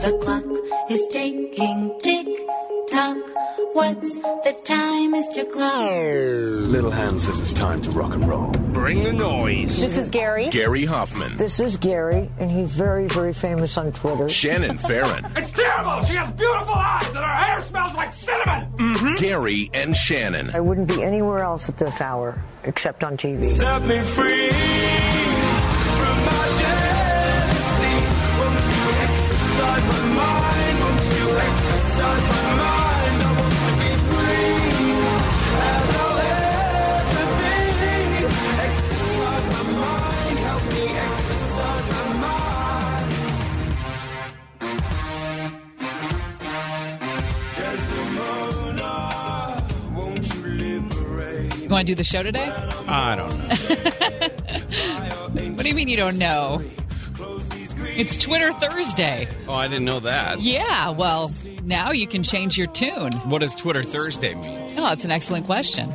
The clock is ticking, tick tock. What's the time, Mr. Clock? Little Hand says it's time to rock and roll. Bring the noise. This is Gary. Gary Hoffman. This is Gary, and he's very, very famous on Twitter. Shannon Farren. It's terrible. She has beautiful eyes and her hair smells like cinnamon. Mm-hmm. Gary and Shannon. I wouldn't be anywhere else at this hour except on TV. Set me free want to do the show today? I don't know. What do you mean you don't know? It's Twitter Thursday. Oh, I didn't know that. Yeah, well, now you can change your tune. What does Twitter Thursday mean? Oh, that's an excellent question.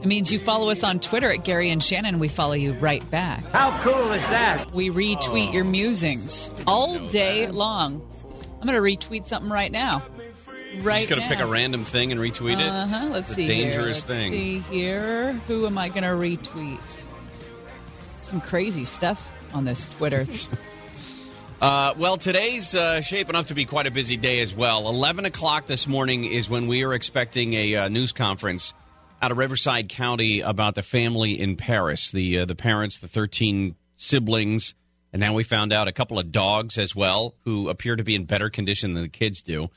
It means you follow us on Twitter at Gary and Shannon, we follow you right back. How cool is that? We retweet oh. your musings all day long. I'm going to retweet something right now. Right Just gonna now. pick a random thing and retweet it. Uh huh. Let's The see. dangerous here. Let's thing. See here. Who am I going to retweet? Some crazy stuff on this Twitter. Uh, well, today's uh, shaping up to be quite a busy day as well. 11 o'clock this morning is when we are expecting a uh, news conference out of Riverside County about the family in Perris. The uh, the parents, the 13 siblings, and now we found out a couple of dogs as well who appear to be in better condition than the kids do.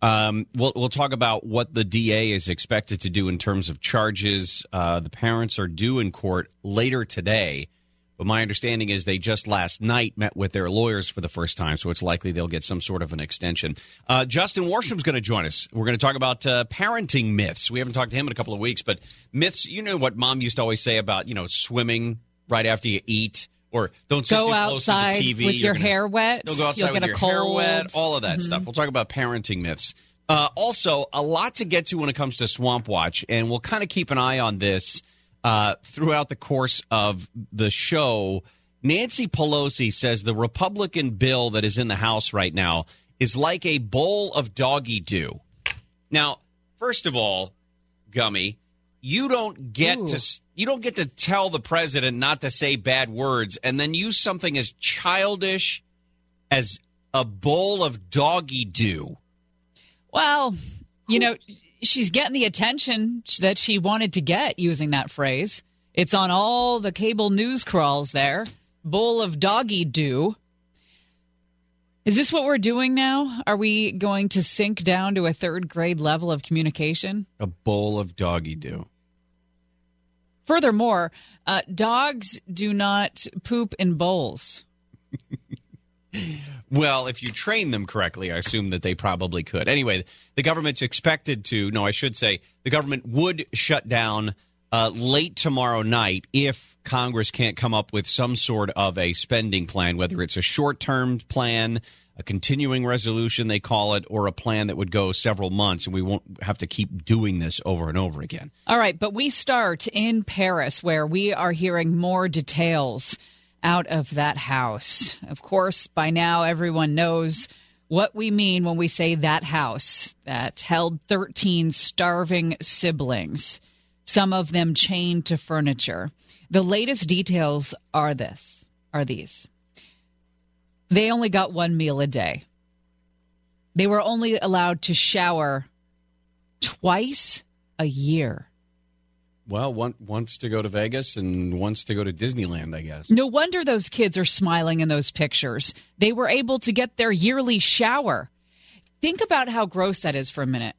Um, we'll, we'll talk about what the DA is expected to do in terms of charges. Uh, the parents are due in court later today. But my understanding is they just last night met with their lawyers for the first time, so it's likely they'll get some sort of an extension. Uh, Justin Worsham's going to join us. We're going to talk about uh, parenting myths. We haven't talked to him in a couple of weeks, but myths. You know what mom used to always say about you know swimming right after you eat, or don't sit Go too close to outside the TV with your gonna- hair wet. Don't go outside You'll with get your a hair cold. wet. All of that stuff. We'll talk about parenting myths. Uh, also, a lot to get to when it comes to Swamp Watch, and we'll kind of keep an eye on this uh, throughout the course of the show. Nancy Pelosi says the Republican bill that is in the House right now is like a bowl of doggy do. Now, first of all, Gummy, you don't get Ooh. to you don't get to tell the president not to say bad words and then use something as childish as a bowl of doggy do. Well, you know, she's getting the attention that she wanted to get using that phrase. It's on all the cable news crawls there. Bowl of doggy do. Is this what we're doing now? Are we going to sink down to a third grade level of communication? A bowl of doggy do. Furthermore, uh, dogs do not poop in bowls. Well, if you train them correctly, I assume that they probably could. Anyway, the government's expected to, no, I should say, the government would shut down uh, late tomorrow night if Congress can't come up with some sort of a spending plan, whether it's a short term plan, a continuing resolution, they call it, or a plan that would go several months, and we won't have to keep doing this over and over again. All right, but we start in Perris where we are hearing more details out of that house. Of course, by now everyone knows what we mean when we say that house that held 13 starving siblings, some of them chained to furniture. The latest details are this, are these. They only got one meal a day. They were only allowed to shower twice a year. Well, one wants to go to Vegas and wants to go to Disneyland, I guess. No wonder those kids are smiling in those pictures. They were able to get their yearly shower. Think about how gross that is for a minute,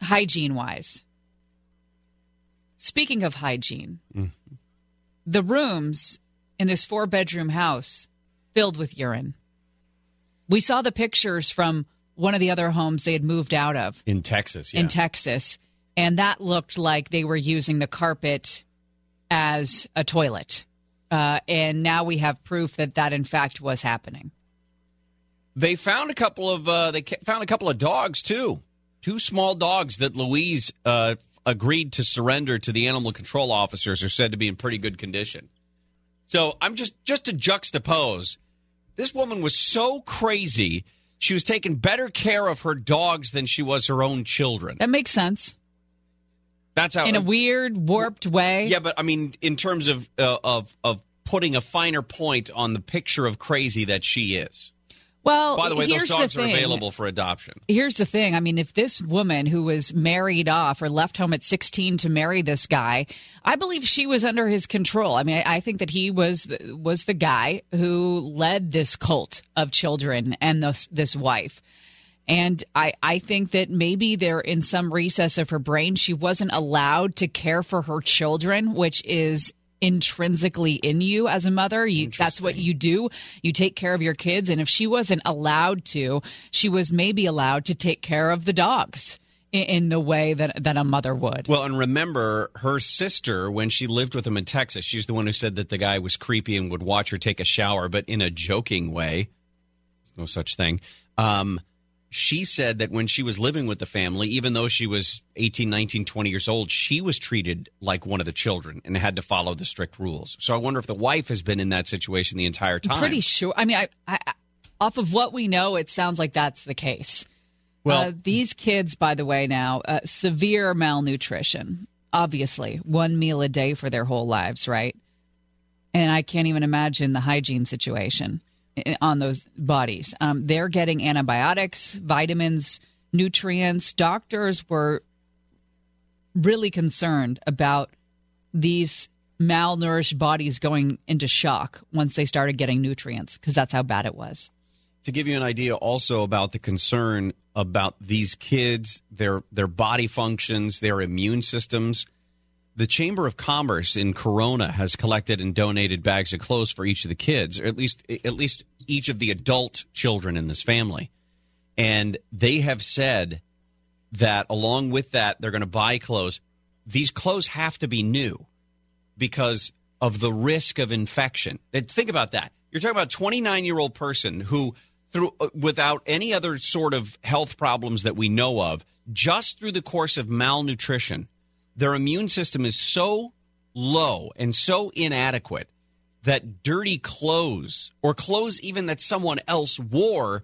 hygiene wise. Speaking of hygiene, the rooms in this four bedroom house filled with urine. We saw the pictures from one of the other homes they had moved out of In Texas, yeah. in Texas, and that looked like they were using the carpet as a toilet. Uh, and now we have proof that that in fact was happening. They found a couple of uh, they found a couple of dogs too. Two small dogs that Louise uh, agreed to surrender to the animal control officers are said to be in pretty good condition. So I'm just just to juxtapose, this woman was so crazy. she was taking better care of her dogs than she was her own children. That makes sense That's how in a weird, warped way. Yeah, but I mean, in terms of uh, of of putting a finer point on the picture of crazy that she is. Well, By the way, those dogs the are available for adoption. Here's the thing. I mean, if this woman who was married off or left home at 16 to marry this guy, I believe she was under his control. I mean, I, I think that he was the, was the guy who led this cult of children and this this wife. And I, I think that maybe there in some recess of her brain, she wasn't allowed to care for her children, which is intrinsically in you as a mother. You, that's what you do. You take care of your kids. And if she wasn't allowed to, she was maybe allowed to take care of the dogs in, the way that, that a mother would. Well, and remember her sister when she lived with him in Texas. She's the one who said that the guy was creepy and would watch her take a shower, but in a joking way. There's no such thing. Um, she said that when she was living with the family, even though she was 18, 19, 20 years old, she was treated like one of the children and had to follow the strict rules. So I wonder if the wife has been in that situation the entire time. Pretty sure. I mean, I, I, I- off of what we know, it sounds like that's the case. Well- uh, these kids, by the way, now uh, severe malnutrition. Obviously, one meal a day for their whole lives, right? And I can't even imagine the hygiene situation i- on those bodies. Um, they're getting antibiotics, vitamins, nutrients. Doctors were really concerned about these malnourished bodies going into shock once they started getting nutrients because that's how bad it was. to give you an idea also about the concern about these kids, their their body functions, their immune systems. The Chamber of Commerce in Corona has collected and donated bags of clothes for each of the kids, or at least at least each of the adult children in this family. And they have said that along with that they're going to buy clothes. These clothes have to be new because of the risk of infection. Think about that. You're talking about a 29 year old person who, through uh, without any other sort of health problems that we know of, just through the course of malnutrition, their immune system is so low and so inadequate that dirty clothes or clothes even that someone else wore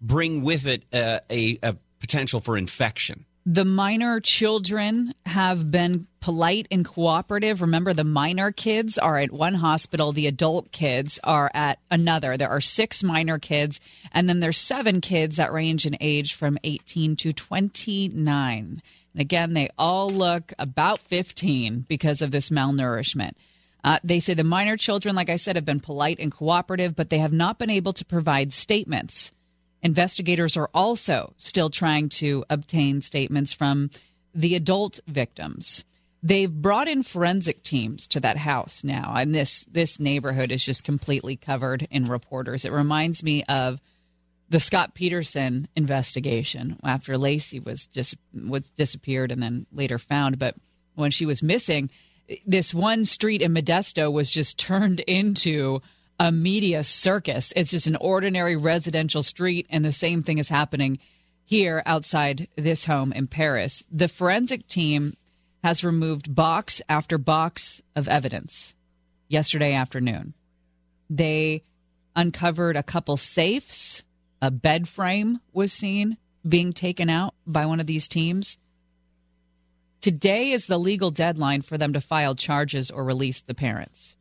bring with it uh, a, a potential for infection. The minor children have been polite and cooperative. Remember, the minor kids are at one hospital, the adult kids are at another. There are six minor kids, and then there's seven kids that range in age from 18 to 29. And again, they all look about 15 because of this malnourishment. Uh, they say the minor children, like I said, have been polite and cooperative, but they have not been able to provide statements. Investigators are also still trying to obtain statements from the adult victims. They've brought in forensic teams to that house now, and this this neighborhood is just completely covered in reporters. It reminds me of the Scott Peterson investigation after Laci was just was disappeared and then later found. But when she was missing, this one street in Modesto was just turned into a media circus. It's just an ordinary residential street, and the same thing is happening here outside this home in Perris. The forensic team has removed box after box of evidence yesterday afternoon. They uncovered a couple safes, a bed frame was seen being taken out by one of these teams. Today is the legal deadline for them to file charges or release the parents.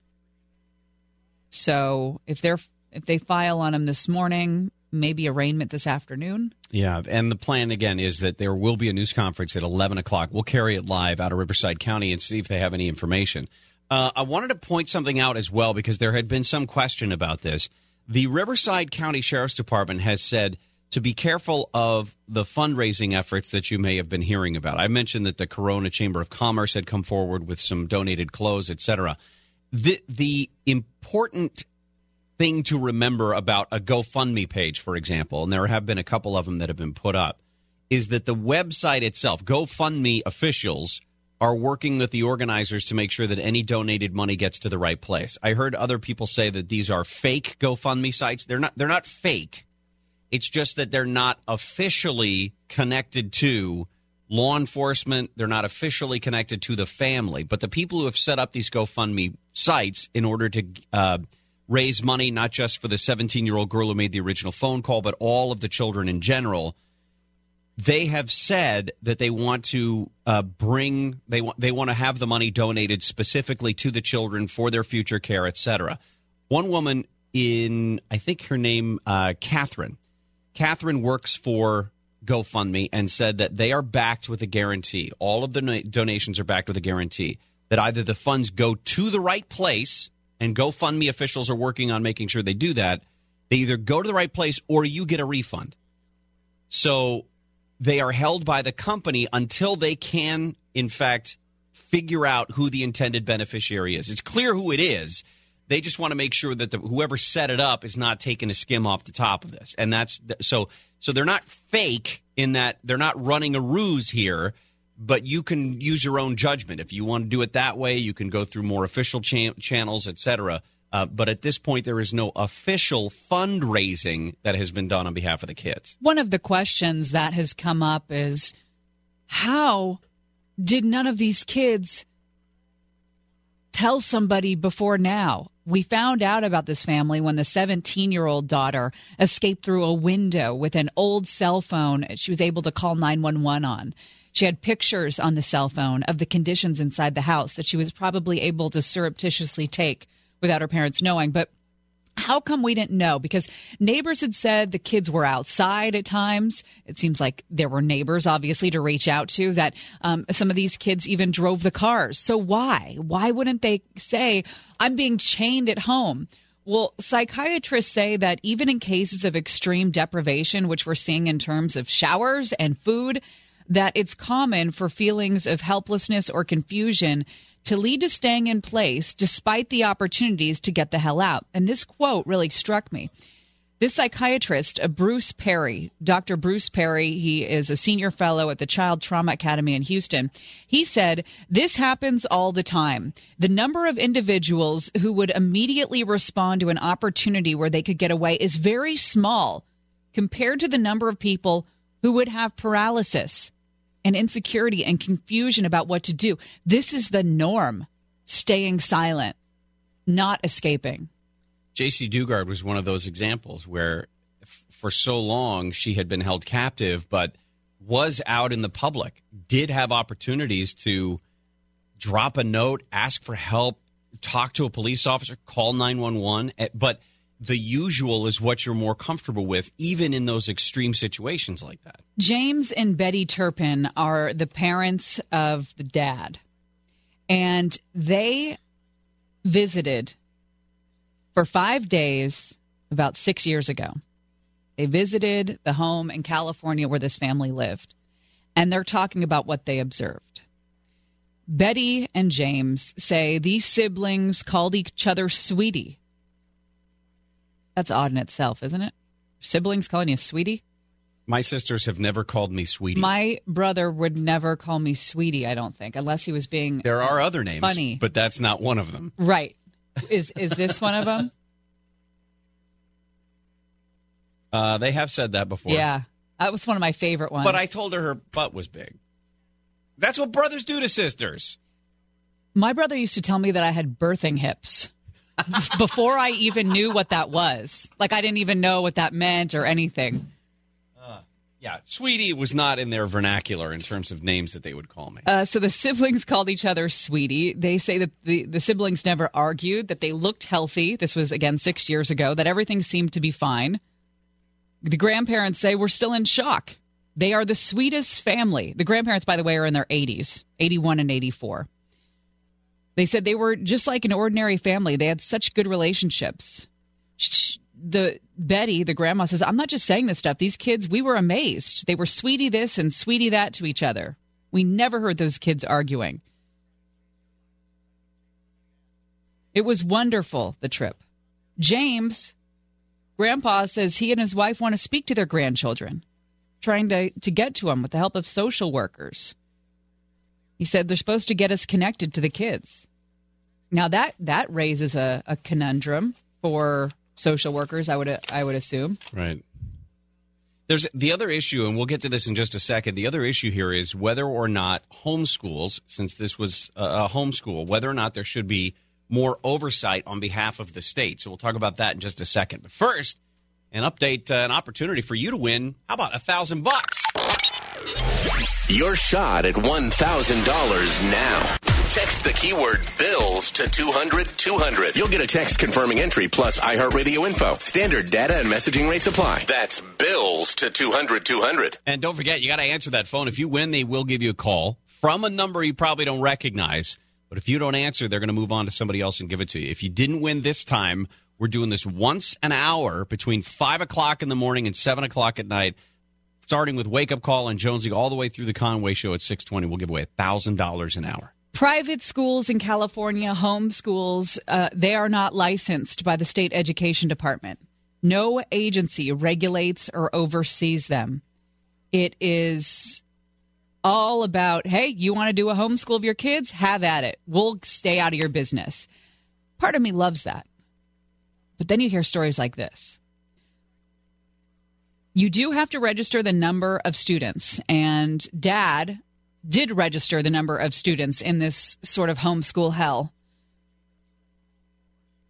So if they're if they file on them this morning, maybe arraignment this afternoon. Yeah, and the plan again is that there will be a news conference at 11 o'clock. We'll carry it live out of Riverside County and see if they have any information. Uh, I wanted to point something out as well because there had been some question about this. The Riverside County Sheriff's Department has said to be careful of the fundraising efforts that you may have been hearing about. I mentioned that the Corona Chamber of Commerce had come forward with some donated clothes, etc. The the important thing to remember about a GoFundMe page, for example, and there have been a couple of them that have been put up, is that the website itself, GoFundMe officials, are working with the organizers to make sure that any donated money gets to the right place. I heard other people say that these are fake GoFundMe sites. They're not. They're not fake. It's just that they're not officially connected to law enforcement. They're not officially connected to the family. But the people who have set up these GoFundMe sites in order to uh, raise money not just for the 17 year old girl who made the original phone call, but all of the children in general. They have said that they want to uh, bring they want they want to have the money donated specifically to the children for their future care, etc. One woman in I think her name uh, Catherine. Catherine works for GoFundMe and said that they are backed with a guarantee. All of the na- donations are backed with a guarantee that either the funds go to the right place, and GoFundMe officials are working on making sure they do that. They either go to the right place or you get a refund. So they are held by the company until they can, in fact, figure out who the intended beneficiary is. It's clear who it is. They just want to make sure that the, whoever set it up is not taking a skim off the top of this, and that's so. So they're not fake in that they're not running a ruse here, but you can use your own judgment if you want to do it that way. You can go through more official cha- channels, etc. Uh, but at this point, there is no official fundraising that has been done on behalf of the kids. One of the questions that has come up is how did none of these kids tell somebody before now? We found out about this family when the 17 year old daughter escaped through a window with an old cell phone she was able to call 911 on. She had pictures on the cell phone of the conditions inside the house that she was probably able to surreptitiously take without her parents knowing. But how come we didn't know? Because neighbors had said the kids were outside at times. It seems like there were neighbors, obviously, to reach out to. That um, some of these kids even drove the cars. So why? Why wouldn't they say, "I'm being chained at home"? Well, psychiatrists say that even in cases of extreme deprivation, which we're seeing in terms of showers and food, that it's common for feelings of helplessness or confusion to lead to staying in place despite the opportunities to get the hell out. And this quote really struck me. This psychiatrist, uh, Bruce Perry, Dr. Bruce Perry, he is a senior fellow at the Child Trauma Academy in Houston. He said, This happens all the time. The number of individuals who would immediately respond to an opportunity where they could get away is very small compared to the number of people who would have paralysis and insecurity and confusion about what to do. This is the norm staying silent, not escaping. Jaycee Dugard was one of those examples where f- for so long she had been held captive, but was out in the public, did have opportunities to drop a note, ask for help, talk to a police officer, call 911. eh, But the usual is what you're more comfortable with, even in those extreme situations like that. James and Betty Turpin are the parents of the dad, and they visited for five days about six years ago. They visited the home in California where this family lived, and they're talking about what they observed. Betty and James say these siblings called each other sweetie. That's odd in itself, isn't it? Siblings calling you sweetie? My sisters have never called me sweetie. My brother would never call me sweetie, I don't think, unless he was being there are other names, Funny. but that's not one of them. right. Is is this one of them? Uh, they have said that before. Yeah. That was one of my favorite ones. But I told her her butt was big. That's what brothers do to sisters. My brother used to tell me that I had birthing hips before I even knew what that was. Like I didn't even know what that meant or anything. Yeah, sweetie was not in their vernacular in terms of names that they would call me. Uh, so the siblings called each other sweetie. They say that the, the siblings never argued, that they looked healthy. This was, again, six years ago, that everything seemed to be fine. The grandparents say we're still in shock. They are the sweetest family. The grandparents, by the way, are in their 80s, 81 and 84. They said they were just like an ordinary family. They had such good relationships. Sh- The Betty, the grandma says, "I'm not just saying this stuff. These kids, we were amazed. They were sweetie this and sweetie that to each other. We never heard those kids arguing. It was wonderful, the trip. James, grandpa says he and his wife want to speak to their grandchildren, trying to, to get to them with the help of social workers. He said they're supposed to get us connected to the kids. Now that that raises a, a conundrum for social workers, I would I would assume. Right. There's the other issue, and we'll get to this in just a second. The other issue here is whether or not homeschools, since this was a homeschool, whether or not there should be more oversight on behalf of the state. So we'll talk about that in just a second. But first, an update, uh, an opportunity for you to win. How about a thousand bucks? Your shot at $1,000 now. Text the keyword bills to 200 200. You'll get a text confirming entry plus iHeartRadio info. Standard data and messaging rates apply. That's bills to 200 200. And don't forget, you got to answer that phone. If you win, they will give you a call from a number you probably don't recognize. But if you don't answer, they're going to move on to somebody else and give it to you. If you didn't win this time, we're doing this once an hour between 5 o'clock in the morning and 7 o'clock at night, starting with Wake Up Call and Jonesy all the way through the Conway Show at 620. We'll give away $1,000 an hour. Private schools in California, home schools, uh, they are not licensed by the state education department. No agency regulates or oversees them. It is all about, hey, you want to do a homeschool of your kids? Have at it. We'll stay out of your business. Part of me loves that. But then you hear stories like this. You do have to register the number of students, and dad did register the number of students in this sort of homeschool hell.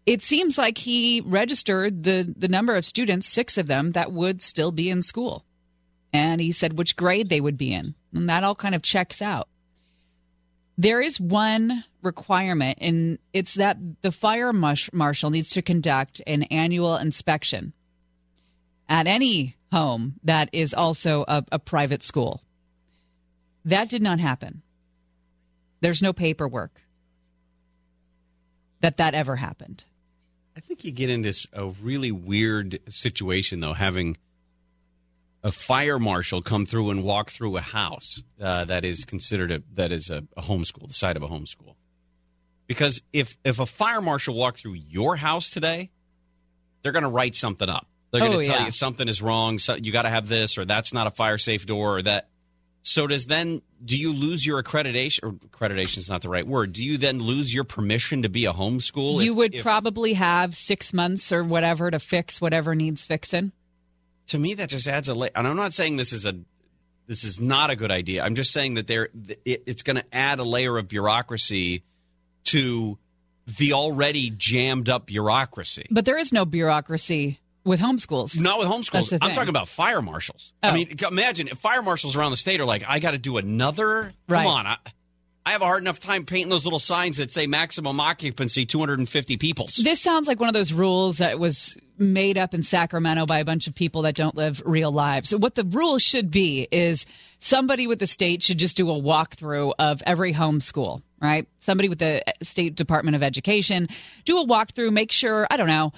It seems like he registered the, the number of students, six of them, that would still be in school. And he said which grade they would be in. And that all kind of checks out. There is one requirement, and it's that the fire marshal needs to conduct an annual inspection at any home that is also a, a private school. That did not happen. There's no paperwork that that ever happened. I think you get into a really weird situation, though, having a fire marshal come through and walk through a house uh, that is considered a that is a, a homeschool, the site of a homeschool. Because if if a fire marshal walked through your house today, they're going to write something up. They're going to Oh, tell yeah. you something is wrong. So you got to have this, or that's not a fire safe door, or that. So does then do you lose your accreditation? Or accreditation is not the right word. Do you then lose your permission to be a homeschool? you if- would if- probably have six months or whatever to fix whatever needs fixing. to me that just adds a layer and i'm not saying this is a this is not a good idea i'm just saying that there it, it's going to add a layer of bureaucracy to the already jammed up bureaucracy But there is no bureaucracy with homeschools. not with homeschools i'm talking about fire marshals Oh. i mean imagine if fire marshals around the state are like i got to do another Right. come on I, I have a hard enough time painting those little signs that say maximum occupancy 250 people. This sounds like one of those rules that was made up in Sacramento by a bunch of people that don't live real lives. What the rule should be is somebody with the state should just do a walkthrough of every homeschool, right? Somebody with the eh, State Department of Education do a walkthrough, make sure, I don't know,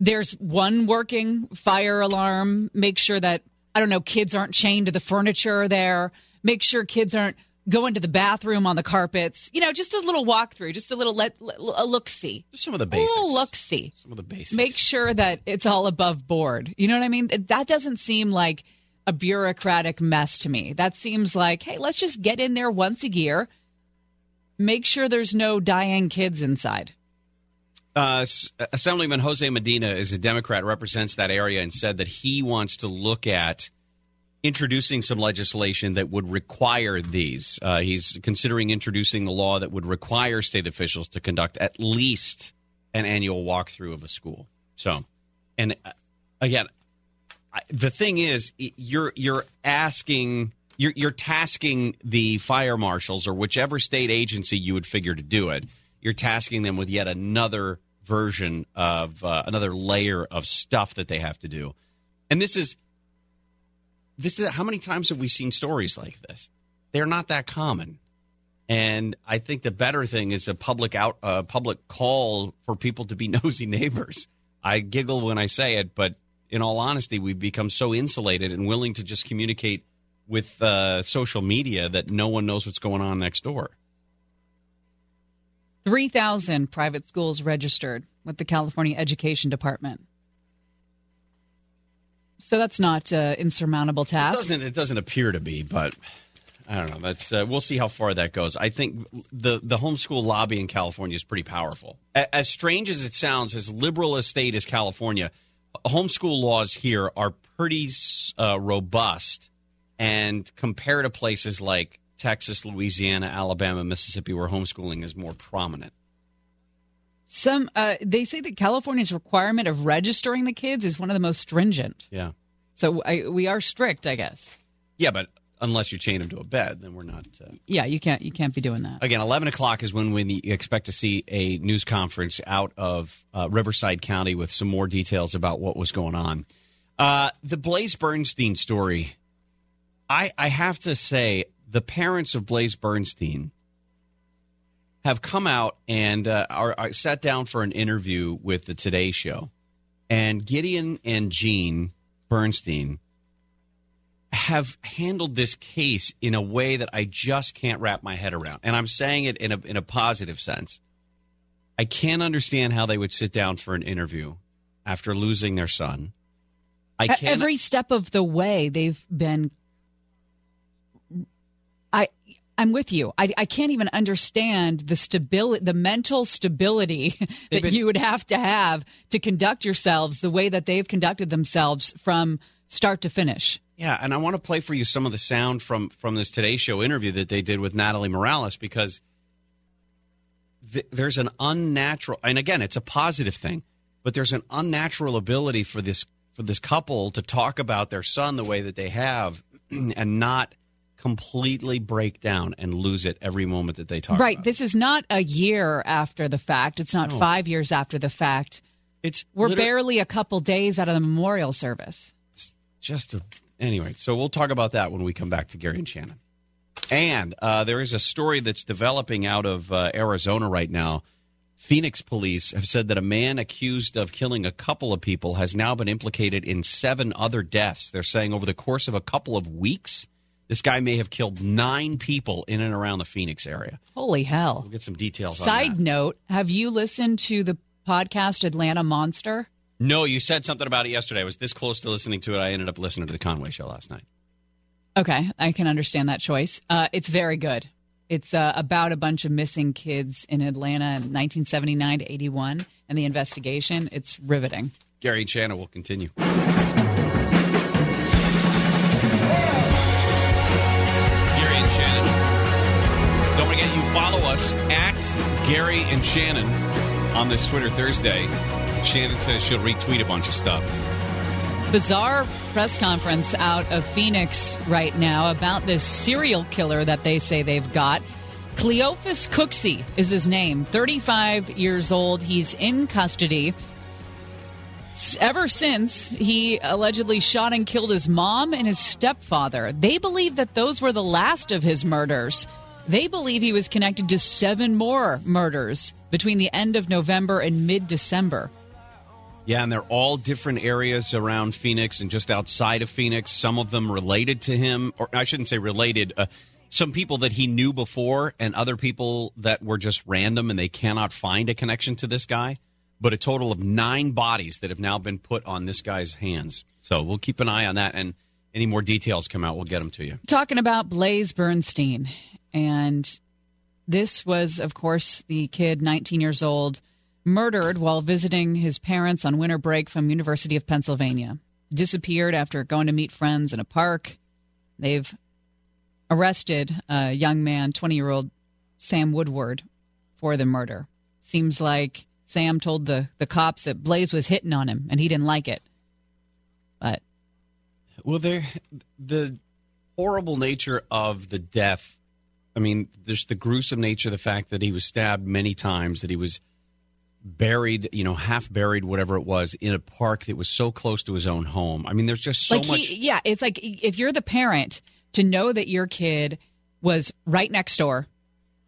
there's one working fire alarm, make sure that, I don't know, kids aren't chained to the furniture there, make sure kids aren't going to the bathroom on the carpets. You know, just a little walkthrough, just a little let, a look see. Just some of the A basics little look see. some of the basics Make sure that it's all above board. You know what I mean? That doesn't seem like a bureaucratic mess to me. That seems like, hey, let's just get in there once a year, make sure there's no dying kids inside. Uh, Assemblyman Jose Medina is a Democrat, represents that area, and said that he wants to look at introducing some legislation that would require these. Uh, he's considering introducing the law that would require state officials to conduct at least an annual walkthrough of a school. So, and uh, again, I- the thing is, you're you're asking. You're, you're tasking the fire marshals or whichever state agency you would figure to do it. You're tasking them with yet another version of uh, another layer of stuff that they have to do. And this is this is how many times have we seen stories like this? They're not that common. And I think the better thing is a public out, uh, public call for people to be nosy neighbors. I giggle when I say it, but in all honesty, we've become so insulated and willing to just communicate with uh, social media that no one knows what's going on next door. 3,000 private schools registered with the California Education Department. So that's not an insurmountable It task. doesn't it doesn't appear to be, but I don't know. That's uh, we'll see how far that goes. I think the the homeschool lobby in California is pretty powerful. A- As strange as it sounds, as liberal a state as California, homeschool laws here are pretty uh, robust, and compared to places like Texas, Louisiana, Alabama, Mississippi, where homeschooling is more prominent. Some uh, they say that California's requirement of registering the kids is one of the most stringent. Yeah. So I, we are strict, I guess. Yeah, but unless you chain them to a bed, then we're not. Uh... Yeah, you can't you can't be doing that. Again, 11 o'clock is when we expect to see a news conference out of uh, Riverside County with some more details about what was going on. Uh, the Blaze Bernstein story, I, I have to say, the parents of Blaze Bernstein have come out and uh, are, are sat down for an interview with the Today Show. And Gideon and Jeanne Bernstein have handled this case in a way that I just can't wrap my head around. And I'm saying it in a, in a positive sense. I can't understand how they would sit down for an interview after losing their son. I can't. Every step of the way, they've been. I'm with you. I, I can't even understand the stability, the mental stability that been- you would have to have to conduct yourselves the way that they've conducted themselves from start to finish. Yeah, and I want to play for you some of the sound from from this Today Show interview that they did with Natalie Morales because th- there's an unnatural, and again, it's a positive thing, but there's an unnatural ability for this for this couple to talk about their son the way that they have, and not completely break down and lose it every moment that they talk. right. it. This is not a year after the fact. It's not No. five years after the fact. It's We're liter- barely a couple days out of the memorial service. just a, anyway. So we'll talk about that when we come back to Gary and Shannon. And uh, there is a story that's developing out of uh, Arizona right now. Phoenix police have said that a man accused of killing a couple of people has now been implicated in seven other deaths. They're saying over the course of a couple of weeks, this guy may have killed nine people in and around the Phoenix area. Holy hell. We'll get some details on Side note, have you listened to the podcast Atlanta Monster? No, you said something about it yesterday. I was this close to listening to it. I ended up listening to the Conway show last night. Okay, I can understand that choice. Uh, it's very good. It's uh, about a bunch of missing kids in Atlanta in 1979 to 81 and the investigation. It's riveting. Gary and Shannon will continue. Follow us at Gary and Shannon on this Twitter Thursday. Shannon says she'll retweet a bunch of stuff. Bizarre press conference out of Phoenix right now about this serial killer that they say they've got. Cleophas Cooksey is his name, 35 years old. He's in custody. Ever since he allegedly shot and killed his mom and his stepfather, they believe that those were the last of his murders. They believe he was connected to seven more murders between the end of November and mid December. Yeah, and they're all different areas around Phoenix and just outside of Phoenix. Some of them related to him, or I shouldn't say related. Uh, some people that he knew before, and other people that were just random and they cannot find a connection to this guy. But a total of nine bodies that have now been put on this guy's hands. So we'll keep an eye on that, and any more details come out, we'll get them to you. talking about Blaze Bernstein. And this was, of course, the kid, 19 years old, murdered while visiting his parents on winter break from University of Pennsylvania. Disappeared after going to meet friends in a park. They've arrested a young man, 20 year old Sam Woodward, for the murder. Seems like Sam told the, the cops that Blaze was hitting on him and he didn't like it. But Well, the horrible nature of the death. I mean, there's the gruesome nature, of the fact that he was stabbed many times, that he was buried, you know, half buried, whatever it was, in a park that was so close to his own home. I mean, there's just so like much. he, yeah, it's like if you're the parent to know that your kid was right next door,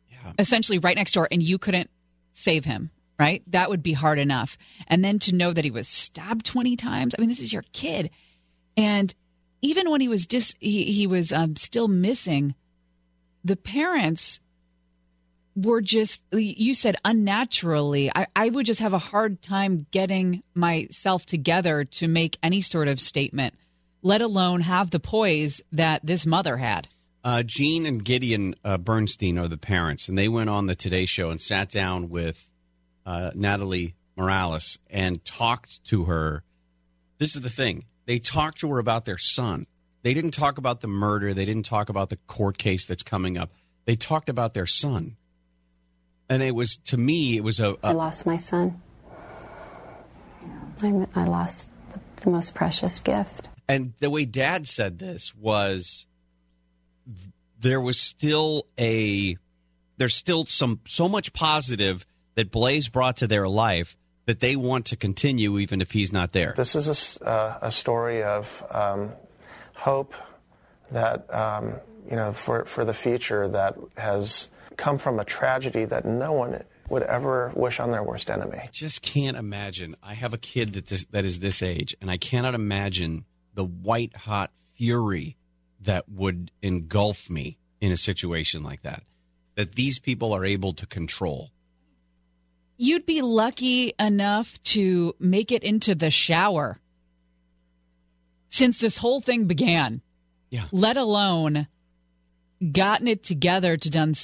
yeah. essentially right next door, and you couldn't save him, right? That would be hard enough. And then to know that he was stabbed 20 times. I mean, this is your kid. And even when he was dis, he, he was um, still missing, the parents were just you said unnaturally I, I would just have a hard time getting myself together to make any sort of statement let alone have the poise that this mother had Uh, Jeanne and Gideon uh, Bernstein are the parents, and they went on the Today Show and sat down with uh, Natalie Morales and talked to her. This is the thing: they talked to her about their son. They didn't talk about the murder. They didn't talk about the court case that's coming up. They talked about their son. And it was to me, it was a, I a lost my son. I, I lost the, the most precious gift. and the way Dad said this was there was still a there's still some so much positive that Blaze brought to their life that they want to continue even if he's not there. This is a s- uh, a, story of um, hope that, um, you know, for, for the future that has come from a tragedy that no one would ever wish on their worst enemy. just can't imagine. I have a kid that this, that is this age, and I cannot imagine the white hot fury that would engulf me in a situation like that. That these people are able to control. You'd be lucky enough to make it into the shower since this whole thing began. Yeah. Let alone gotten it together to done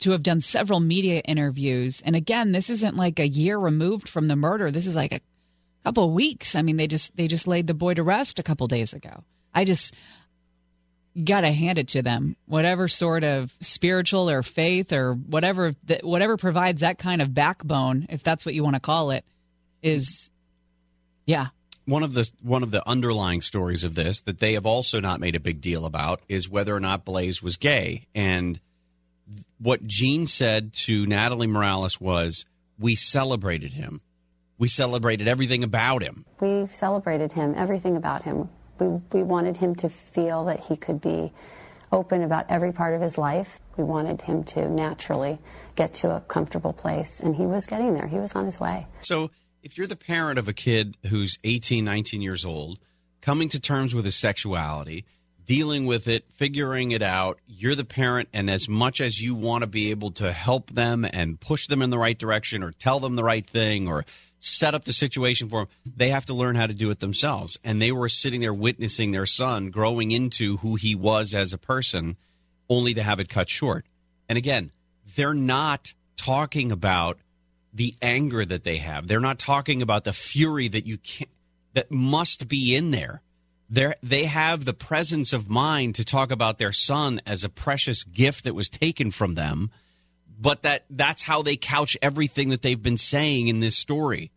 to have done several media interviews. And again, this isn't like a year removed from the murder. This is like a couple of weeks. I mean, they just they just laid the boy to rest a couple days ago. I just got to hand it to them. Whatever sort of spiritual or faith or whatever whatever provides that kind of backbone, if that's what you want to call it, is yeah. One of the one of the underlying stories of this that they have also not made a big deal about is whether or not Blaze was gay. And what Jeanne said to Natalie Morales was, "We celebrated him. We celebrated everything about him." We celebrated him, everything about him. We, we wanted him to feel that he could be open about every part of his life. We wanted him to naturally get to a comfortable place, and he was getting there. He was on his way. So, if you're the parent of a kid who's 18, 19 years old, coming to terms with his sexuality, dealing with it, figuring it out, you're the parent, and as much as you want to be able to help them and push them in the right direction or tell them the right thing or set up the situation for them, they have to learn how to do it themselves. And they were sitting there witnessing their son growing into who he was as a person, only to have it cut short. And again, they're not talking about the anger that they have. They're not talking about the fury that you can't that must be in there. They they have the presence of mind to talk about their son as a precious gift that was taken from them, but that that's how they couch everything that they've been saying in this story.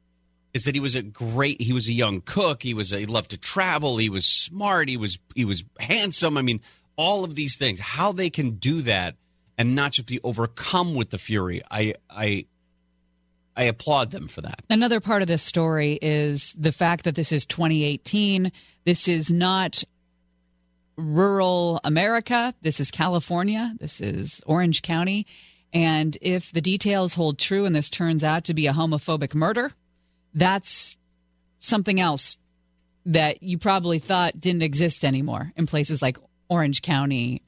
Is that he was a great he was a young cook, he was a, he loved to travel, he was smart, he was he was handsome. I mean, all of these things. How they can do that and not just be overcome with the fury. I I I applaud them for that. Another part of this story is the fact that this is 2018. This is not rural America. This is California. This is Orange County. And if the details hold true and this turns out to be a homophobic murder, that's something else that you probably thought didn't exist anymore in places like Orange County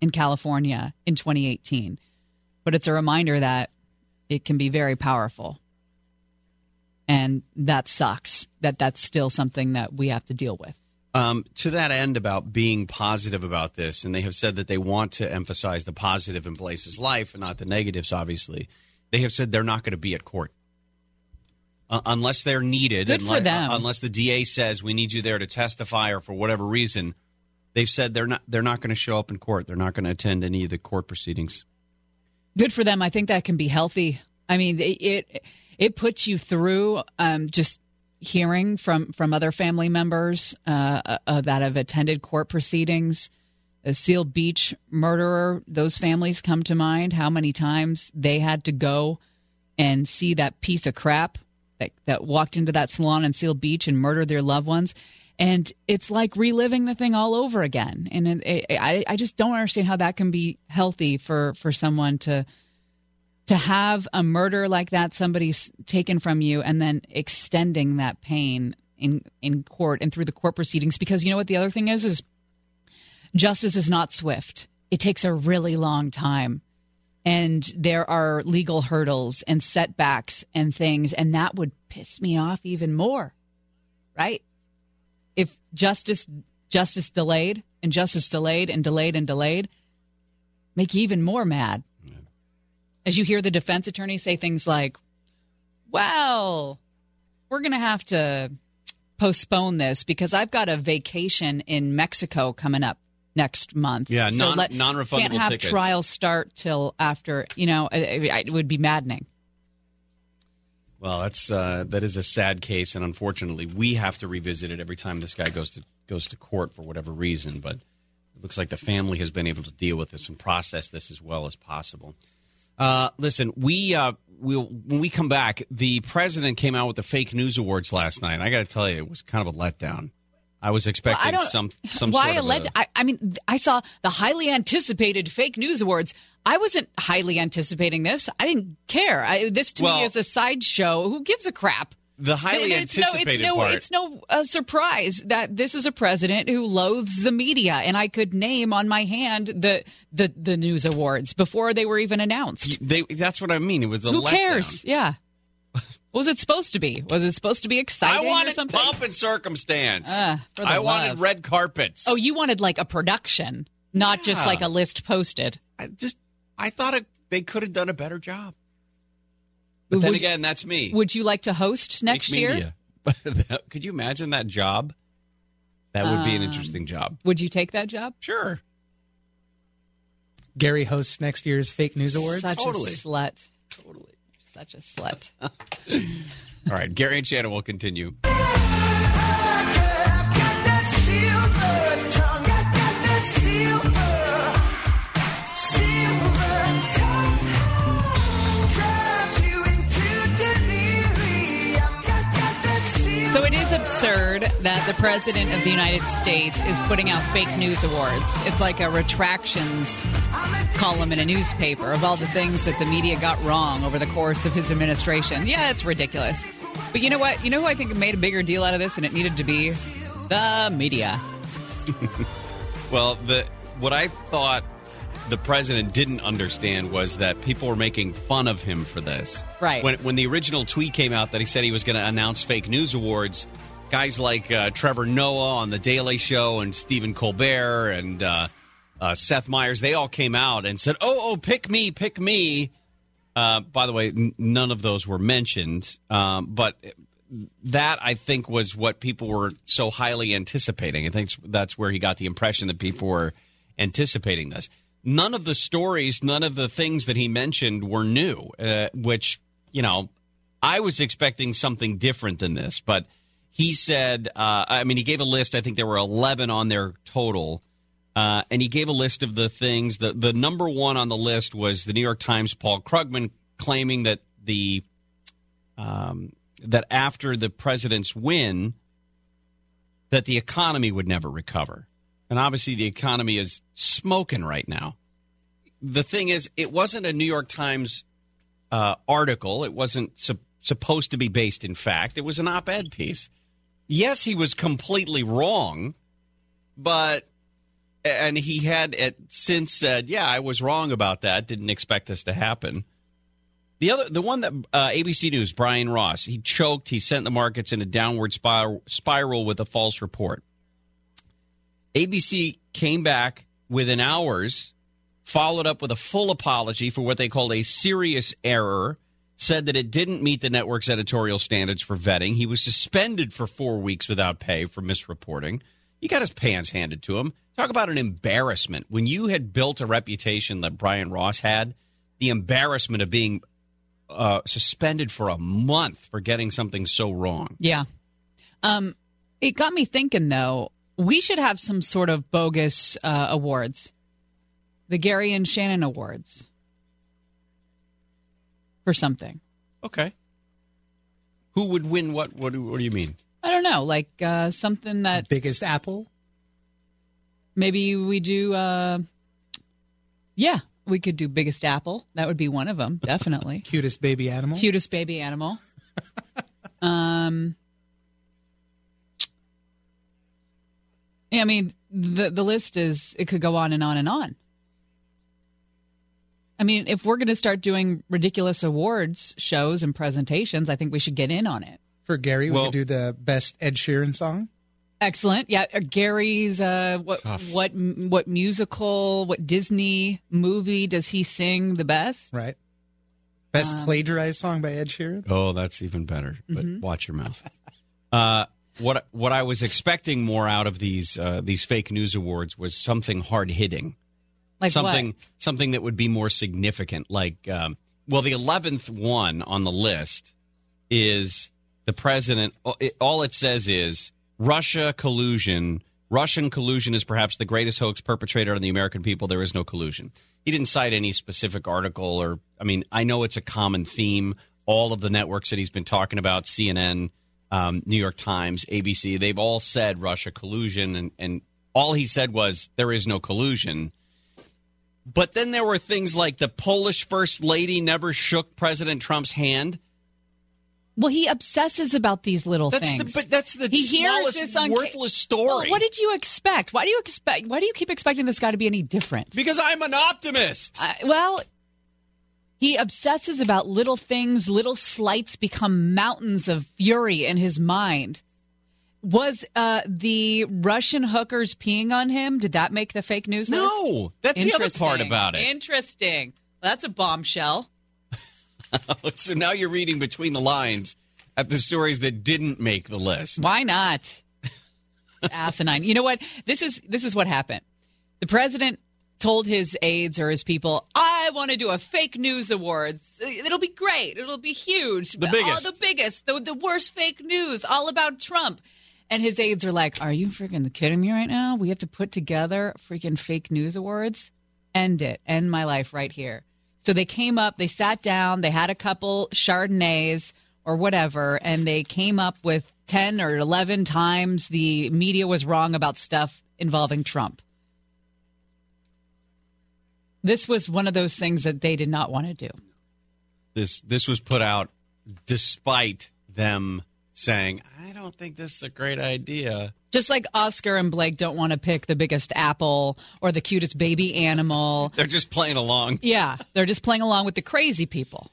in California in 2018. But it's a reminder that it can be very powerful. And that sucks that that's still something that we have to deal with. Um, to that end, about being positive about this, and they have said that they want to emphasize the positive in Blaze's life and not the negatives, obviously. They have said they're not going to be at court. Uh, unless they're needed, Good for unless, them. unless the DA says we need you there to testify or for whatever reason, they've said they're not they're not going to show up in court. They're not going to attend any of the court proceedings. Good for them. I think that can be healthy. I mean, it it, it puts you through um, just hearing from from other family members uh, uh, that have attended court proceedings. Seal Beach murderer, those families come to mind. How many times they had to go and see that piece of crap that, that walked into that salon in Seal Beach and murdered their loved ones. And it's like reliving the thing all over again. And it, it, I, I just don't understand how that can be healthy for, for someone to to have a murder like that, somebody's taken from you, and then extending that pain in in court and through the court proceedings. Because you know what the other thing is is justice is not swift. It takes a really long time. And there are legal hurdles and setbacks and things, and that would piss me off even more. Right? If justice justice delayed and justice delayed and delayed and delayed, make you even more mad. As you hear the defense attorney say things like, Well, we're gonna have to postpone this because I've got a vacation in Mexico coming up next month. Yeah, So non- let- non-refundable Can't have tickets. trials start till after. You know, it, it would be maddening. Well, that's uh, that is a sad case, and unfortunately, we have to revisit it every time this guy goes to goes to court for whatever reason. But it looks like the family has been able to deal with this and process this as well as possible. Uh, listen, we uh, we'll, when we come back, the president came out with the fake news awards last night. I got to tell you, it was kind of a letdown. I was expecting I some some why sort a of led- a, I, I mean, I saw the highly anticipated fake news awards. I wasn't highly anticipating this. I didn't care. I, this to Well- me is a sideshow. Who gives a crap? the highly it's no, anticipated it's no, part. it's no uh, surprise that this is a president who loathes the media, and I could name on my hand the the the news awards before they were even announced. they, that's what I mean. It was a Who letdown. cares? Yeah. What was it supposed to be? Was it supposed to be exciting I or wanted something? pomp and circumstance. The I wanted red carpets. Oh, you wanted like a production, not just like a list posted. I just I thought it, they could have done a better job. But then Would- again, that's me. Would you like to host next Big year? media. could you imagine that job? That would be an Um, interesting job. Would you take that job? Sure. Gary hosts next year's fake news awards. Such Totally. a slut. Totally. Such a slut. All right, Gary and Shannon will continue. That the president of the United States is putting out fake news awards. It's like a retractions column in a newspaper of all the things that the media got wrong over the course of his administration. Yeah, it's ridiculous. But you know what? You know who I think made a bigger deal out of this and it needed to be? The media. Well, the what I thought the president didn't understand was that people were making fun of him for this. Right. When when the original tweet came out that he said he was going to announce fake news awards, guys like uh, Trevor Noah on the Daily Show and Stephen Colbert and uh, uh, Seth Meyers, they all came out and said, "Oh, oh, pick me, pick me." Uh, by the way, n- none of those were mentioned, um, but that I think was what people were so highly anticipating. I think that's where he got the impression that people were anticipating this. None of the stories, none of the things that he mentioned were new, uh, which, you know, I was expecting something different than this, but he said, uh, I mean, he gave a list. I think there were 11 on there total. Uh, and he gave a list of the things. The, the number one on the list was the New York Times' Paul Krugman claiming that the um, that after the president's win, that the economy would never recover. And obviously, the economy is smoking right now. The thing is, it wasn't a New York Times uh, article. It wasn't sup- supposed to be based in fact. It was an op ed piece. Yes, he was completely wrong, but. And he had at, since said, "Yeah, I was wrong about that. Didn't expect this to happen." The other, the one that uh, ABC News, Brian Ross, he choked. He sent the markets in a downward spiral, spiral with a false report. ABC came back within hours, followed up with a full apology for what they called a serious error. Said that it didn't meet the network's editorial standards for vetting. He was suspended for four weeks without pay for misreporting. He got his pants handed to him. Talk about an embarrassment. When you had built a reputation that Brian Ross had, the embarrassment of being uh, suspended for a month for getting something so wrong. Yeah. Um, it got me thinking, though, we should have some sort of bogus uh, awards. The Gary and Shannon Awards. For something. Okay. Who would win what? What do, what do you mean? I don't know, like uh, something that Biggest apple? maybe we do. Uh, yeah, we could do Biggest Apple. That would be one of them, definitely. Cutest baby animal? Cutest baby animal. um, yeah, I mean the the list is it could go on and on and on. I mean, if we're going to start doing ridiculous awards shows and presentations, I think we should get in on it. For Gary, we could do the best Ed Sheeran song. Excellent. Yeah, uh, Gary's uh, what Tough. what what musical, what Disney movie does he sing the best? Right. Best Um, plagiarized song by Ed Sheeran. Oh, that's even better. But Mhm. watch your mouth. Uh, what what I was expecting more out of these uh, these fake news awards was something hard hitting, Like something what? something that would be more significant. Like, um, well, the eleventh one on the list is the president. All it says is Russia collusion. Russian collusion is perhaps the greatest hoax perpetrated on the American people. There is no collusion. He didn't cite any specific article or, I mean, I know it's a common theme. All of the networks that he's been talking about, CNN, um, New York Times, ABC, they've all said Russia collusion, and, and all he said was there is no collusion. But then there were things like the Polish first lady never shook President Trump's hand. Well, he obsesses about these little That's the- things. but that's the he hears smallest, this on worthless story. Well, what did you expect? Why do you expect? Why do you keep expecting this guy to be any different? Because I'm an optimist. Uh, well, he obsesses about little things. Little slights become mountains of fury in his mind. Was uh, the Russian hookers peeing on him? Did that make the fake news list? No, that's the other part about it. Interesting. Well, that's a bombshell. so now you're reading between the lines at the stories that didn't make the list. Why not? Asinine. You know what? This is this is what happened. The president told his aides or his people, "I want to do a fake news awards. It'll be great. It'll be huge. The biggest. Oh, the biggest. The, the worst fake news. All about Trump." And his aides are like, "Are you freaking kidding me right now? We have to put together freaking fake news awards. End it. End my life right here." So they came up, they sat down, they had a couple Chardonnays or whatever, and they came up with 10 or 11 times the media was wrong about stuff involving Trump. This was one of those things that they did not want to do. This this was put out despite them saying, "I don't think this is a great idea." Just like Oscar and Blake don't want to pick the biggest apple or the cutest baby animal. They're just playing along. Yeah, they're just playing along with the crazy people.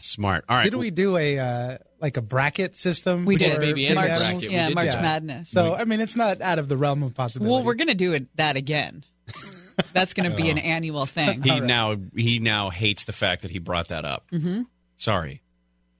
Smart. All right. Didn't we do a uh, like a bracket system? We did. Baby animal animals? bracket. We Yeah, did March that. Madness. So I mean, it's not out of the realm of possibility. well, we're going to do it that again. That's going to be an annual thing. He now he now hates the fact that he brought that up. Mm-hmm. Sorry.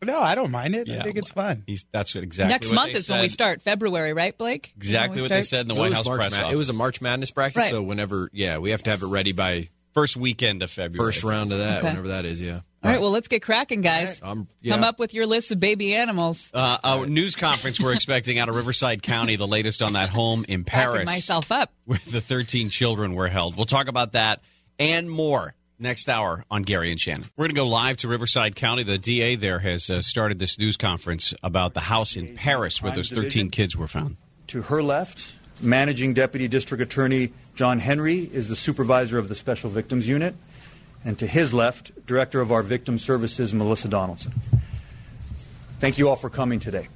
No, I don't mind it. Yeah, I think it's fun. He's that's what exactly Next what month they is when we start. February, right, Blake? Exactly what we they said in the It White House March press Mad- office. It was a March Madness bracket, Right. so whenever, yeah, we have to have it ready by first weekend of February. first round of that, Okay. whenever that is. Yeah. All right, well, let's get cracking, guys. Um, yeah. Come up with your list of baby animals. Uh, a news conference we're expecting out of Riverside County, the latest on that home in Backing Perris, myself up. where the 13 children were held. We'll talk about that and more next hour on Gary and Shannon. We're going to go live to Riverside County. The DA there has uh, started this news conference about the house in Perris where those 13 kids were found. To her left, Managing Deputy District Attorney John Henry is the supervisor of the Special Victims Unit. And to his left, Director of our Victim Services, Melissa Donaldson. Thank you all for coming today.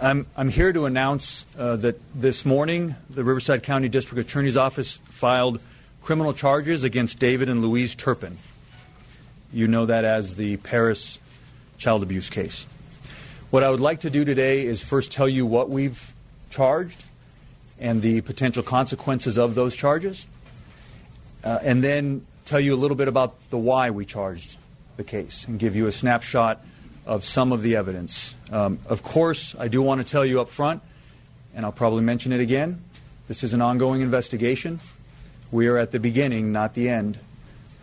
I'm, I'm here to announce uh, that this morning the Riverside County District Attorney's Office filed criminal charges against David and Louise Turpin. You know that as the Perris child abuse case. What I would like to do today is first tell you what we've charged and the potential consequences of those charges, uh, and then tell you a little bit about the why we charged the case and give you a snapshot of some of the evidence. Um, of course, I do want to tell you up front, and I'll probably mention it again this is an ongoing investigation. We are at the beginning, not the end.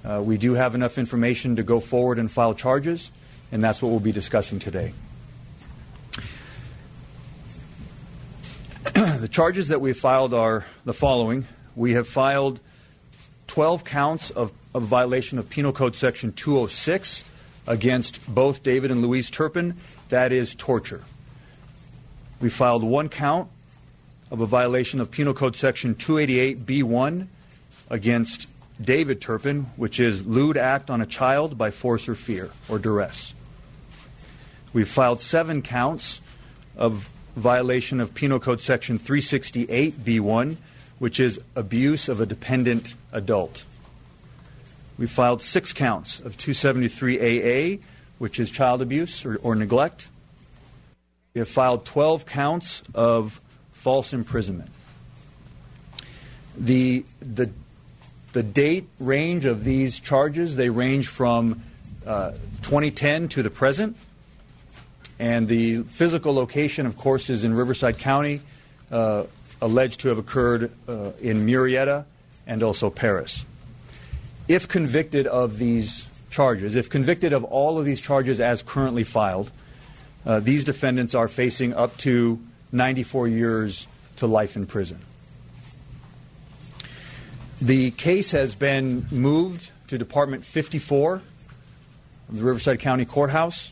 Uh, we do have enough information to go forward and file charges, and that's what we'll be discussing today. the charges that we have filed are the following. We have filed 12 counts of, of violation of Penal Code Section 206 against both David and Louise Turpin. That is torture. We filed one count of a violation of Penal Code Section 288B1 against David Turpin, which is lewd act on a child by force or fear or duress. We've filed seven counts of violation of Penal Code Section 368B1, which is abuse of a dependent adult. We filed six counts of 273AA, which is child abuse or, or neglect. We have filed 12 counts of false imprisonment. The, the, the date range of these charges, they range from uh, 2010 to the present. And the physical location, of course, is in Riverside County, uh, alleged to have occurred uh, in Murrieta and also Perris. If convicted of these charges, if convicted of all of these charges as currently filed, uh, these defendants are facing up to 94 years to life in prison. The case has been moved to Department 54 of the Riverside County Courthouse,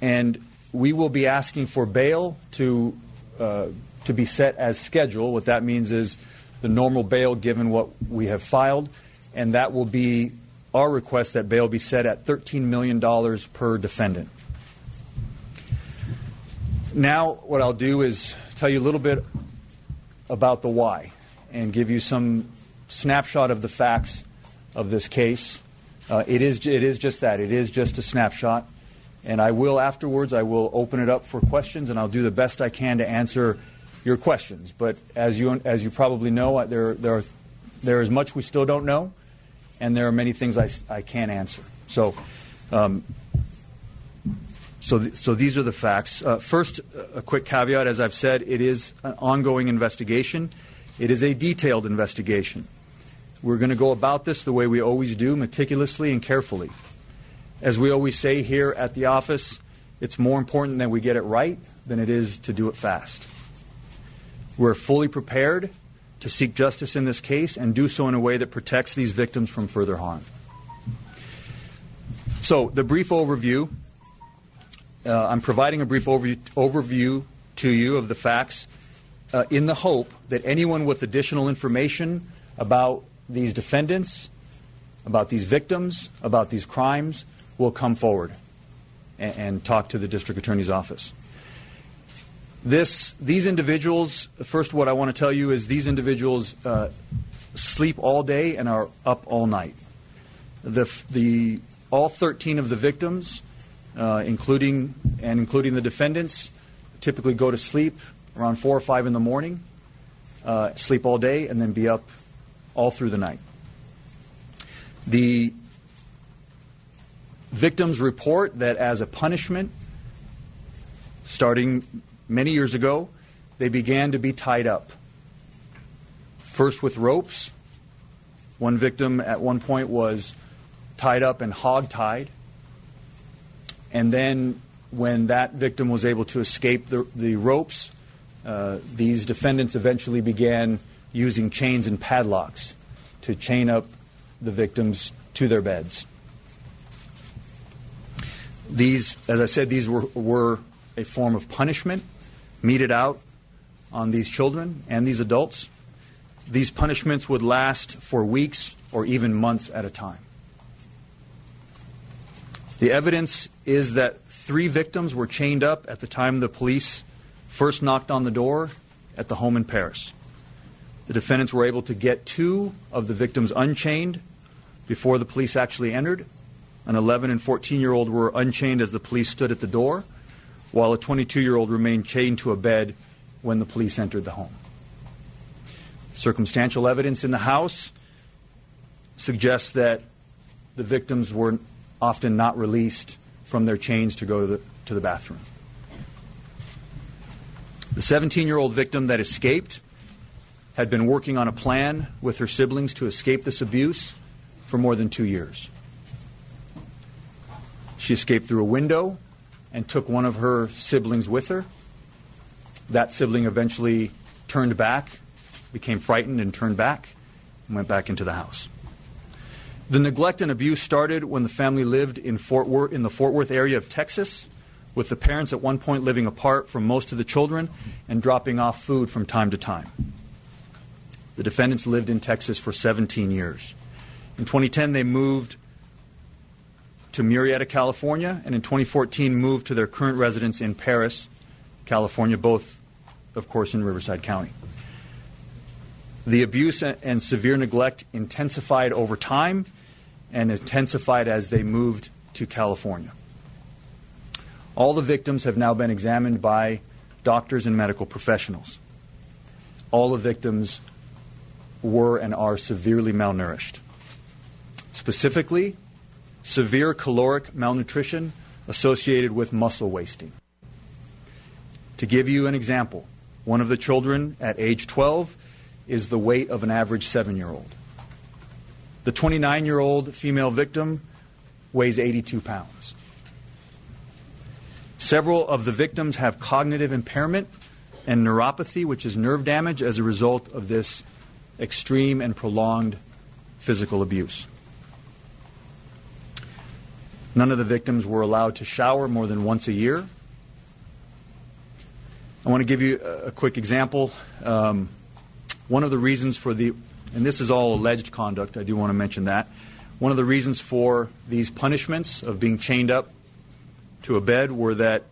and we will be asking for bail to uh, to be set as scheduled. What that means is the normal bail given what we have filed, and that will be our request that bail be set at $13 million per defendant. Now, what I'll do is tell you a little bit about the why and give you some snapshot of the facts of this case. Uh, it, is, it is just that. It is just a snapshot. And I will afterwards, I will open it up for questions, and I'll do the best I can to answer your questions. But as you, as you probably know, there, there, are, there is much we still don't know, and there are many things I, I can't answer. So, um, so, th- so these are the facts. Uh, first, a quick caveat as I've said, it is an ongoing investigation, it is a detailed investigation. We're going to go about this the way we always do, meticulously and carefully. As we always say here at the office, it's more important that we get it right than it is to do it fast. We're fully prepared to seek justice in this case and do so in a way that protects these victims from further harm. So, the brief overview uh, I'm providing a brief overview, overview to you of the facts uh, in the hope that anyone with additional information about these defendants, about these victims, about these crimes will come forward and, and talk to the district attorney's office. This, these individuals, first, what I want to tell you is these individuals uh, sleep all day and are up all night. The, the, all 13 of the victims, uh, including and including the defendants, typically go to sleep around four or five in the morning, uh, sleep all day, and then be up all through the night. The victims report that as a punishment, starting many years ago, they began to be tied up. First with ropes. One victim at one point was tied up and hog-tied. And then when that victim was able to escape the, the ropes, uh, these defendants eventually began using chains and padlocks to chain up the victims to their beds. These, as I said, these were, were a form of punishment meted out on these children and these adults. These punishments would last for weeks or even months at a time. The evidence is that three victims were chained up at the time the police first knocked on the door at the home in Perris. The defendants were able to get two of the victims unchained before the police actually entered. An 11 and 14 year old were unchained as the police stood at the door, while a 22 year old remained chained to a bed when the police entered the home. Circumstantial evidence in the house suggests that the victims were often not released from their chains to go to the, to the bathroom. The 17 year old victim that escaped had been working on a plan with her siblings to escape this abuse for more than two years. She escaped through a window and took one of her siblings with her. That sibling eventually turned back, became frightened, and turned back, and went back into the house. The neglect and abuse started when the family lived in, Fort Worth, in the Fort Worth area of Texas, with the parents at one point living apart from most of the children and dropping off food from time to time. The defendants lived in Texas for 17 years. In 2010, they moved to Murrieta, California, and in 2014 moved to their current residence in Perris, California, both, of course, in Riverside County. The abuse and severe neglect intensified over time and intensified as they moved to California. All the victims have now been examined by doctors and medical professionals. All the victims were and are severely malnourished. Specifically, severe caloric malnutrition associated with muscle wasting. To give you an example, one of the children at age 12 is the weight of an average seven year old. The 29 year old female victim weighs 82 pounds. Several of the victims have cognitive impairment and neuropathy, which is nerve damage as a result of this extreme and prolonged physical abuse. None of the victims were allowed to shower more than once a year. I want to give you a, quick example. Um, one of the reasons for the, and this is all alleged conduct, I do want to mention that. One of the reasons for these punishments of being chained up to a bed were that,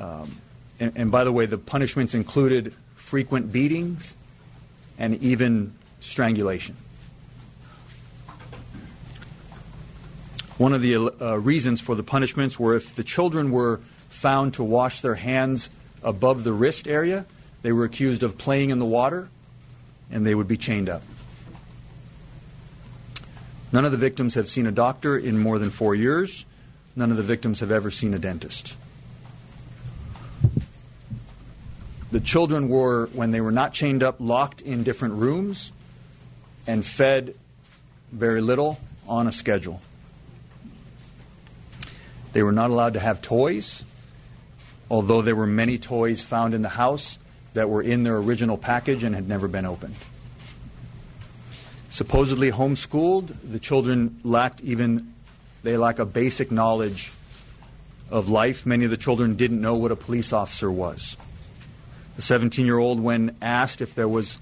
um, and, and by the way, the punishments included frequent beatings and even strangulation. One of the uh, reasons for the punishments were if the children were found to wash their hands above the wrist area, they were accused of playing in the water and they would be chained up. None of the victims have seen a doctor in more than four years. None of the victims have ever seen a dentist. The children were, when they were not chained up, locked in different rooms and fed very little on a schedule. They were not allowed to have toys, although there were many toys found in the house that were in their original package and had never been opened. Supposedly homeschooled, the children lacked even, they lack a basic knowledge of life. Many of the children didn't know what a police officer was. The 17 year old, when asked if there was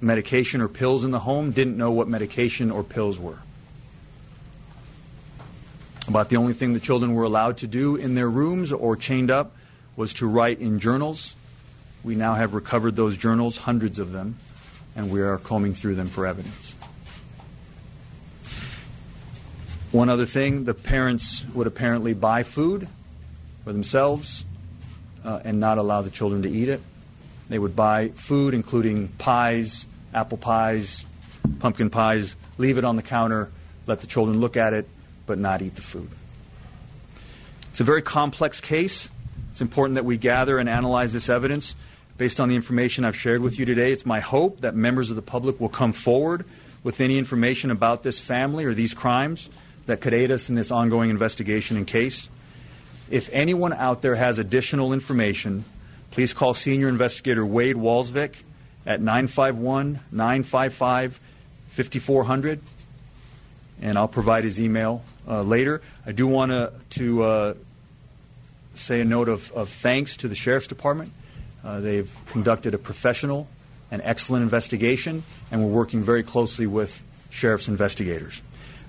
medication or pills in the home, didn't know what medication or pills were. About the only thing the children were allowed to do in their rooms or chained up was to write in journals. We now have recovered those journals, hundreds of them, and we are combing through them for evidence. One other thing the parents would apparently buy food for themselves uh, and not allow the children to eat it. They would buy food, including pies, apple pies, pumpkin pies, leave it on the counter, let the children look at it, but not eat the food. It's a very complex case. It's important that we gather and analyze this evidence. Based on the information I've shared with you today, it's my hope that members of the public will come forward with any information about this family or these crimes that could aid us in this ongoing investigation and case. If anyone out there has additional information, please call Senior Investigator Wade Walsvik at 951 955 5400, and I'll provide his email uh, later. I do want to, to uh, say a note of, of thanks to the Sheriff's Department. Uh, they've conducted a professional and excellent investigation, and we're working very closely with sheriff's investigators.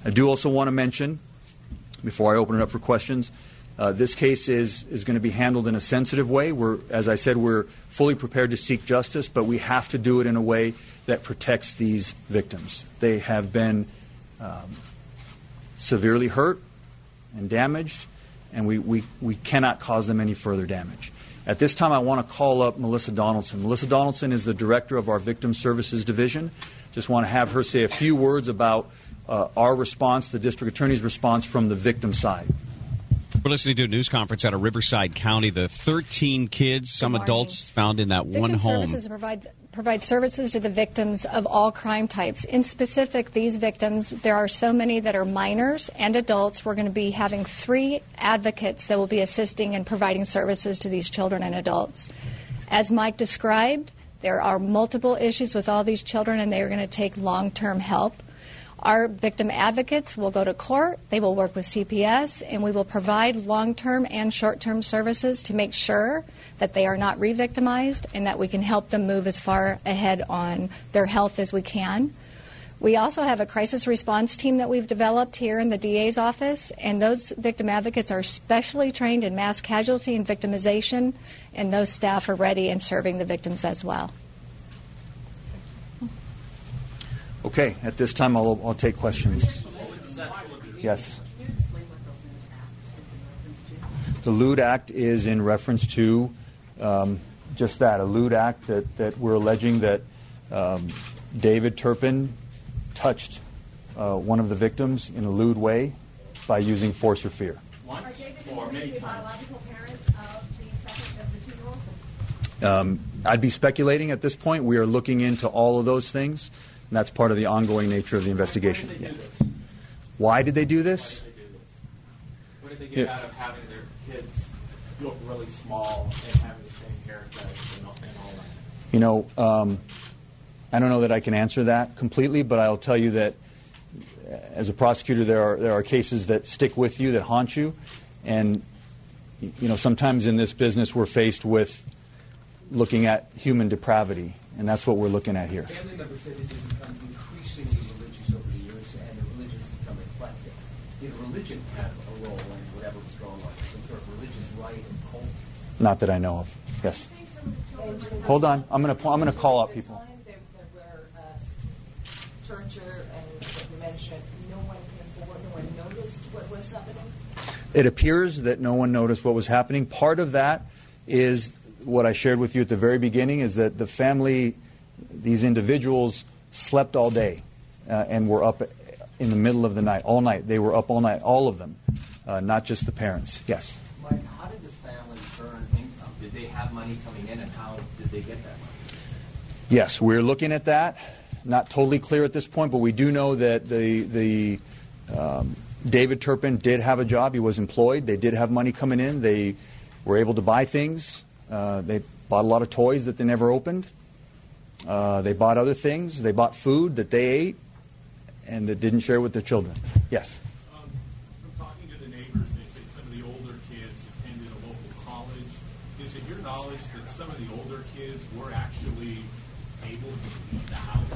I do also want to mention, before I open it up for questions, uh, this case is, is going to be handled in a sensitive way. We're, as I said, we're fully prepared to seek justice, but we have to do it in a way that protects these victims. They have been um, severely hurt and damaged, and we, we, we cannot cause them any further damage. At this time, I want to call up Melissa Donaldson. Melissa Donaldson is the director of our Victim Services Division. Just want to have her say a few words about uh, our response, the district attorney's response from the victim side. We're listening to a news conference out of Riverside County. The 13 kids, some adults found in that Victim one home. Services provide provide services to the victims of all crime types. In specific, these victims, there are so many that are minors and adults. We're going to be having three advocates that will be assisting and providing services to these children and adults. As Mike described, there are multiple issues with all these children, and they are going to take long term help. Our victim advocates will go to court, they will work with CPS, and we will provide long term and short term services to make sure that they are not re victimized and that we can help them move as far ahead on their health as we can. We also have a crisis response team that we've developed here in the DA's office, and those victim advocates are specially trained in mass casualty and victimization, and those staff are ready and serving the victims as well. Okay, at this time, I'll, I'll take questions. Yes. The lewd act is in reference to um, just that a lewd act that, that we're alleging that um, David Turpin touched uh, one of the victims in a lewd way by using force or fear. Are David and Lucy the biological parents of the second of Um, I'd be speculating at this point. We are looking into all of those things, and that's part of the ongoing nature of the investigation. Yeah. Why did they do this? What did they get Yeah. out of having their kids look really small and having the same haircut and all, that? You know, um, I don't know that I can answer that completely, but I'll tell you that uh, as a prosecutor, there are there are cases that stick with you, that haunt you, and you know sometimes in this business we're faced with looking at human depravity, and that's what we're looking at here. Family members say that they become increasingly religious over the years, and the religions become eclectic. Did religion have a role in whatever was going on? Some sort of religious right and cult? Not that I know of. Yes. Hold on. I'm gonna I'm gonna call out people. There, there were uh, torture and you mentioned. No one came forward. No one noticed what was happening. It appears that no one noticed what was happening. Part of that is what I shared with you at the very beginning is that the family, these individuals, slept all day uh, and were up in the middle of the night, all night. They were up all night, all of them, uh, not just the parents. Yes. Mike, how did the family earn income? Did they have money coming in, and how did they get that money? Yes, we're looking at that. Not totally clear at this point, but we do know that the the um, David Turpin did have a job. He was employed. They did have money coming in. They were able to buy things. Uh, they bought a lot of toys that they never opened. Uh, they bought other things. They bought food that they ate and that didn't share with their children. Yes. Um, From talking to the neighbors, they say some of the older kids attended a local college. Is it your knowledge that some of the older kids were actually able to leave the house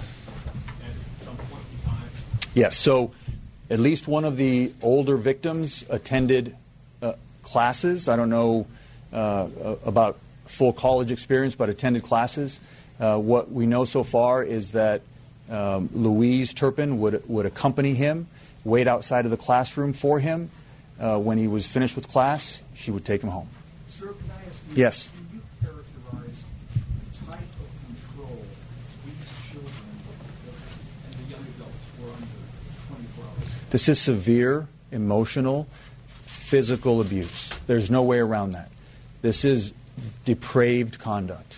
at some point in time? Yes. So, at least one of the older victims attended uh, classes. I don't know uh, about full college experience, but attended classes. Uh, what we know so far is that um, Louise Turpin would would accompany him, wait outside of the classroom for him. Uh, when he was finished with class, she would take him home. Sir, can I ask you? Yes. Can you characterize the type of control these children and the young adults were under 24 hours? This is severe emotional, physical abuse. There's no way around that. This is depraved conduct.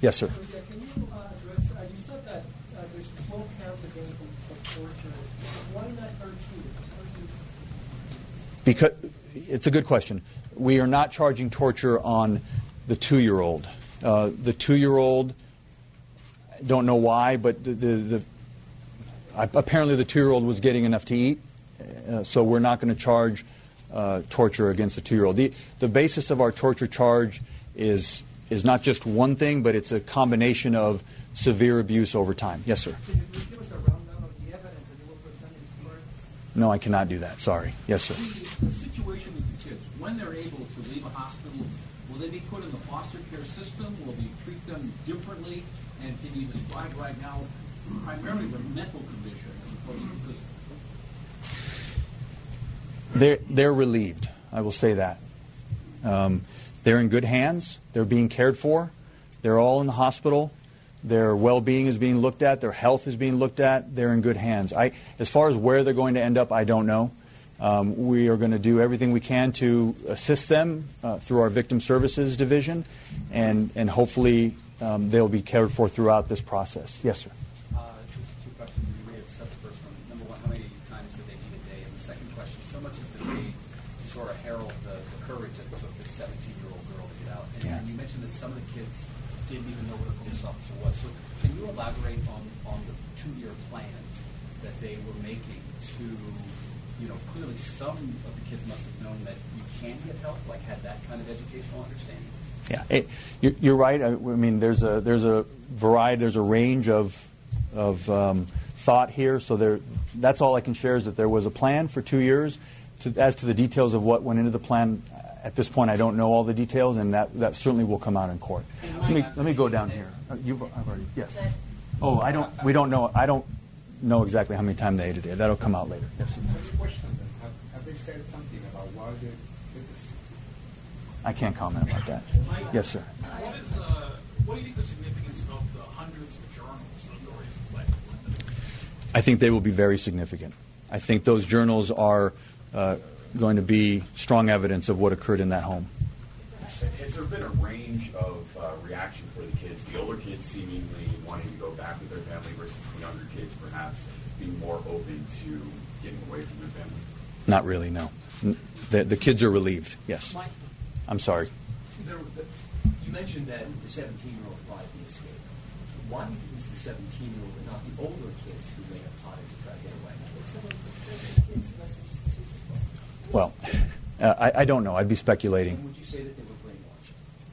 Yes, sir. So, yeah, can you uh, uh, you said that uh, there's 12 counts against them for torture. Why not 13? 13 Because it's a good question. We are not charging torture on the two-year-old. Uh, the two-year-old, don't know why, but the, the, the apparently the two-year-old was getting enough to eat, uh, so we're not going to charge uh, torture against the two-year-old. The, the basis of our torture charge is is not just one thing, but it's a combination of severe abuse over time. Yes, sir. Can you give us a rundown of the evidence that you will present in court? No, I cannot do that. Sorry. Yes, sir. The situation with the kids, when they're able to leave a hospital, will they be put in the foster care system? Will we treat them differently? And can you describe right now primarily the mental condition as opposed to physical? They're, they're relieved. I will say that. Um, they're in good hands. They're being cared for. They're all in the hospital. Their well-being is being looked at. Their health is being looked at. They're in good hands. I, as far as where they're going to end up, I don't know. Um, we are going to do everything we can to assist them uh, through our victim services division, and, and hopefully um, they'll be cared for throughout this process. Yes, sir. Elaborate on, on the two-year plan that they were making to, you know, clearly some of the kids must have known that you can get help, like had that kind of educational understanding? Yeah, it, you're, you're right. I, I mean, there's a there's a variety, there's a range of of um, thought here. So there, that's all I can share is that there was a plan for two years. To, as to the details of what went into the plan, at this point, I don't know all the details, and that, that certainly will come out in court. Let me let me go down here. Uh, You've I've already yes. Oh, I don't. We don't know. I don't know exactly how many times they ate a day. That'll come out later. Yes. Have you questioned them? Have, have they said something about why they did this? I can't comment about that. Yes, sir. What is, uh, what do you think the significance of the hundreds of journals that authorities have collected? I think they will be very significant. I think those journals are uh, going to be strong evidence of what occurred in that home. Has there been a range of uh, reaction for the older kids seemingly wanting to go back with their family versus the younger kids perhaps being more open to getting away from their family? Not really, no. The, the kids are relieved, yes. Mike, I'm sorry. there, you mentioned that the 17-year-old tried the escape. Why was the 17-year-old and not the older kids who may have plotted to try to get away? Well, uh, I, I don't know. I'd be speculating. Would you say that they were brainwashed?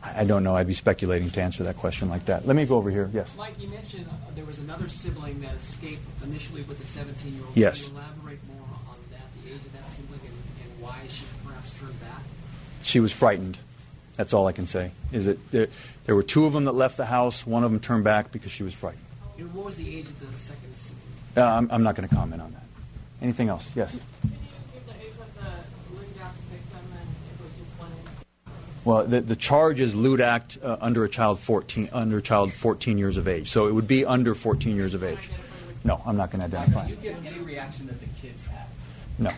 I don't know. I'd be speculating to answer that question like that. Let me go over here. Yes. Mike, you mentioned uh, there was another sibling that escaped initially with the 17-year-old. Yes. Can you elaborate more on that, the age of that sibling, and, and why she perhaps turned back? She was frightened. That's all I can say. Is that there, there were two of them that left the house. One of them turned back because she was frightened. And what was the age of the second sibling? Uh, I'm, I'm not going to comment on that. Anything else? Yes. Well, the, the charge is lewd act uh, under a child 14 under a child 14 years of age. So it would be under 14 years of age. No, I'm not going to identify. Did you get any reaction that the kids had? No.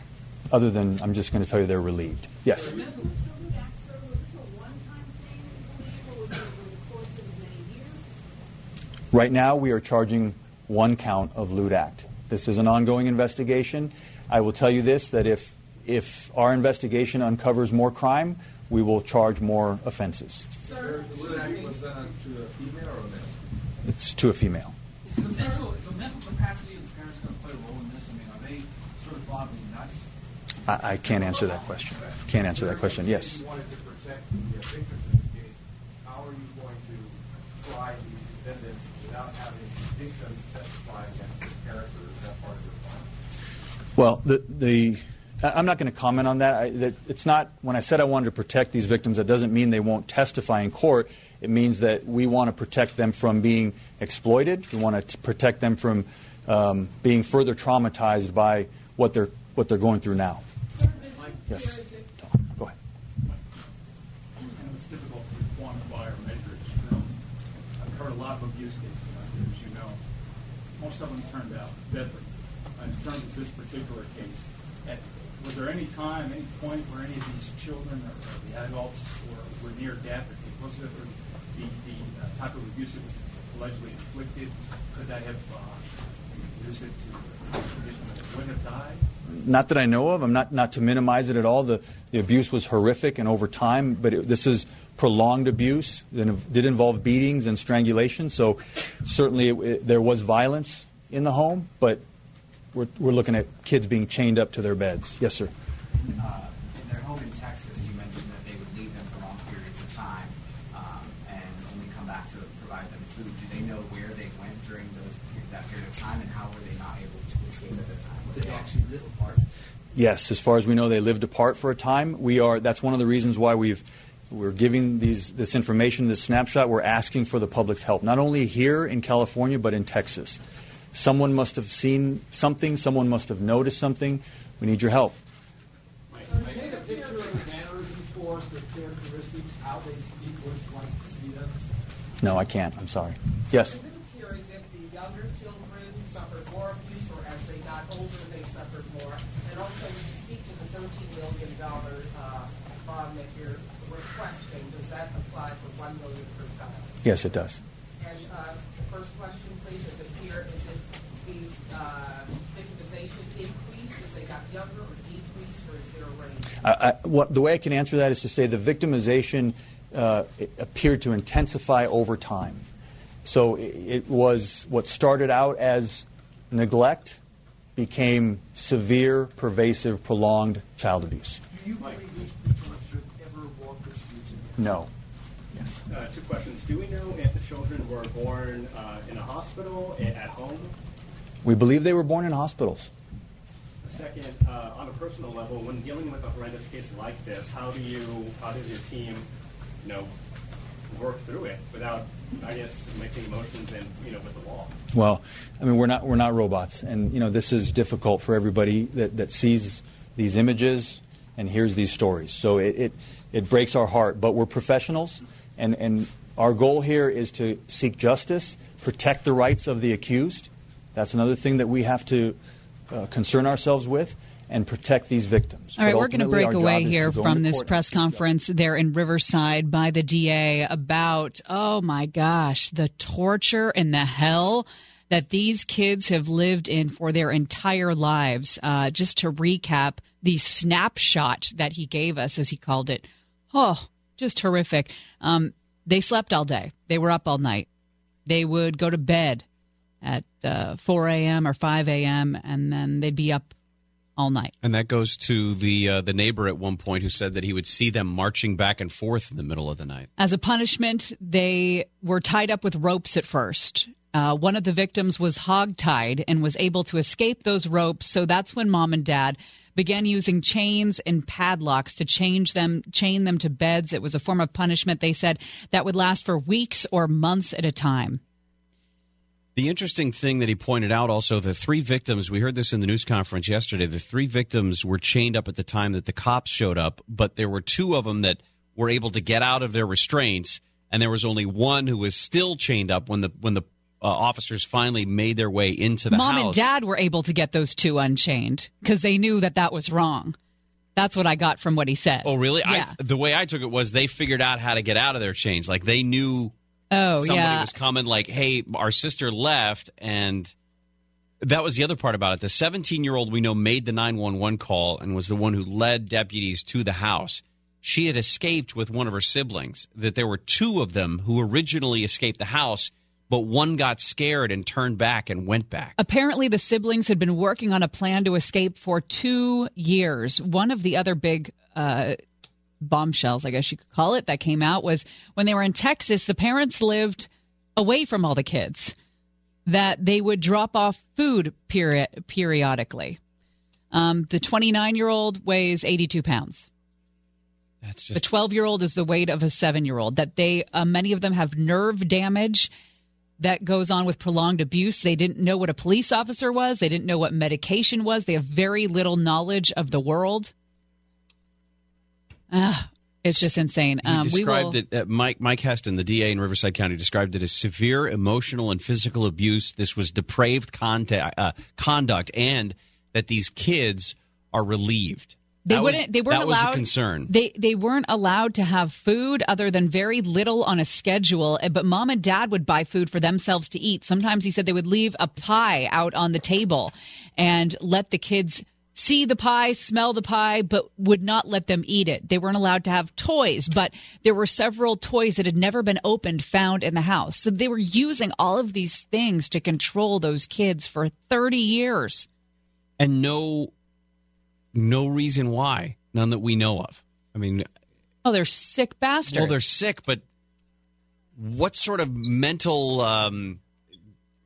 Other than I'm just going to tell you they're relieved. Yes. Right now, we are charging one count of lewd act. This is an ongoing investigation. I will tell you this: that if if our investigation uncovers more crime, we will charge more offenses. Sir, the lewd act was done to a female or a male? It's to a female. Is the mental, is the mental capacity of the parents going to play a role in this? I mean, are they sort of bodily nuts? I, I can't answer that question. Can't answer that question. Yes. You wanted to protect the uh, victims in this case. How are you going to try these defendants without having victims testify against their parents, or is that part of your plan? Well, the, the I- I'm not going to comment on that. I, that. It's not when I said I wanted to protect these victims. That doesn't mean they won't testify in court. It means that we want to protect them from being exploited. We want to protect them from um, being further traumatized by what they're what they're going through now. Yes. Go ahead. It's difficult to quantify or measure extreme. I've covered a lot of abuse cases as you know. Most of them turned out deadly. In terms of this particular case, was there any time, any point where any of these children or, the adults were, were near death? If it was it the, the uh, type of abuse that was allegedly inflicted, could that have uh, it to a condition that it wouldn't have died? Not that I know of. I'm not not to minimize it at all. The the abuse was horrific and over time, but it, this is prolonged abuse. It did involve beatings and strangulation. So certainly it, there was violence in the home, but we're we're looking at kids being chained up to their beds. Yes, sir. uh, in their home in Texas, you mentioned that they would leave them for long periods of time um, and only come back to provide them food. Do they know where they went during those, that period of time, and how were they not able to escape at the time? Were they they actually live apart? Yes, as far as we know, they lived apart for a time. We are. That's one of the reasons why we've we're giving these this information, this snapshot. We're asking for the public's help, not only here in California but in Texas. Someone must have seen something. Someone must have noticed something. We need your help. Paint a picture of the mannerisms for us, their characteristics, how they speak, what it's like to see them. No, I can't. I'm sorry. Yes. Is it curious if the younger children suffered more abuse, or as they got older, they suffered more? And also, when you speak to the thirteen million dollar uh, bond that you're requesting, does that apply for one million per child? Yes, it does. And uh, the first question, please, is it here, is it the uh, victimization increased as they got younger, or decreased, or is there a range? I, I, what, the way I can answer that is to say the victimization uh, appeared to intensify over time. So it, it was what started out as neglect became severe, pervasive, prolonged child abuse. Do you believe these people should ever walk the streets again? No. Uh, two questions. Do we know if the children were born uh, in a hospital, at home? We believe they were born in hospitals. Second, uh, on a personal level, when dealing with a horrendous case like this, how do you, how does your team, you know, work through it without, I guess, mixing emotions and, you know, with the law? Well, I mean, we're not we're not robots, and you know this is difficult for everybody that, that sees these images and hears these stories. So it, it it breaks our heart, but we're professionals, and and our goal here is to seek justice, protect the rights of the accused. That's another thing that we have to uh, concern ourselves with, and protect these victims. All right, we're going to break away job is to here from this press conference there in Riverside by the DA about, oh my gosh, the torture and the hell that these kids have lived in for their entire lives. Uh, just to recap the snapshot that he gave us, as he called it. Oh, just horrific. Um, they slept all day, they were up all night. They would go to bed at uh, 4 a.m. or 5 a.m., and then they'd be up all night. And that goes to the uh, the neighbor at one point who said that he would see them marching back and forth in the middle of the night. As a punishment, they were tied up with ropes at first. Uh, one of the victims was hogtied and was able to escape those ropes. So that's when mom and dad began using chains and padlocks to change them, chain them to beds. It was a form of punishment. They said that would last for weeks or months at a time. The interesting thing that he pointed out also the three victims, we heard this in the news conference yesterday, the three victims were chained up at the time that the cops showed up, but there were two of them that were able to get out of their restraints and there was only one who was still chained up when the when the uh, officers finally made their way into the Mom house. and dad were able to get those two unchained because they knew that that was wrong. That's what I got from what he said. Oh, really? Yeah. I, the way I took it was they figured out how to get out of their chains. Like they knew oh, yeah. somebody yeah. was coming. Like, hey, our sister left, and that was the other part about it. The 17 year old we know made the 911 call and was the one who led deputies to the house. She had escaped with one of her siblings. That there were two of them who originally escaped the house, but one got scared and turned back and went back. Apparently, the siblings had been working on a plan to escape for two years. One of the other big uh, bombshells, I guess you could call it, that came out was when they were in Texas, the parents lived away from all the kids, that they would drop off food period, periodically. Um, the 29 year old weighs 82 pounds. That's just... the 12 year old is the weight of a seven year old. That they, uh, many of them have nerve damage that goes on with prolonged abuse. They didn't know what a police officer was. They didn't know what medication was. They have very little knowledge of the world. It's just insane. Um, we will. described it. Uh, Mike Mike Hestrin, the DA in Riverside County, described it as severe emotional and physical abuse. This was depraved contact, uh, conduct, and that these kids are relieved. They That wouldn't. They weren't that allowed. was a concern. They they weren't allowed to have food other than very little on a schedule. eh, But mom and dad would buy food for themselves to eat. Sometimes he said they would leave a pie out on the table and let the kids see the pie, smell the pie, but would not let them eat it. They weren't allowed to have toys, but there were several toys that had never been opened found in the house. So they were using all of these things to control those kids for 30 years. and no, no reason why. None that we know of. I mean, Oh, they're sick bastards. well, they're sick, but what sort of mental? Um,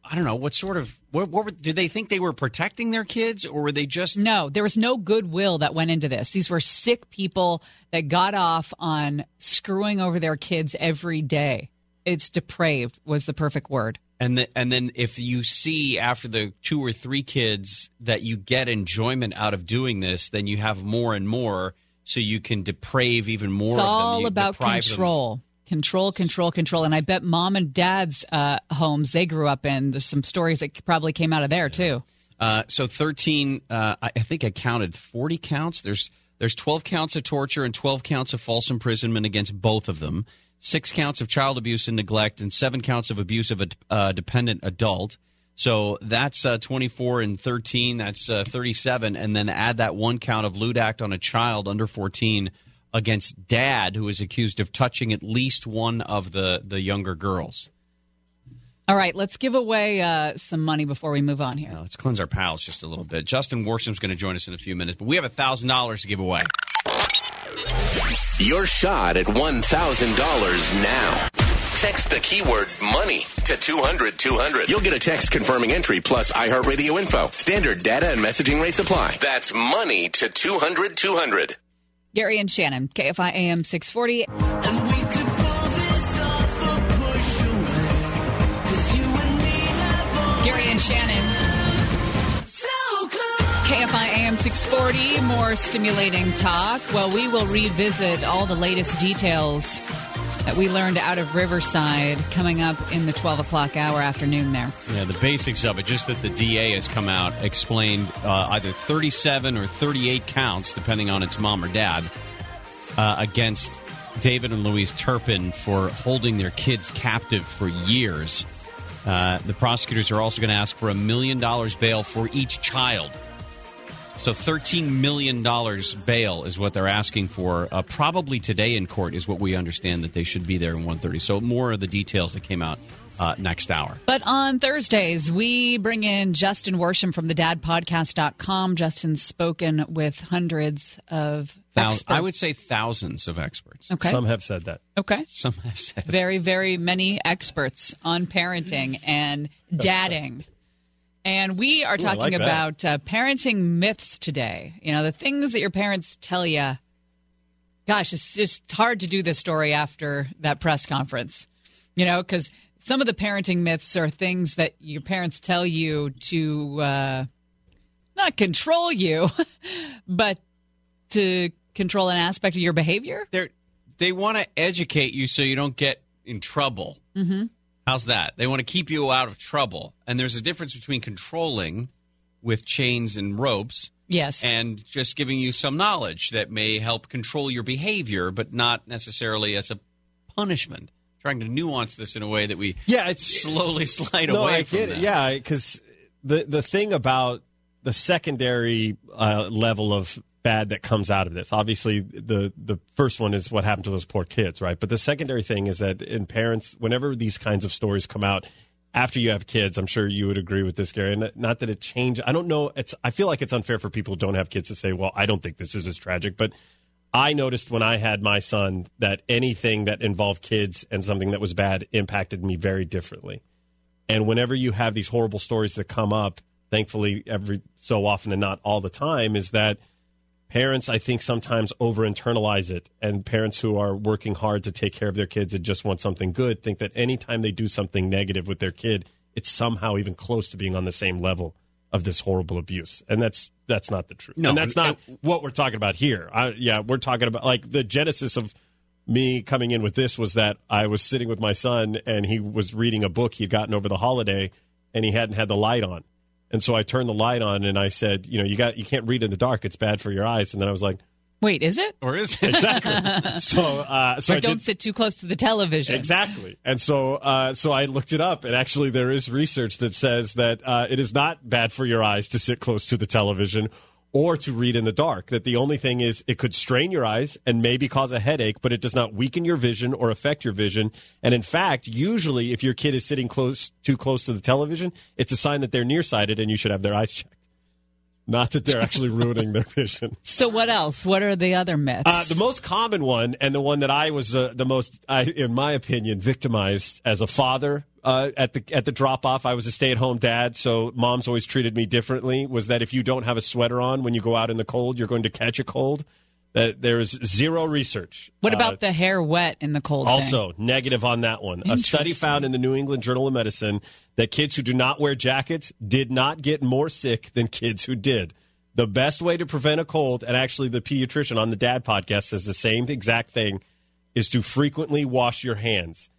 I don't know. What sort of? What, what were, did they think they were protecting their kids, or were they just? No, there was no goodwill that went into this. These were sick people that got off on screwing over their kids every day. It's depraved was the perfect word. And the, and then if you see after the two or three kids that you get enjoyment out of doing this, then you have more and more, so you can deprave even more. It's all about control them. Control. Control, control. And I bet mom and dad's uh, homes they grew up in, there's some stories that probably came out of there too. Uh, so thirteen, uh, I think I counted forty counts. There's there's twelve counts of torture and twelve counts of false imprisonment against both of them. Six counts of child abuse and neglect, and seven counts of abuse of a uh, dependent adult. So that's uh, 24 and 13. That's uh, 37. And then add that one count of lewd act on a child under 14 against dad, who is accused of touching at least one of the, the younger girls. All right, let's give away uh, some money before we move on here. Now, let's cleanse our pals just a little bit. Justin Worsham's going to join us in a few minutes, but we have a $1,000 to give away. Your shot at $1,000 now. Text the keyword money to 200 200. You'll get a text confirming entry plus iHeartRadio info. Standard data and messaging rates apply. That's money to 200 200. Gary and Shannon, KFI AM 640. Gary and Shannon. KFI AM 640, more stimulating talk. Well, we will revisit all the latest details that we learned out of Riverside coming up in the 12 o'clock hour afternoon there. Yeah, the basics of it, just that the DA has come out, explained uh, either 37 or 38 counts, depending on its mom or dad, uh, against David and Louise Turpin for holding their kids captive for years. Uh, the prosecutors are also going to ask for a million dollars bail for each child. So $13 million bail is what they're asking for. Uh, probably today in court is what we understand that they should be there in 1.30. So more of the details that came out uh, next hour. But on Thursdays, we bring in Justin Worsham from the dadpodcast.com. Justin's spoken with hundreds of Thou- experts. I would say thousands of experts. Okay. Some have said that. Okay. Some have said. Very, very many experts on parenting and dadding. And we are Ooh, talking like about uh, parenting myths today. You know, the things that your parents tell you. Gosh, it's just hard to do this story after that press conference, you know, because some of the parenting myths are things that your parents tell you to uh, not control you, but to control an aspect of your behavior. They're, they want to educate you so you don't get in trouble. Mm-hmm. How's that? They want to keep you out of trouble. And there's a difference between controlling with chains and ropes Yes. and just giving you some knowledge that may help control your behavior, but not necessarily as a punishment. Trying to nuance this in a way that we Yeah, it's slowly slide no, away I from get that. it. Yeah, because the the thing about the secondary uh, level of bad that comes out of this, obviously, the the first one is what happened to those poor kids, right? But the secondary thing is that in parents, whenever these kinds of stories come out. After you have kids, I'm sure you would agree with this, Gary. And not that it changed. I don't know. It's. I feel like it's unfair for people who don't have kids to say, "Well, I don't think this is as tragic." But I noticed when I had my son that anything that involved kids and something that was bad impacted me very differently. And whenever you have these horrible stories that come up, thankfully, every so often and not all the time, is that parents, I think, sometimes over internalize it. And parents who are working hard to take care of their kids and just want something good think that anytime they do something negative with their kid, it's somehow even close to being on the same level of this horrible abuse. And that's that's not the truth. No, and that's not what we're talking about here. I, yeah, we're talking about like the genesis of me coming in with this was that I was sitting with my son and he was reading a book he'd gotten over the holiday and he hadn't had the light on. And so I turned the light on and I said, you know, you got you can't read in the dark. It's bad for your eyes. And then I was like, Wait, is it? Or is it? exactly. so uh, so or I don't did, sit too close to the television. Exactly. And so, uh, so I looked it up, and actually, there is research that says that uh, it is not bad for your eyes to sit close to the television or to read in the dark. That the only thing is it could strain your eyes and maybe cause a headache, but it does not weaken your vision or affect your vision. And in fact, usually, if your kid is sitting close too close to the television, it's a sign that they're nearsighted, and you should have their eyes checked. Not that they're actually ruining their vision. So what else? What are the other myths? Uh, the most common one, and the one that I was uh, the most, I, in my opinion, victimized as a father uh, at the at the drop off. I was a stay at home dad, so moms always treated me differently. Was that if you don't have a sweater on when you go out in the cold, you're going to catch a cold? That there is zero research. what Uh, about the hair wet in the cold? also, negative on that one. A study found in the New England Journal of Medicine that kids who do not wear jackets did not get more sick than kids who did. The best way to prevent a cold, and actually the pediatrician on the Dad podcast says the same exact thing, is to frequently wash your hands.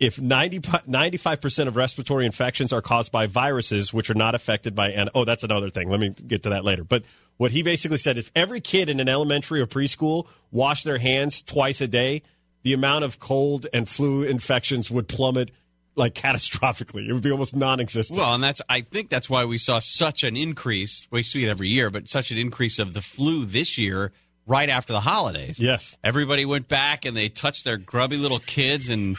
If 90, 95% of respiratory infections are caused by viruses, which are not affected by, an, oh, that's another thing. Let me get to that later. But what he basically said is every kid in an elementary or preschool wash their hands twice a day, the amount of cold and flu infections would plummet like catastrophically. It would be almost non existent. Well, and that's I think that's why we saw such an increase. We see it every year, but such an increase of the flu this year right after the holidays. Yes. Everybody went back and they touched their grubby little kids and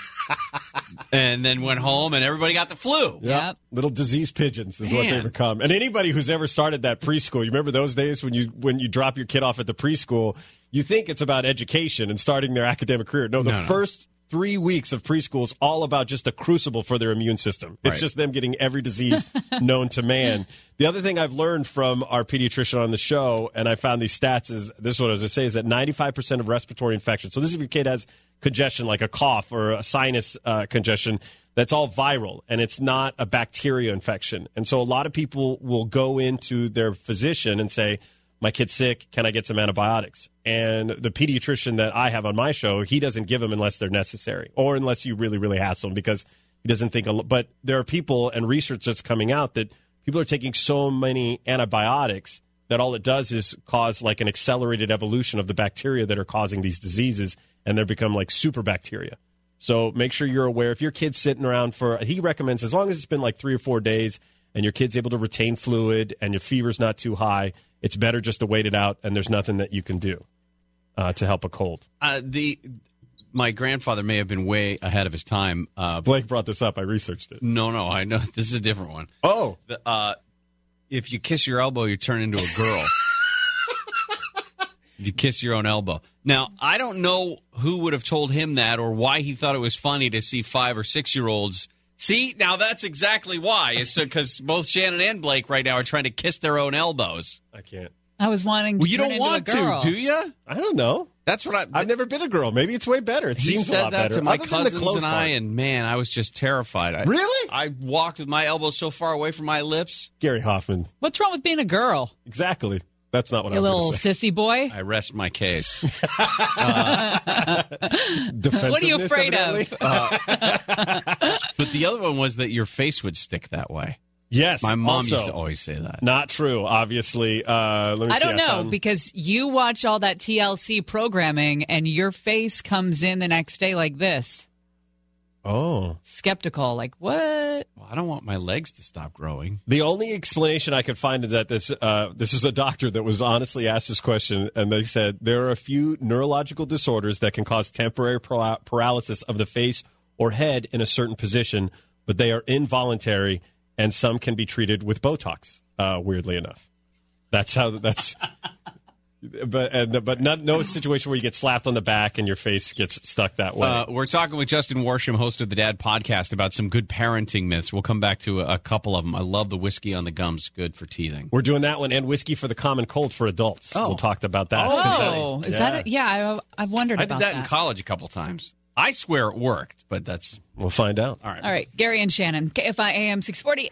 and then went home and everybody got the flu. Yep. Little disease pigeons is what they Man. become. And anybody who's ever started that preschool, you remember those days when you when you drop your kid off at the preschool, you think it's about education and starting their academic career. No, the No, no. first three weeks of preschool is all about just a crucible for their immune system. It's Right. just them getting every disease known to man. The other thing I've learned from our pediatrician on the show, and I found these stats is this is what I was going to say is that 95% of respiratory infections. So this is if your kid has congestion like a cough or a sinus uh, congestion, that's all viral and it's not a bacteria infection. And so a lot of people will go into their physician and say, My kid's sick. Can I get some antibiotics? And the pediatrician that I have on my show, he doesn't give them unless they're necessary or unless you really, really hassle them because he doesn't think. A, but there are people and research that's coming out that people are taking so many antibiotics that all it does is cause like an accelerated evolution of the bacteria that are causing these diseases, and they become like super bacteria. So make sure you're aware. If your kid's sitting around for, he recommends as long as it's been like three or four days and your kid's able to retain fluid and your fever's not too high, it's better just to wait it out and there's nothing that you can do uh, to help a cold. Uh, the my grandfather may have been way ahead of his time. Uh, Blake brought this up. I researched it. No, no, I know this is a different one. Oh, the, uh, if you kiss your elbow, you turn into a girl. if you kiss your own elbow. Now, I don't know who would have told him that or why he thought it was funny to see five or six year olds. See, now that's exactly why. It's because both Shannon and Blake right now are trying to kiss their own elbows. I can't. I was wanting to Well, you turn don't into want a girl. to, do you? I don't know. That's what I. I've never been a girl. Maybe it's way better. It he seems said a lot that better. to my Other than the cousins clothes and I, part. and man, I was just terrified. I, Really? I walked with my elbow so far away from my lips. Gary Hoffman. What's wrong with being a girl? Exactly. That's not what You I was saying. little going to say. sissy boy. I rest my case. what are you afraid of? but the other one was that your face would stick that way. Yes. My mom also, used to always say that. Not true, obviously. Uh, let me I see. don't know found- because you watch all that TLC programming and your face comes in the next day like this, Oh. skeptical. Like what? Well, I don't want my legs to stop growing. The only explanation I could find is that this uh, this is a doctor that was honestly asked this question, and they said there are a few neurological disorders that can cause temporary para- paralysis of the face or head in a certain position, but they are involuntary, and some can be treated with Botox. Uh, weirdly enough, that's how that's. But and, but not, no situation where you get slapped on the back and your face gets stuck that way. Uh, we're talking with Justin Worsham, host of the Dad Podcast, about some good parenting myths. We'll come back to a, a couple of them. I love the whiskey on the gums, good for teething. We're doing that one and whiskey for the common cold for adults. Oh. We'll talk about that- Oh, is that? A, yeah, I, I've wondered I did about that, in college a couple times. I swear it worked, but that's We'll find out. all right. All right, Gary and Shannon, KFI AM six forty.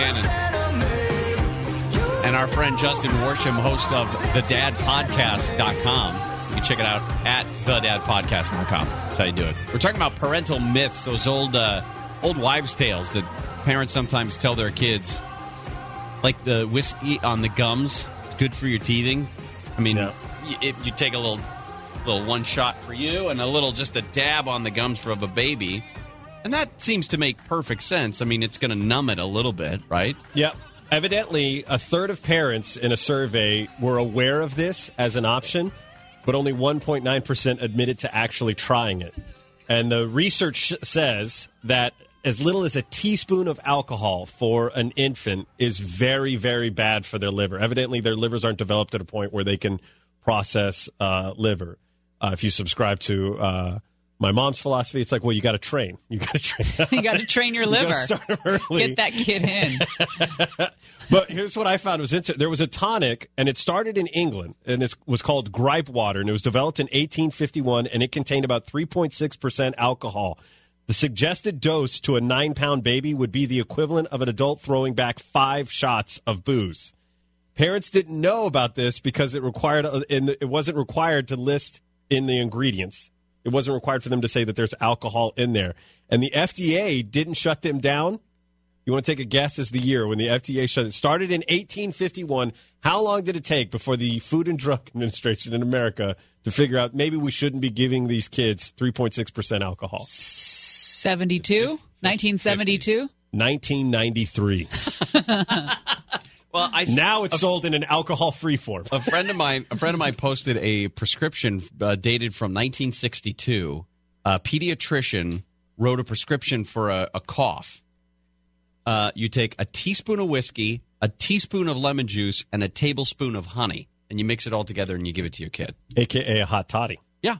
Shannon. And our friend Justin Worsham, host of the thedadpodcast.com. You can check it out at thedadpodcast.com. That's how you do it. We're talking about parental myths, those old uh, old wives' tales that parents sometimes tell their kids. Like the whiskey on the gums, it's good for your teething. I mean, y- if you take a little little one shot for you and a little just a dab on the gums for of a baby. And that seems to make perfect sense. I mean, it's going to numb it a little bit, right? Yep. Evidently, a third of parents in a survey were aware of this as an option, but only 1.9% admitted to actually trying it. And the research says that as little as a teaspoon of alcohol for an infant is very, very bad for their liver. Evidently, their livers aren't developed at a point where they can process uh, liver. Uh, if you subscribe to uh, my mom's philosophy, it's like, well, you got to train. You got to train. you got to train your You liver. early. Get that kid in. But here's what I found was interesting. There was a tonic, and it started in England, and it was called Gripe Water, and it was developed in 1851, and it contained about 3.6% alcohol. The suggested dose to a nine pound baby would be the equivalent of an adult throwing back five shots of booze. Parents didn't know about this because it required, uh, in the, it wasn't required to list in the ingredients. It wasn't required for them to say that there's alcohol in there. And the FDA didn't shut them down. You want to take a guess as the year when the FDA shut it? Started in 1851. How long did it take before the Food and Drug Administration in America to figure out maybe we shouldn't be giving these kids 3.6% alcohol? 72? 1972? 1993. Well, I now it's sold in an alcohol-free form. a friend of mine, a friend of mine posted a prescription uh, dated from 1962. A pediatrician wrote a prescription for a, a cough. Uh, you take a teaspoon of whiskey, a teaspoon of lemon juice, and a tablespoon of honey, and you mix it all together and you give it to your kid. AKA a hot toddy. Yeah.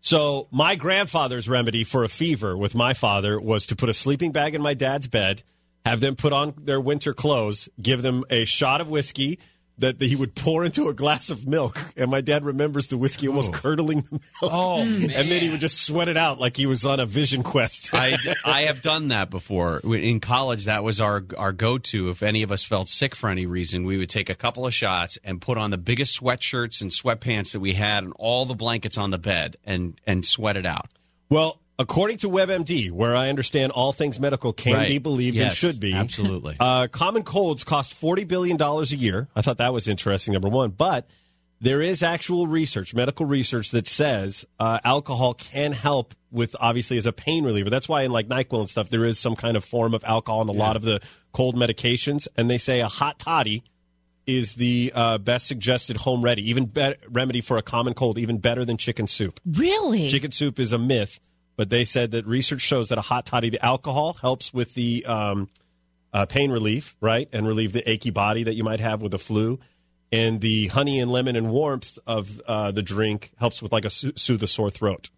So my grandfather's remedy for a fever with my father was to put a sleeping bag in my dad's bed, have them put on their winter clothes, give them a shot of whiskey that he would pour into a glass of milk. And my dad remembers the whiskey almost curdling the milk. Oh, And then he would just sweat it out like he was on a vision quest. I, I have done that before. In college, that was our our go to. If any of us felt sick for any reason, we would take a couple of shots and put on the biggest sweatshirts and sweatpants that we had and all the blankets on the bed and and sweat it out. Well, according to WebMD, where I understand all things medical can Right. be believed and should be, absolutely. Uh, common colds cost forty billion dollars a year. I thought that was interesting. Number one, but there is actual research, medical research that says uh, alcohol can help with obviously as a pain reliever. That's why in like Nyquil and stuff, there is some kind of form of alcohol in a lot of the cold medications, and they say a hot toddy is the uh, best suggested home ready, even be- remedy for a common cold, even better than chicken soup. Really? Chicken soup is a myth, but they said that research shows that a hot toddy, the alcohol, helps with the um, uh, pain relief, right, and relieve the achy body that you might have with the flu. And the honey and lemon and warmth of uh, the drink helps with like a soo- soothe a sore throat.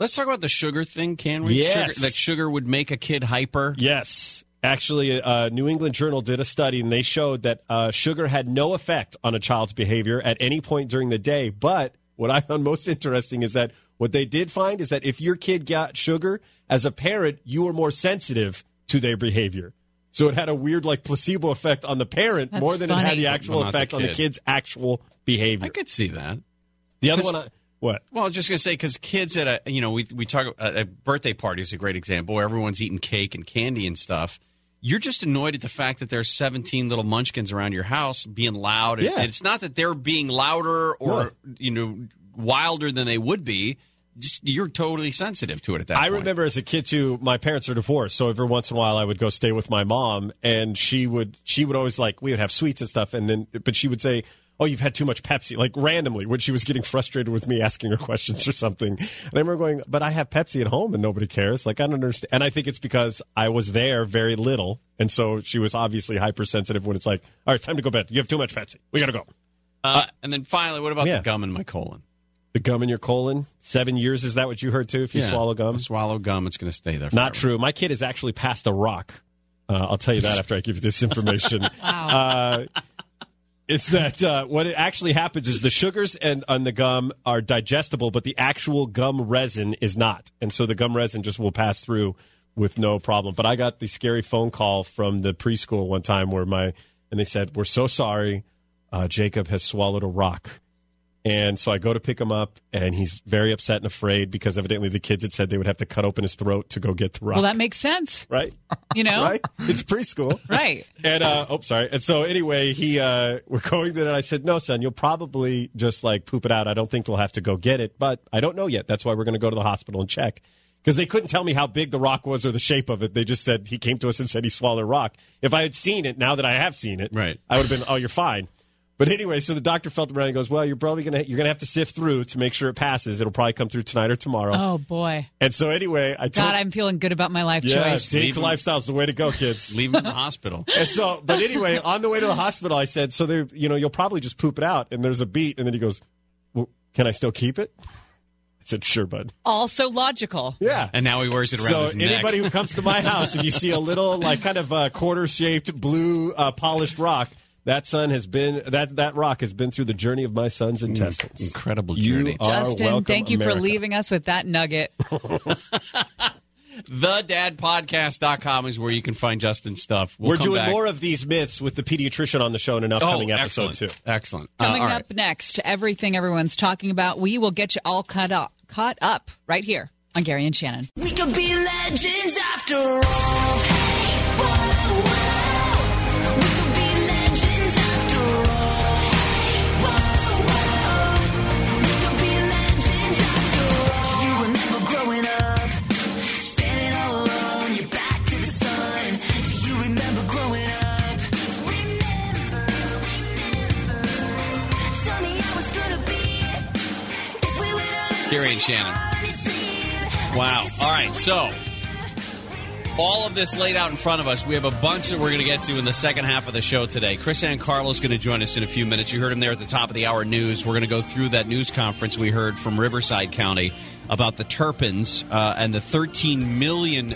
Let's talk about the sugar thing, can we? Yes. Sugar, that sugar would make a kid hyper. Yes. Actually, uh, New England Journal did a study and they showed that uh, sugar had no effect on a child's behavior at any point during the day. But what I found most interesting is that what they did find is that if your kid got sugar, as a parent, you were more sensitive to their behavior. So it had a weird, like, placebo effect on the parent That's more than it had the actual Well, not the effect on the kid's actual behavior. I could see that. The other one, I, what? Well, I was just gonna say because kids at a you know we we talk at a birthday party is a great example where everyone's eating cake and candy and stuff. You're just annoyed at the fact that there's 17 little munchkins around your house being loud. Yeah. And it's not that they're being louder or you know wilder than they would be. Just you're totally sensitive to it at that. I point. remember as a kid too. My parents are divorced, so every once in a while I would go stay with my mom, and she would she would always like we would have sweets and stuff, and then but she would say, "Oh, you've had too much Pepsi," like randomly when she was getting frustrated with me asking her questions or something. And I remember going, "But I have Pepsi at home, and nobody cares." Like I don't understand, and I think it's because I was there very little, and so she was obviously hypersensitive when it's like, "All right, time to go bed. You have too much Pepsi. We got to go." Uh, and then finally, what about yeah. the gum in my colon? The gum in your colon, seven years. Is that what you heard too? If you Yeah. swallow gum, swallow gum, it's going to stay there. Not true. My kid has actually passed a rock. Uh, I'll tell you that after I give you this information. wow. Uh, is that uh, what it actually happens is the sugars and on the gum are digestible, but the actual gum resin is not, and so the gum resin just will pass through with no problem. But I got the scary phone call from the preschool one time where my and they said we're so sorry, uh, Jacob has swallowed a rock. And so I go to pick him up, and he's very upset and afraid because evidently the kids had said they would have to cut open his throat to go get the rock. Well, that makes sense. right? You know? right? It's preschool. Right. And uh oh sorry. And so anyway, he uh we're going there and I said, No, son, you'll probably just like poop it out. I don't think they'll have to go get it, but I don't know yet. That's why we're gonna go to the hospital and check. Because they couldn't tell me how big the rock was or the shape of it. They just said he came to us and said he swallowed a rock. If I had seen it, now that I have seen it, right. I would have been, Oh, you're fine. But anyway, so the doctor felt around and goes, Well, you're probably gonna you're gonna have to sift through to make sure it passes. It'll probably come through tonight or tomorrow. Oh boy. And so anyway, I told God, I'm feeling good about my life yeah, choice. date to lifestyle's the way to go, kids. Leave him in the hospital. And so, but anyway, on the way to the hospital, I said, "So there, you know, you'll probably just poop it out." And there's a beat, and then he goes, well, "Can I still keep it?" I said, "Sure, bud." Also logical. Yeah. And now he wears it around So his neck. anybody who comes to my house, if you see a little like kind of uh, quarter-shaped blue uh, polished rock, that son has been that that rock has been through the journey of my son's intestines. Incredible journey. You are Justin, welcome, thank you for leaving us with that nugget. TheDadPodcast.com is where you can find Justin's stuff. We'll We're come doing back. more of these myths with the pediatrician on the show in an upcoming oh, episode excellent. too. Excellent. Uh, Coming all right. up next, everything everyone's talking about. We will get you all caught up, caught up right here on Gary and Shannon. We could be legends after all. And Shannon. Wow. All right. So, all of this laid out in front of us. We have a bunch that we're going to get to in the second half of the show today. Chris Carlo is going to join us in a few minutes. You heard him there at the top of the hour news. We're going to go through that news conference we heard from Riverside County about the Turpins uh, and the $13 million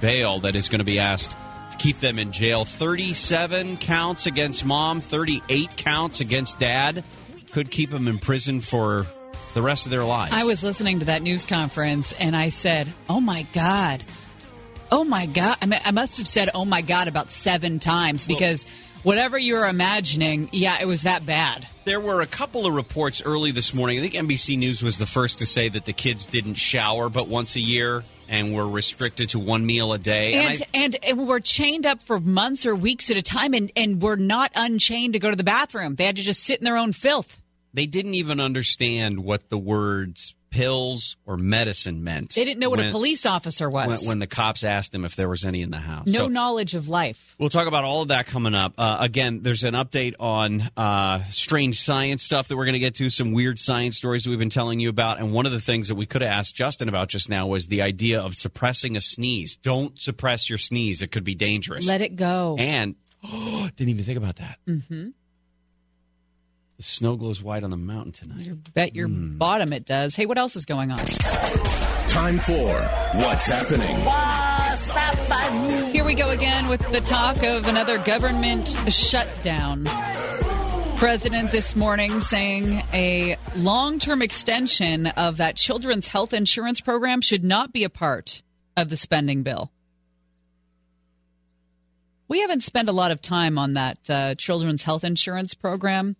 bail that is going to be asked to keep them in jail. 37 counts against mom, 38 counts against dad. Could keep them in prison for the rest of their lives. I was listening to that news conference and I said, "Oh my god, oh my god!" I, mean, I must have said "Oh my god" about seven times because whatever you were imagining, yeah, it was that bad. There were a couple of reports early this morning. I think NBC News was the first to say that the kids didn't shower but once a year and were restricted to one meal a day. And, I- and and were chained up for months or weeks at a time, and and were not unchained to go to the bathroom. They had to just sit in their own filth. They didn't even understand what the words pills or medicine meant. They didn't know what when- a police officer was. when, when the cops asked them if there was any in the house. no So- knowledge of life. We'll talk about all of that coming up. Uh, again, there's an update on uh, strange science stuff that we're going to get to, some weird science stories that we've been telling you about. And one of the things that we could have asked Justin about just now was the idea of suppressing a sneeze. Don't suppress your sneeze, it could be dangerous. Let it go. And didn't even think about that. hmm The snow glows white on the mountain tonight. Bet your Hmm. bottom it does. Hey, what else is going on? Time for What's Happening. Here we go again with the talk of another government shutdown. President this morning saying a long term extension of that children's health insurance program should not be a part of the spending bill. We haven't spent a lot of time on that uh, children's health insurance program,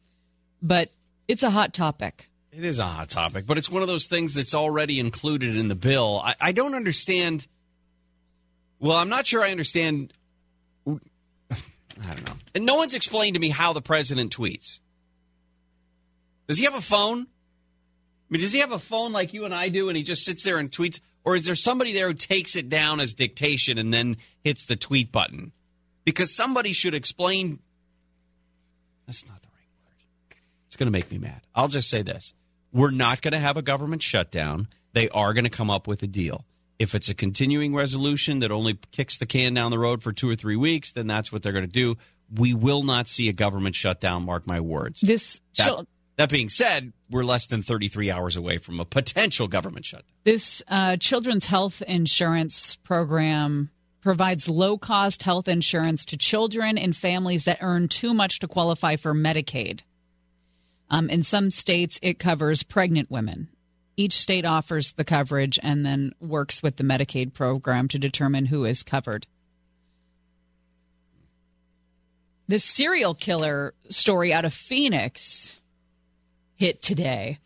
but it's a hot topic. It is a hot topic, but it's one of those things that's already included in the bill. I, I don't understand. Well, I'm not sure I understand. I don't know. And no one's explained to me how the president tweets. Does he have a phone? I mean, does he have a phone like you and I do and he just sits there and tweets? Or is there somebody there who takes it down as dictation and then hits the tweet button? Because somebody should explain. That's not. It's going to make me mad. I'll just say this we're not going to have a government shutdown. They are going to come up with a deal. If it's a continuing resolution that only kicks the can down the road for two or three weeks, then that's what they're going to do. We will not see a government shutdown, mark my words. This That, that being said, we're less than 33 hours away from a potential government shutdown. This uh, children's health insurance program provides low cost health insurance to children and families that earn too much to qualify for Medicaid. Um, in some states, it covers pregnant women. Each state offers the coverage and then works with the Medicaid program to determine who is covered. This serial killer story out of Phoenix hit today.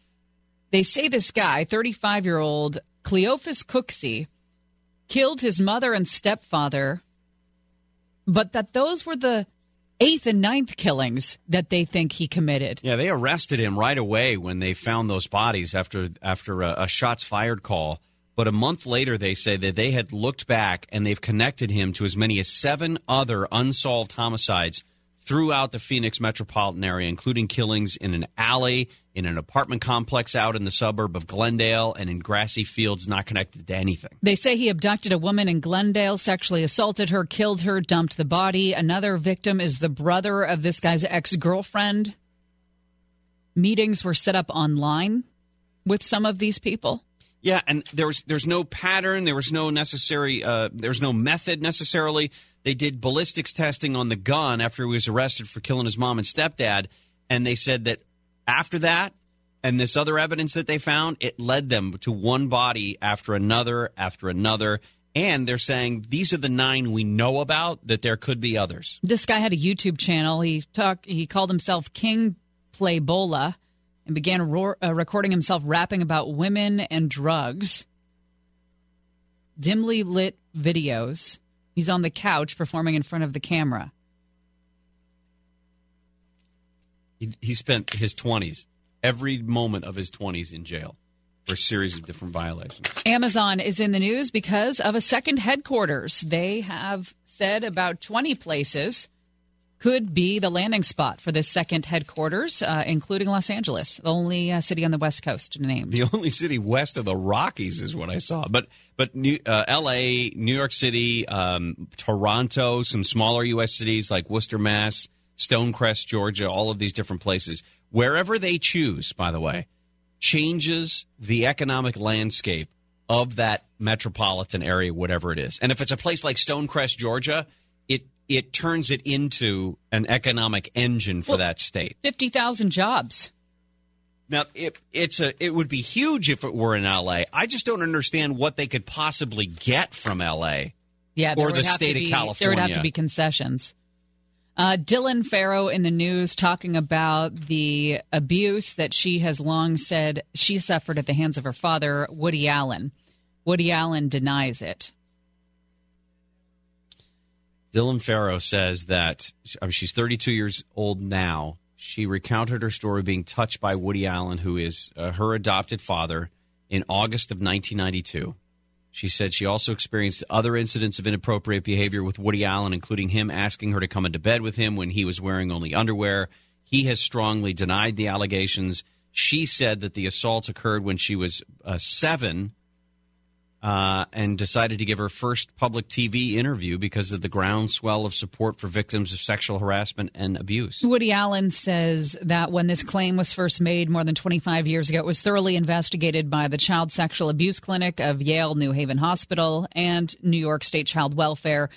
They say this guy, 35 year old Cleophas Cooksey, killed his mother and stepfather, but that those were the eighth and ninth killings that they think he committed. Yeah, they arrested him right away when they found those bodies after after a, a shots fired call. But a month later, they say that they had looked back and they've connected him to as many as seven other unsolved homicides throughout the Phoenix metropolitan area, including killings in an alley, in an apartment complex out in the suburb of Glendale, and in grassy fields not connected to anything. They say he abducted a woman in Glendale, sexually assaulted her, killed her, dumped the body. Another victim is the brother of this guy's ex girlfriend. Meetings were set up online with some of these people. Yeah, and there was there's no pattern, there was no necessary, uh, there was no method necessarily. They did ballistics testing on the gun after he was arrested for killing his mom and stepdad, and they said that after that and this other evidence that they found, it led them to one body after another after another. And they're saying these are the nine we know about. That there could be others. This guy had a YouTube channel. He talked. He called himself King Playbola and began roar, uh, recording himself rapping about women and drugs. Dimly lit videos. He's on the couch performing in front of the camera. He, he spent his twenties, every moment of his twenties, in jail for a series of different violations. Amazon is in the news because of a second headquarters. They have said about 20 places could be the landing spot for this second headquarters, uh, including Los Angeles, the only uh, city on the West Coast named. The only city west of the Rockies is what I saw. But but New, uh, L.A., New York City, um, Toronto, some smaller U.S. cities like Worcester, Mass, Stonecrest, Georgia, all of these different places. Wherever they choose, by the way, changes the economic landscape of that metropolitan area, whatever it is. And if it's a place like Stonecrest, Georgia, it turns it into an economic engine for Well- that state. 50,000 jobs. Now, it, it's a it would be huge if it were in L.A. I just don't understand what they could possibly get from L.A. Yeah, or the state to of be, California. There would have to be concessions. Uh, Dylan Farrow in the news talking about the abuse that she has long said she suffered at the hands of her father, Woody Allen. Woody Allen denies it. Dylan Farrow says that I mean, she's 32 years old now. She recounted her story being touched by Woody Allen, who is uh, her adopted father, in August of 1992. She said she also experienced other incidents of inappropriate behavior with Woody Allen, including him asking her to come into bed with him when he was wearing only underwear. He has strongly denied the allegations. She said that the assaults occurred when she was uh, seven uh, and decided to give her first public TV interview because of the groundswell of support for victims of sexual harassment and abuse. Woody Allen says that when this claim was first made more than 25 years ago, it was thoroughly investigated by the Child Sexual Abuse Clinic of Yale New Haven Hospital and New York State Child Welfare.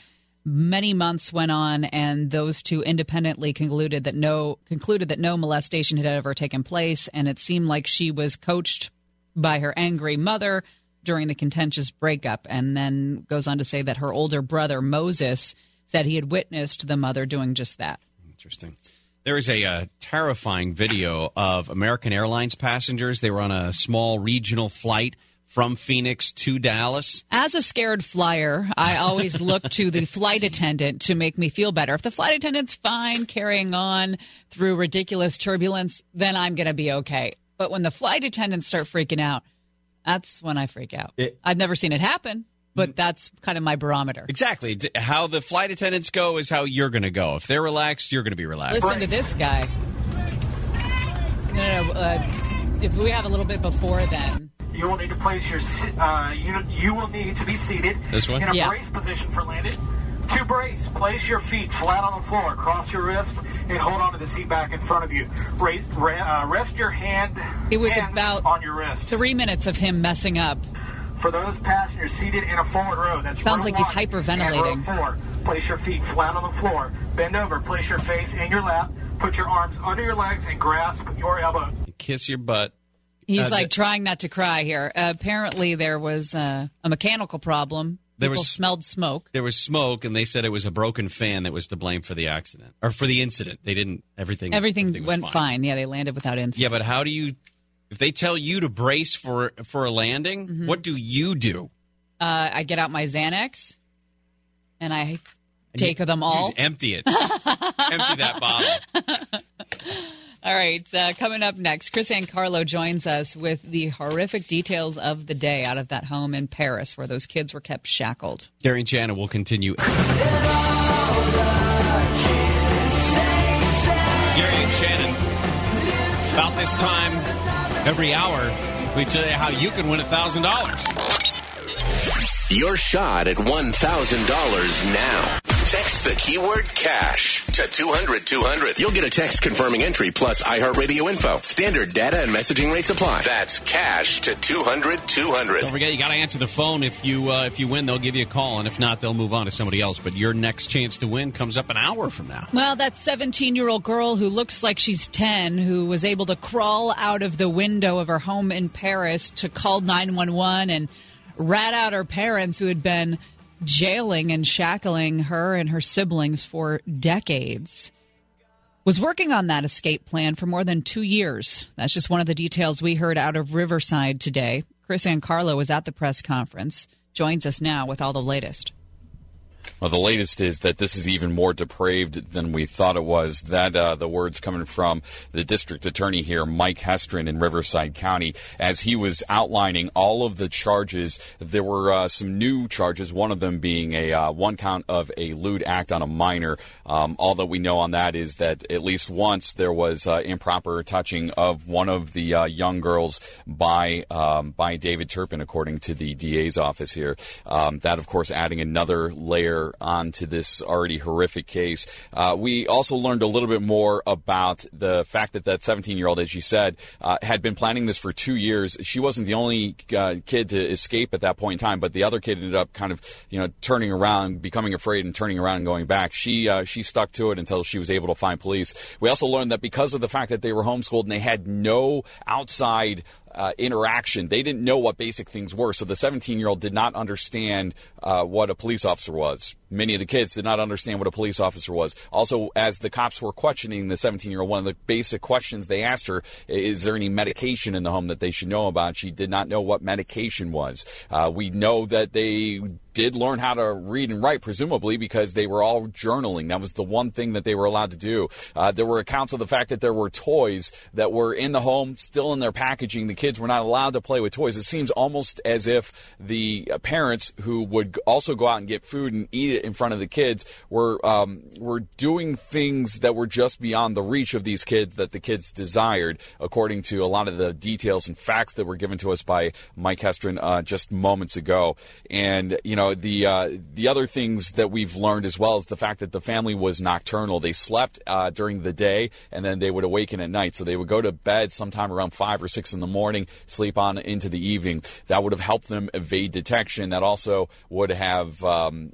Many months went on, and those two independently concluded that no concluded that no molestation had ever taken place, and it seemed like she was coached by her angry mother during the contentious breakup, and then goes on to say that her older brother Moses said he had witnessed the mother doing just that. Interesting. There is a uh, terrifying video of American Airlines passengers. They were on a small regional flight from Phoenix to Dallas. As a scared flyer, I always look to the flight attendant to make me feel better. If the flight attendant's fine carrying on through ridiculous turbulence, then I'm going to be okay. But when the flight attendants start freaking out, that's when I freak out. It- I've never seen it happen, but that's kind of my barometer. Exactly. How the flight attendants go is how you're going to go. If they're relaxed, you're going to be relaxed. Listen to this guy. No, no, no. Uh, if we have a little bit before then. You will need to place your uh, you, you will need to be seated This one? in a Yeah. brace position for landing. To brace, place your feet flat on the floor, cross your wrist, and hold onto the seat back in front of you. Raise, ra- uh, rest your hand. It was about on your wrist. three minutes of him messing up. For those passengers seated in a forward row, that's Sounds row like he's one and hyperventilating. four. Place your feet flat on the floor. Bend over. Place your face in your lap. Put your arms under your legs and grasp your elbow. Kiss your butt. He's Uh, like the- trying not to cry here. Uh, apparently, there was uh, a mechanical problem. There People was- smelled smoke. There was smoke, and they said it was a broken fan that was to blame for the accident or for the incident. They didn't. Everything. Everything, was went fine. Yeah, they landed without incident. Yeah, but how do you? If they tell you to brace for for a landing, Mm-hmm. what do you do? Uh, I get out my Xanax, and I And take you- them all. empty it. empty that bottle. All right, uh, coming up next, Chris and Carlo joins us with the horrific details of the day out of that home in Perris where those kids were kept shackled. Gary and Shannon will continue. Gary and Shannon. About this time every hour, we tell you how you can win thousand dollars. Your shot at $1,000 now. Text the keyword cash to 200 200. You'll get a text confirming entry plus iHeartRadio info. Standard data and messaging rates apply. That's cash to 200 200. Don't forget, you got to answer the phone. If you uh, if you win, they'll give you a call, and if not, they'll move on to somebody else. But your next chance to win comes up an hour from now. Well, that 17 year old girl who looks like she's 10, who was able to crawl out of the window of her home in Perris to call 911 and rat out her parents who had been jailing and shackling her and her siblings for decades. Was working on that escape plan for more than two years. That's just one of the details we heard out of Riverside today. Chris Ancarlo was at the press conference, joins us now with all the latest. Well, the latest is that this is even more depraved than we thought it was. That uh, the words coming from the district attorney here, Mike Hestrin in Riverside County, as he was outlining all of the charges. There were uh, some new charges. One of them being a uh, one count of a lewd act on a minor. Um, all that we know on that is that at least once there was uh, improper touching of one of the uh, young girls by um, by David Turpin, according to the DA's office here. Um, that, of course, adding another layer further onto this already horrific case. Uh, we also learned a little bit more about the fact that that 17 year old, as you said, uh, had been planning this for two years. She wasn't the only uh, kid to escape at that point in time, but the other kid ended up kind of, you know, turning around, becoming afraid, and turning around and going back. She uh, she stuck to it until she was able to find police. We also learned that because of the fact that they were homeschooled and they had no outside uh, interaction. They didn't know what basic things were. So the 17 year old did not understand uh, what a police officer was. Many of the kids did not understand what a police officer was. Also, as the cops were questioning the 17 year old, one of the basic questions they asked her is there any medication in the home that they should know about? She did not know what medication was. Uh, we know that they did learn how to read and write, presumably because they were all journaling. That was the one thing that they were allowed to do. Uh, there were accounts of the fact that there were toys that were in the home, still in their packaging. The kids were not allowed to play with toys. It seems almost as if the parents who would also go out and get food and eat it in front of the kids were um, were doing things that were just beyond the reach of these kids that the kids desired, according to a lot of the details and facts that were given to us by Mike Hestrin uh, just moments ago. And you know the uh, the other things that we've learned as well is the fact that the family was nocturnal. They slept uh, during the day and then they would awaken at night. So they would go to bed sometime around five or six in the morning, sleep on into the evening. That would have helped them evade detection. That also would have um,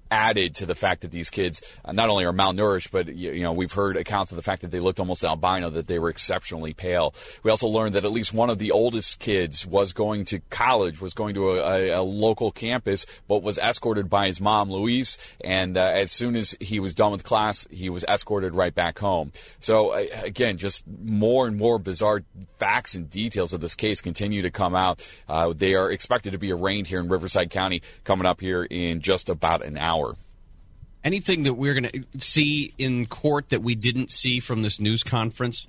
added to the fact that these kids uh, not only are malnourished, but you, know we've heard accounts of the fact that they looked almost albino, that they were exceptionally pale. We also learned that at least one of the oldest kids was going to college, was going to a, a, a local campus, but was escorted by his mom, Louise. And uh, as soon as he was done with class, he was escorted right back home. So uh, again, just more and more bizarre facts and details of this case continue to come out. Uh, they are expected to be arraigned here in Riverside County coming up here in just about an hour. Anything that we're going to see in court that we didn't see from this news conference?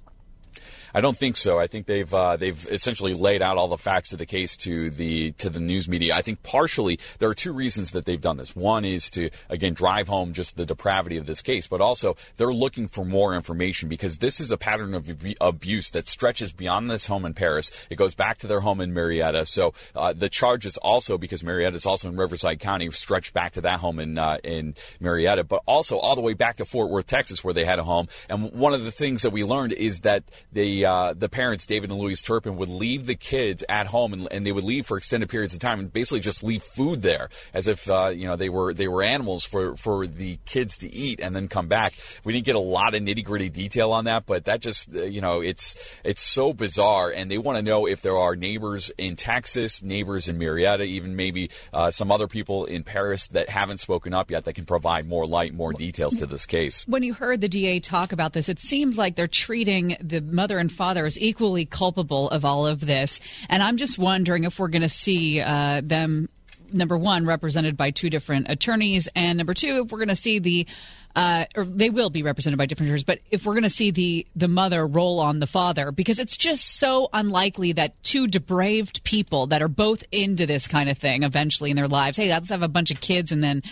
I don't think so. I think they've uh, they've essentially laid out all the facts of the case to the to the news media. I think partially there are two reasons that they've done this. One is to again drive home just the depravity of this case, but also they're looking for more information because this is a pattern of abuse that stretches beyond this home in Perris. It goes back to their home in Murrieta. So uh, the charges also because Murrieta is also in Riverside County stretch back to that home in uh, in Murrieta, but also all the way back to Fort Worth, Texas, where they had a home. And one of the things that we learned is that they uh, the parents, David and Louise Turpin, would leave the kids at home, and, and, they would leave for extended periods of time, and basically just leave food there, as if uh, you know they were they were animals for for the kids to eat, and then come back. We didn't get a lot of nitty gritty detail on that, but that just uh, you know it's it's so bizarre, and they want to know if there are neighbors in Texas, neighbors in Murrieta, even maybe uh, some other people in Perris that haven't spoken up yet that can provide more light, more details to this case. When you heard the DA talk about this, it seems like they're treating the mother and father is equally culpable of all of this. And I'm just wondering if we're going to see uh, them, number one, represented by two different attorneys, and number two, if we're going to see the uh, or they will be represented by different jurors, but if we're going to see the the mother roll on the father, because it's just so unlikely that two depraved people that are both into this kind of thing eventually in their lives, hey, let's have a bunch of kids and then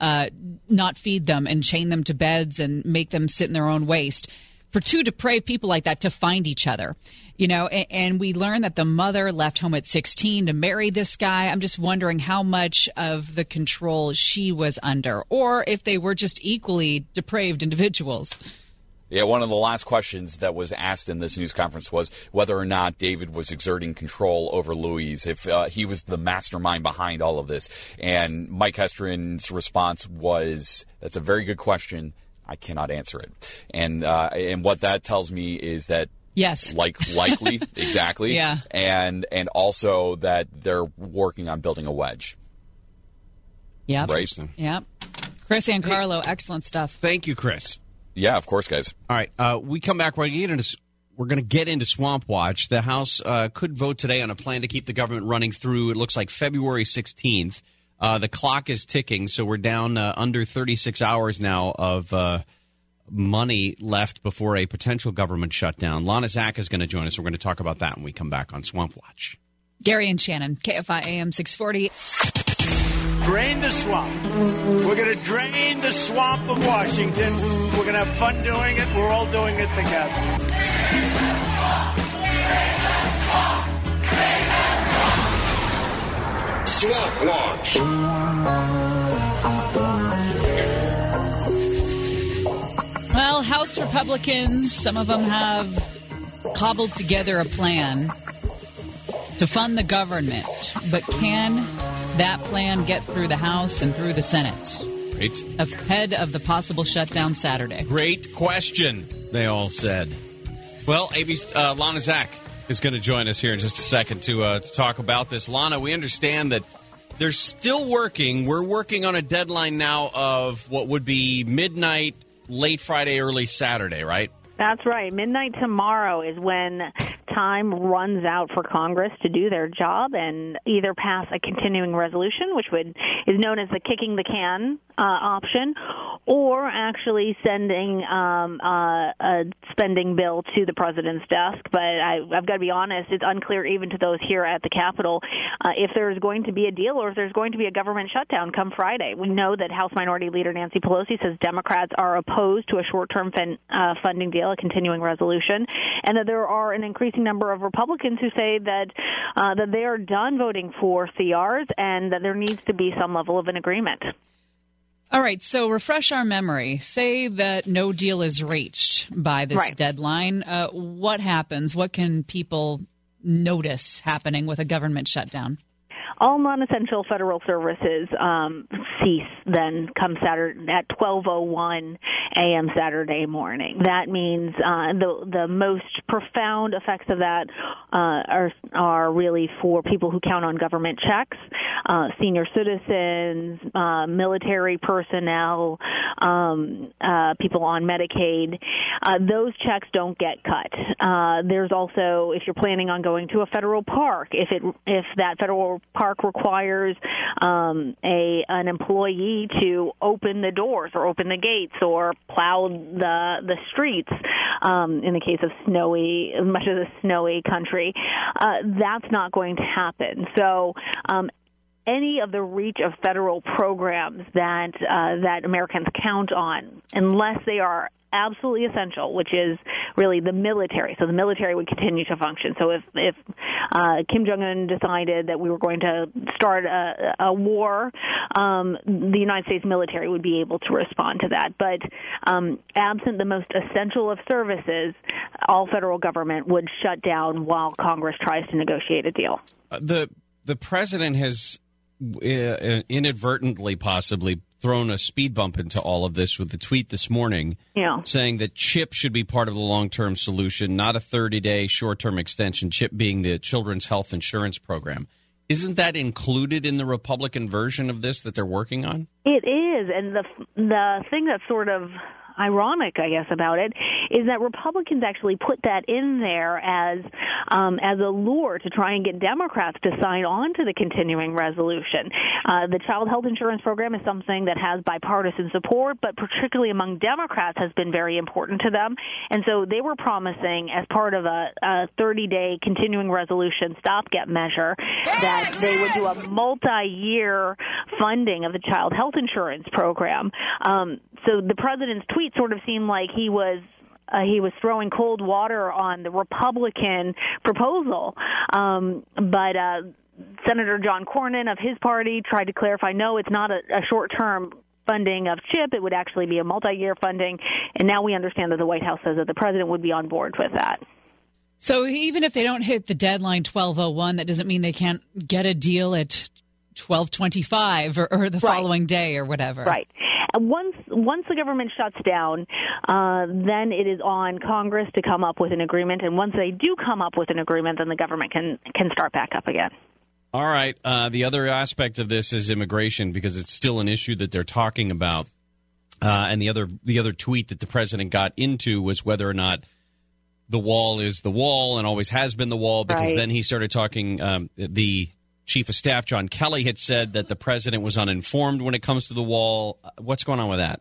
uh, not feed them and chain them to beds and make them sit in their own waste for two depraved people like that to find each other, you know, and, and, we learn that the mother left home at 16 to marry this guy. I'm just wondering how much of the control she was under, or if they were just equally depraved individuals. Yeah, one of the last questions that was asked in this news conference was whether or not David was exerting control over Louise, if uh, he was the mastermind behind all of this. And Mike Hestrin's response was, "That's a very good question. I cannot answer it. And uh, and what that tells me is that yes, like likely exactly, yeah, and and also that they're working on building a wedge. Yeah, right. Yeah, Chris and Carlo, excellent stuff. Thank you, Chris. Yeah, of course, guys. All right, uh, we come back. We're going to get into we're going to get into Swamp Watch. The House uh, could vote today on a plan to keep the government running through. It looks like February sixteenth. Uh, the clock is ticking, so we're down uh, under 36 hours now of uh, money left before a potential government shutdown. Lana Zak is going to join us. We're going to talk about that when we come back on Swamp Watch. Gary and Shannon, KFI AM 640. Drain the swamp. We're going to drain the swamp of Washington. We're going to have fun doing it. We're all doing it together. Swamp. Well, House Republicans, some of them have cobbled together a plan to fund the government. But can that plan get through the House and through the Senate? Great. Ahead of the possible shutdown Saturday. Great question, they all said. Well, AB's uh, Lana Zak is going to join us here in just a second to, uh, to talk about this. Lana, we understand that they're still working. We're working on a deadline now of what would be midnight, late Friday, early Saturday, right? That's right. Midnight tomorrow is when time runs out for Congress to do their job and either pass a continuing resolution, which would is known as the kicking the can uh, option, or actually sending um, uh, a spending bill to the president's desk. But I, I've got to be honest; it's unclear even to those here at the Capitol uh, if there's going to be a deal or if there's going to be a government shutdown come Friday. We know that House Minority Leader Nancy Pelosi says Democrats are opposed to a short-term fin- uh, funding deal, a continuing resolution, and that there are an increasing number of Republicans who say that uh, that they are done voting for CRs and that there needs to be some level of an agreement. All right, so refresh our memory. Say that no deal is reached by this Right. deadline. Uh, what happens? What can people notice happening with a government shutdown? All non-essential federal services um, cease then come Saturday at 12:01 a.m. Saturday morning. That means uh, the the most profound effects of that uh, are are really for people who count on government checks, uh, senior citizens, uh, military personnel, um, uh, people on Medicaid. Uh, those checks don't get cut. Uh, there's also if you're planning on going to a federal park, if it if that federal park requires um, a an employee to open the doors or open the gates or plow the the streets, um, in the case of snowy much of the snowy country, uh, that's not going to happen. So. Um, any of the reach of federal programs that uh, that Americans count on, unless they are absolutely essential, which is really the military. So the military would continue to function. So if if uh, Kim Jong Un decided that we were going to start a, a war, um, the United States military would be able to respond to that. But um, absent the most essential of services, all federal government would shut down while Congress tries to negotiate a deal. Uh, the the president has uh, inadvertently, possibly, thrown a speed bump into all of this with the tweet this morning, Yeah. saying that CHIP should be part of the long term solution, not a thirty day short term extension. CHIP being the Children's Health Insurance Program. Isn't that included in the Republican version of this that they're working on? It is, and the the thing that sort of ironic, I guess, about it is that Republicans actually put that in there as um, as a lure to try and get Democrats to sign on to the continuing resolution. Uh, the child health insurance program is something that has bipartisan support, but particularly among Democrats has been very important to them, and so they were promising as part of a, a 30-day continuing resolution stopgap measure that they would do a multi-year funding of the child health insurance program. Um, so the president's tweet sort of seemed like he was uh, he was throwing cold water on the Republican proposal, um, but uh, Senator John Cornyn of his party tried to clarify, no, it's not a, a short-term funding of CHIP. It would actually be a multi-year funding, and now we understand that the White House says that the president would be on board with that. So even if they don't hit the deadline 1201, that doesn't mean they can't get a deal at 1225 or, or the following day or whatever. Right. Once once the government shuts down, uh, then it is on Congress to come up with an agreement. And once they do come up with an agreement, then the government can can start back up again. All right. Uh, the other aspect of this is immigration because it's still an issue that they're talking about. Uh, and the other the other tweet that the president got into was whether or not the wall is the wall and always has been the wall. Because Right. then he started talking. Um, the chief of staff John Kelly had said that the president was uninformed when it comes to the wall. Uh, What's going on with that?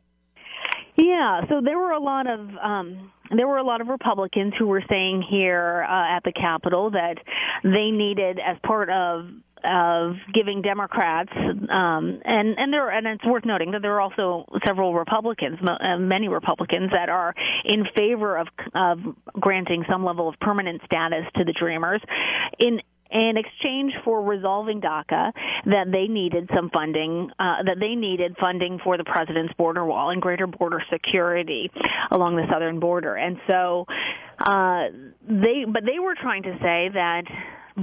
Yeah, so there were a lot of um, there were a lot of Republicans who were saying here uh, at the Capitol that they needed, as part of of giving Democrats, um, and and there and it's worth noting that there are also several Republicans, uh, many Republicans that are in favor of of granting some level of permanent status to the Dreamers. In in exchange for resolving DACA, that they needed some funding, uh, that they needed funding for the president's border wall and greater border security along the southern border. And so, uh, they, but they were trying to say that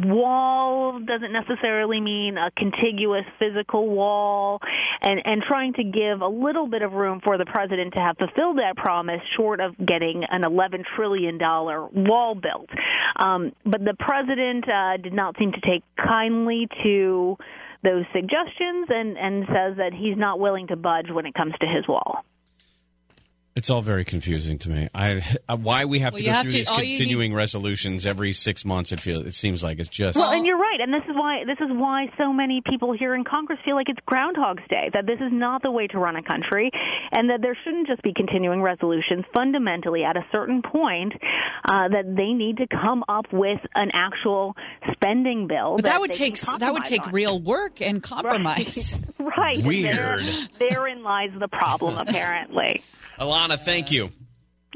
wall doesn't necessarily mean a contiguous physical wall. And and trying to give a little bit of room for the president to have fulfilled that promise short of getting an 11 trillion dollar wall built. Um but the president uh did not seem to take kindly to those suggestions and and says that he's not willing to budge when it comes to his wall It's all very confusing to me. I uh, why we have Well, to go have through to- these all you need- continuing resolutions every six months. It feels it seems like it's just Well, and you're right, and this is why this is why so many people here in Congress feel like it's Groundhog's Day. That this is not the way to run a country, and that there shouldn't just be continuing resolutions. Fundamentally, at a certain point, uh, that they need to come up with an actual spending bill. But that would take that would take on. real work and compromise. right. and there- Weird. therein lies the problem, apparently. Alana. Thank you.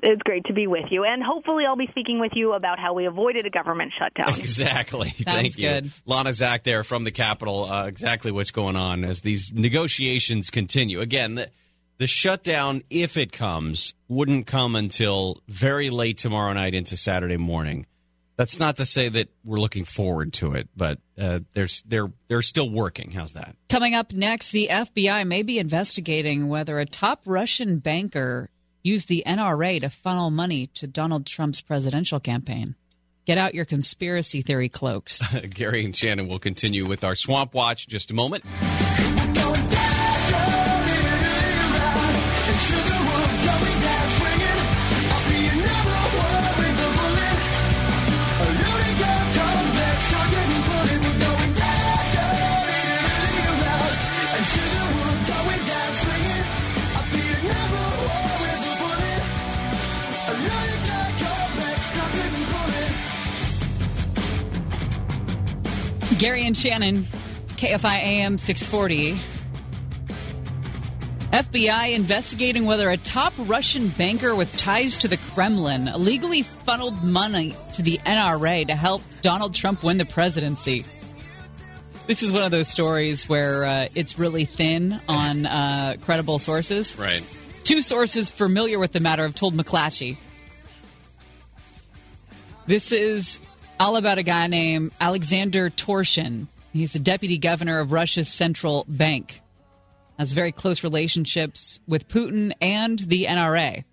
It's great to be with you, and hopefully, I'll be speaking with you about how we avoided a government shutdown. Exactly. Thank you. good. Lana Zak there from the Capitol. Uh, exactly what's going on as these negotiations continue. Again, the, the shutdown, if it comes, wouldn't come until very late tomorrow night into Saturday morning. That's not to say that we're looking forward to it, but uh, there's they're they're still working. How's that? Coming up next, the FBI may be investigating whether a top Russian banker used the NRA to funnel money to Donald Trump's presidential campaign. Get out your conspiracy theory cloaks. Gary and Shannon will continue with our Swamp Watch just a moment. Gary and Shannon, KFI AM 640. FBI investigating whether a top Russian banker with ties to the Kremlin illegally funneled money to the NRA to help Donald Trump win the presidency. This is one of those stories where uh, it's really thin on uh, credible sources. Right. Two sources familiar with the matter have told McClatchy. This is all about a guy named Alexander Torshin. He's the deputy governor of Russia's central bank. Has very close relationships with Putin and the NRA.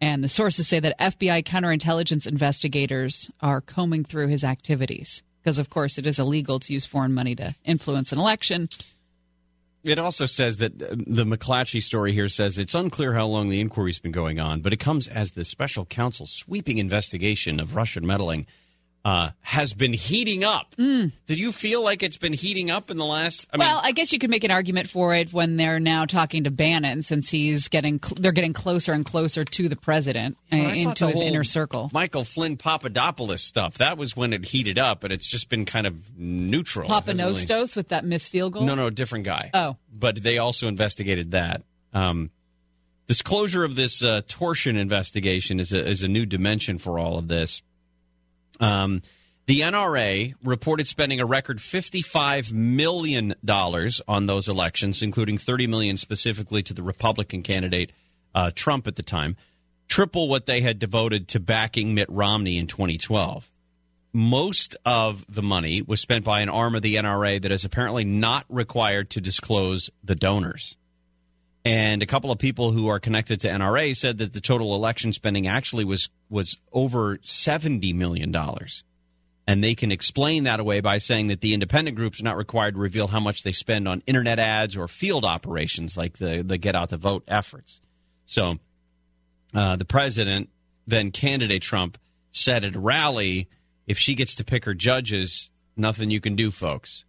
And the sources say that FBI counterintelligence investigators are combing through his activities. Because, of course, it is illegal to use foreign money to influence an election. It also says that uh, the McClatchy story here says it's unclear how long the inquiry's been going on, but it comes as the special counsel's sweeping investigation of Russian meddling uh, has been heating up. Mm. Do you feel like it's been heating up in the last? I mean, well, I guess you could make an argument for it when they're now talking to Bannon, since he's getting cl- they're getting closer and closer to the president uh, into his inner circle. Michael Flynn Papadopoulos stuff that was when it heated up, and it's just been kind of neutral. Hasn't really- with that missed field goal. No, no, different guy. Oh. But they also investigated that. Um, disclosure of this uh, Torshin investigation is a, is a new dimension for all of this. Um, the NRA reported spending a record $55 million on those elections, including 30 million specifically to the Republican candidate uh, Trump at the time, triple what they had devoted to backing Mitt Romney in 2012 most of the money was spent by an arm of the NRA that is apparently not required to disclose the donors. And a couple of people who are connected to NRA said that the total election spending actually was was over seventy million dollars. And they can explain that away by saying that the independent groups are not required to reveal how much they spend on internet ads or field operations like the, the get out the vote efforts. So uh, the president, then candidate Trump, said at a rally, if she gets to pick her judges, nothing you can do, folks.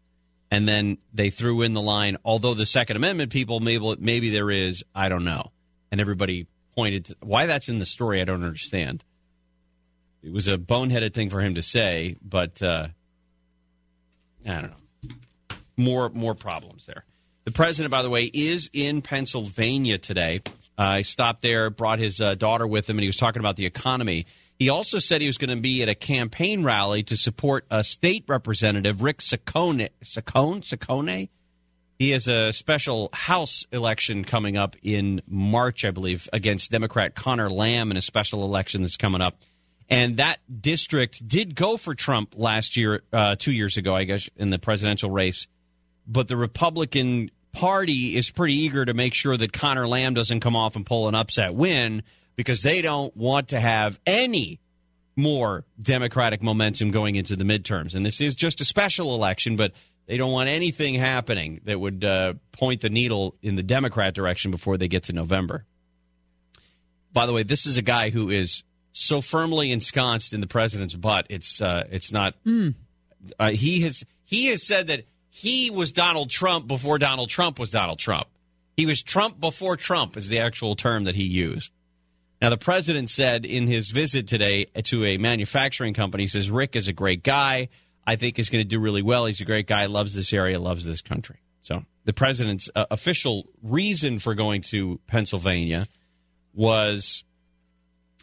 And then they threw in the line, although the Second Amendment people, maybe, maybe there is, I don't know. And everybody pointed to why that's in the story, I don't understand. It was a boneheaded thing for him to say, but uh, I don't know. More more problems there. The president, by the way, is in Pennsylvania today. Uh, I stopped there, brought his uh, daughter with him, and he was talking about the economy. He also said he was going to be at a campaign rally to support a state representative, Rick Saccone. Saccone? Saccone? He has a special House election coming up in March, I believe, against Democrat Conor Lamb in a special election that's coming up. And that district did go for Trump last year, uh, two years ago, I guess, in the presidential race. But the Republican Party is pretty eager to make sure that Conor Lamb doesn't come off and pull an upset win because they don't want to have any more Democratic momentum going into the midterms. And this is just a special election, but they don't want anything happening that would uh, point the needle in the Democrat direction before they get to November. By the way, this is a guy who is so firmly ensconced in the president's butt. It's uh, it's not. Uh, he has he has said that he was Donald Trump before Donald Trump was Donald Trump. He was Trump before Trump is the actual term that he used. Now, the president said in his visit today to a manufacturing company, he says, Rick is a great guy. I think he's going to do really well. He's a great guy, loves this area, loves this country. So, the president's uh, official reason for going to Pennsylvania was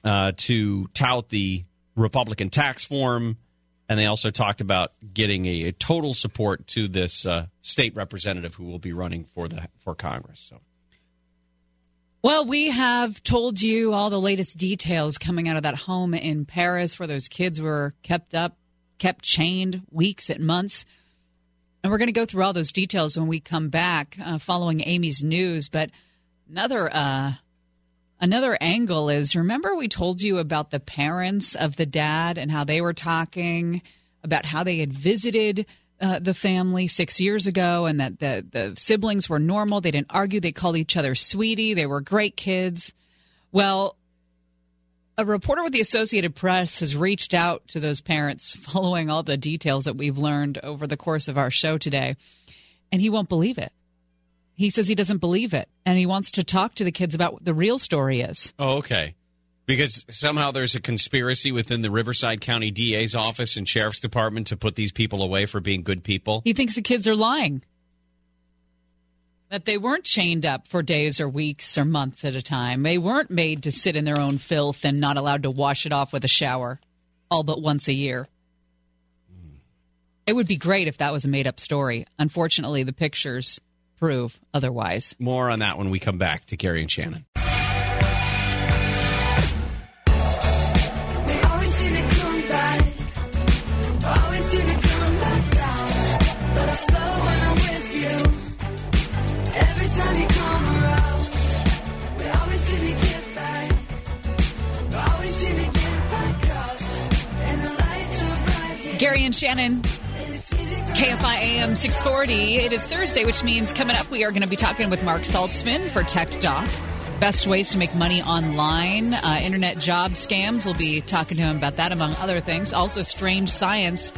uh, to tout the Republican tax form, and they also talked about getting a, a total support to this uh, state representative who will be running for the for Congress. So. Well, we have told you all the latest details coming out of that home in Perris where those kids were kept up, kept chained weeks and months. And we're going to go through all those details when we come back uh, following Amy's news. But another uh, another angle is remember we told you about the parents of the dad and how they were talking about how they had visited uh, the family six years ago and that the, the siblings were normal. They didn't argue. They called each other sweetie. They were great kids. Well, a reporter with the Associated Press has reached out to those parents following all the details that we've learned over the course of our show today, and he won't believe it. He says he doesn't believe it, and he wants to talk to the kids about what the real story is. Oh, okay. Because somehow there's a conspiracy within the Riverside County DA's office and Sheriff's Department to put these people away for being good people. He thinks the kids are lying. That they weren't chained up for days or weeks or months at a time. They weren't made to sit in their own filth and not allowed to wash it off with a shower all but once a year. It would be great if that was a made up story. Unfortunately, the pictures prove otherwise. More on that when we come back to Gary and Shannon. Gary and Shannon, KFI AM 640. It is Thursday, which means coming up we are going to be talking with Marc Saltzman for Tech Doc. Best ways to make money online, uh, internet job scams. We'll be talking to him about that, among other things. Also, strange science.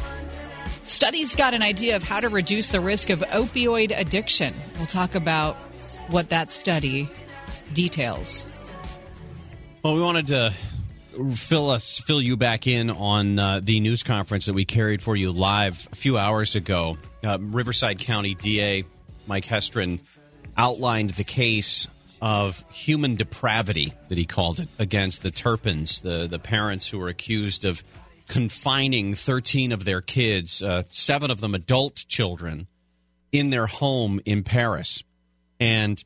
Studies got an idea of how to reduce the risk of opioid addiction. We'll talk about what that study details. Well, we wanted to fill us, fill you back in on uh, the news conference that we carried for you live a few hours ago. Uh, Riverside County DA Mike Hestrin outlined the case of human depravity that he called it against the Turpins, the the parents who were accused of confining 13 of their kids, uh, seven of them adult children, in their home in Perris, and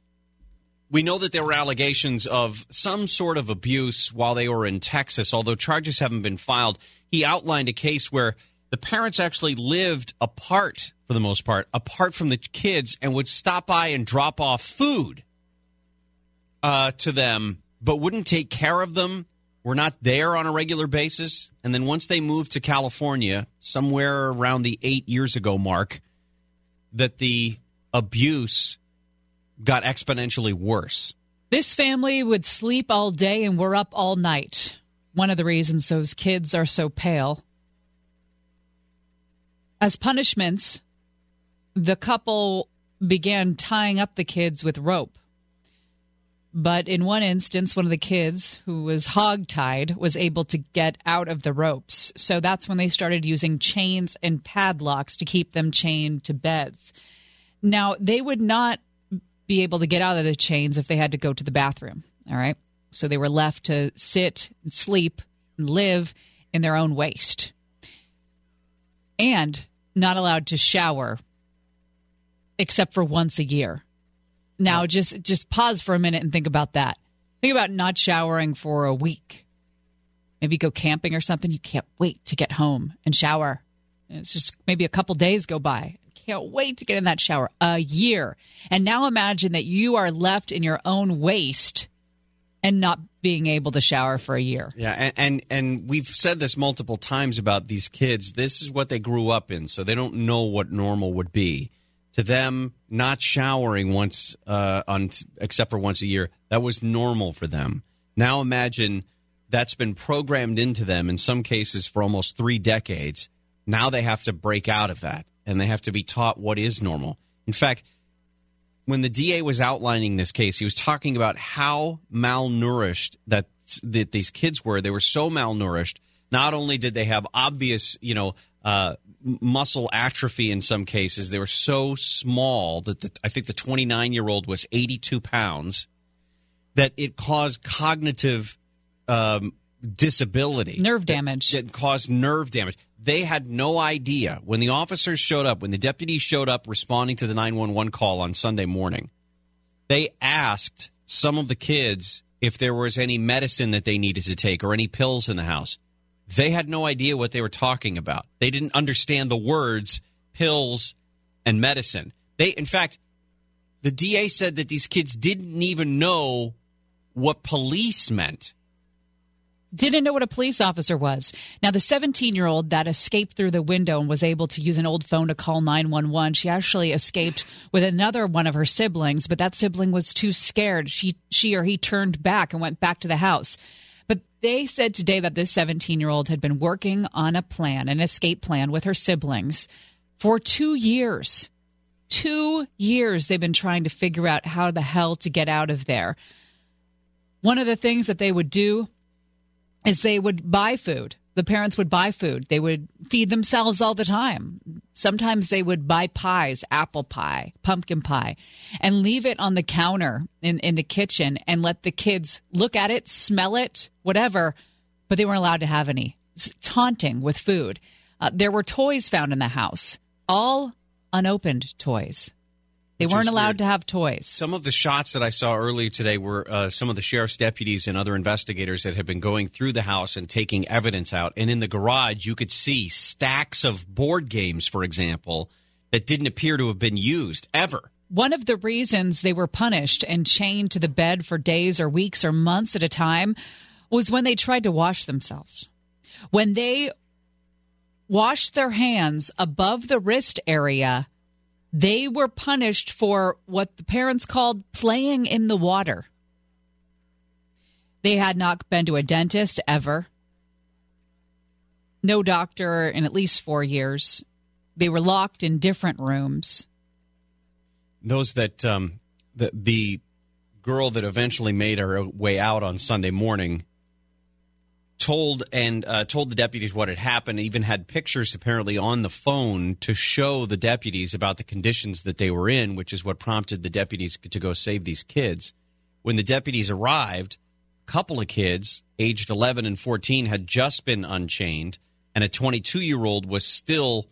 we know that there were allegations of some sort of abuse while they were in Texas, although charges haven't been filed. He outlined a case where the parents actually lived apart, for the most part, apart from the kids and would stop by and drop off food uh, to them, but wouldn't take care of them, were not there on a regular basis. And then once they moved to California, somewhere around the eight years ago mark, that the abuse got exponentially worse. This family would sleep all day and were up all night. One of the reasons those kids are so pale. As punishments, the couple began tying up the kids with rope. But in one instance, one of the kids who was hogtied was able to get out of the ropes. So that's when they started using chains and padlocks to keep them chained to beds. Now, they would not be able to get out of the chains if they had to go to the bathroom. All right. So they were left to sit and sleep and live in their own waste. And not allowed to shower except for once a year. Now just just pause for a minute and think about that. Think about not showering for a week. Maybe go camping or something. You can't wait to get home and shower. It's just maybe a couple days go by. Can't wait to get in that shower. A year. And now imagine that you are left in your own waste and not being able to shower for a year. Yeah, and, and and we've said this multiple times about these kids. This is what they grew up in, so they don't know what normal would be. To them, not showering once, uh, on except for once a year, that was normal for them. Now imagine that's been programmed into them in some cases for almost three decades. Now they have to break out of that, and they have to be taught what is normal. In fact, when the DA was outlining this case, he was talking about how malnourished that that these kids were. They were so malnourished. Not only did they have obvious, you know, uh, muscle atrophy in some cases, they were so small that the, I think the 29 year old was 82 pounds. That it caused cognitive um, disability, nerve damage. It caused nerve damage. They had no idea when the officers showed up, when the deputies showed up responding to the 911 call on Sunday morning. They asked some of the kids if there was any medicine that they needed to take or any pills in the house. They had no idea what they were talking about. They didn't understand the words pills and medicine. They, in fact, the DA said that these kids didn't even know what police meant. Didn't know what a police officer was. Now, the 17 year old that escaped through the window and was able to use an old phone to call 911, she actually escaped with another one of her siblings, but that sibling was too scared. She, she or he turned back and went back to the house. But they said today that this 17 year old had been working on a plan, an escape plan with her siblings for two years. Two years they've been trying to figure out how the hell to get out of there. One of the things that they would do is they would buy food. The parents would buy food. They would feed themselves all the time. Sometimes they would buy pies, apple pie, pumpkin pie, and leave it on the counter in, in the kitchen and let the kids look at it, smell it, whatever, but they weren't allowed to have any. It's taunting with food. Uh, there were toys found in the house, all unopened toys. They weren't allowed weird. to have toys. Some of the shots that I saw earlier today were uh, some of the sheriff's deputies and other investigators that had been going through the house and taking evidence out. And in the garage, you could see stacks of board games, for example, that didn't appear to have been used ever. One of the reasons they were punished and chained to the bed for days or weeks or months at a time was when they tried to wash themselves. When they washed their hands above the wrist area, they were punished for what the parents called playing in the water. They had not been to a dentist ever. No doctor in at least four years. They were locked in different rooms. Those that um, the the girl that eventually made her way out on Sunday morning told and uh, told the deputies what had happened. Even had pictures apparently on the phone to show the deputies about the conditions that they were in, which is what prompted the deputies to go save these kids. When the deputies arrived, a couple of kids, aged 11 and 14, had just been unchained, and a 22 year old was still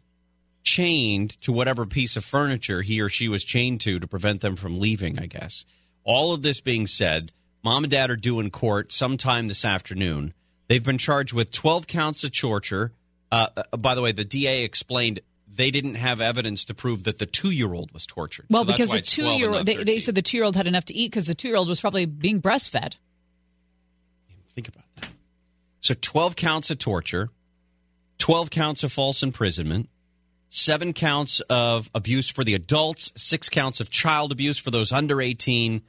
chained to whatever piece of furniture he or she was chained to to prevent them from leaving, I guess. All of this being said, mom and dad are due in court sometime this afternoon. They've been charged with 12 counts of torture. Uh, uh, by the way, the DA explained they didn't have evidence to prove that the two year old was tortured. Well, So because the two-year-old, they, they said the two year old had enough to eat because the two year old was probably being breastfed. Think about that. So 12 counts of torture, 12 counts of false imprisonment, seven counts of abuse for the adults, six counts of child abuse for those under 18,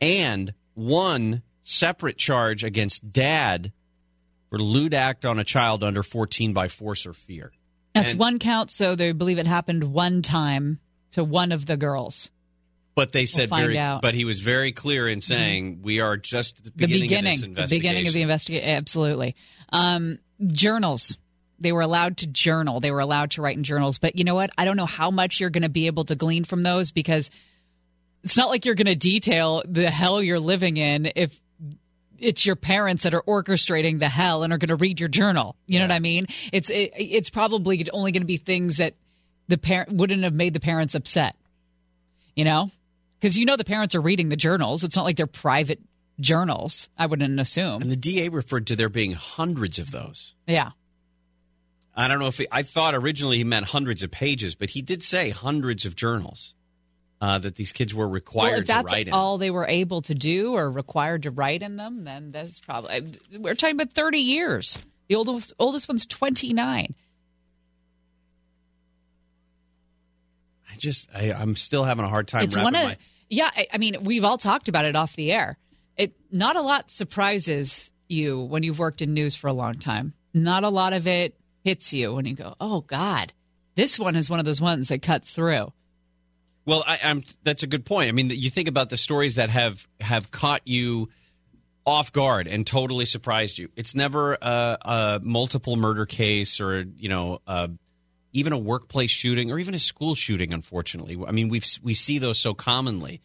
and one separate charge against dad for lewd act on a child under 14 by force or fear. That's And- one count, so they believe it happened one time to one of the girls. But they said find very, out. Mm-hmm. but he was very clear in saying we are just at the The beginning, beginning, of this the beginning of the investigation." investigation. Absolutely. Um, journals. They were allowed to journal. They were allowed to write in journals. But you know what? I don't know how much you're going to be able to glean from those because it's not like you're going to detail the hell you're living in if it's your parents that are orchestrating the hell and are going to read your journal. You know what I mean? It's it, it's probably only going to be things that the parent wouldn't have made the parents upset. You know, because you know the parents are reading the journals. It's not like they're private journals. I wouldn't assume. And the DA referred to there being hundreds of those. Yeah. I don't know if he, I thought originally he meant hundreds of pages, but he did say hundreds of journals uh, that these kids were required well, if that's to write in. all they were able to do or required to write in them, then that's probably we're talking about thirty years. The oldest oldest one's twenty nine. I just I, I'm still having a hard time. It's one of my, yeah. I, I mean, we've all talked about it off the air. It not a lot surprises you when you've worked in news for a long time. Not a lot of it hits you when you go, "Oh God, this one is one of those ones that cuts through." Well, I, I'm. That's a good point. I mean, you think about the stories that have have caught you off guard and totally surprised you. It's never a, a multiple murder case or you know uh, even a workplace shooting or even a school shooting. Unfortunately, I mean we we see those so commonly.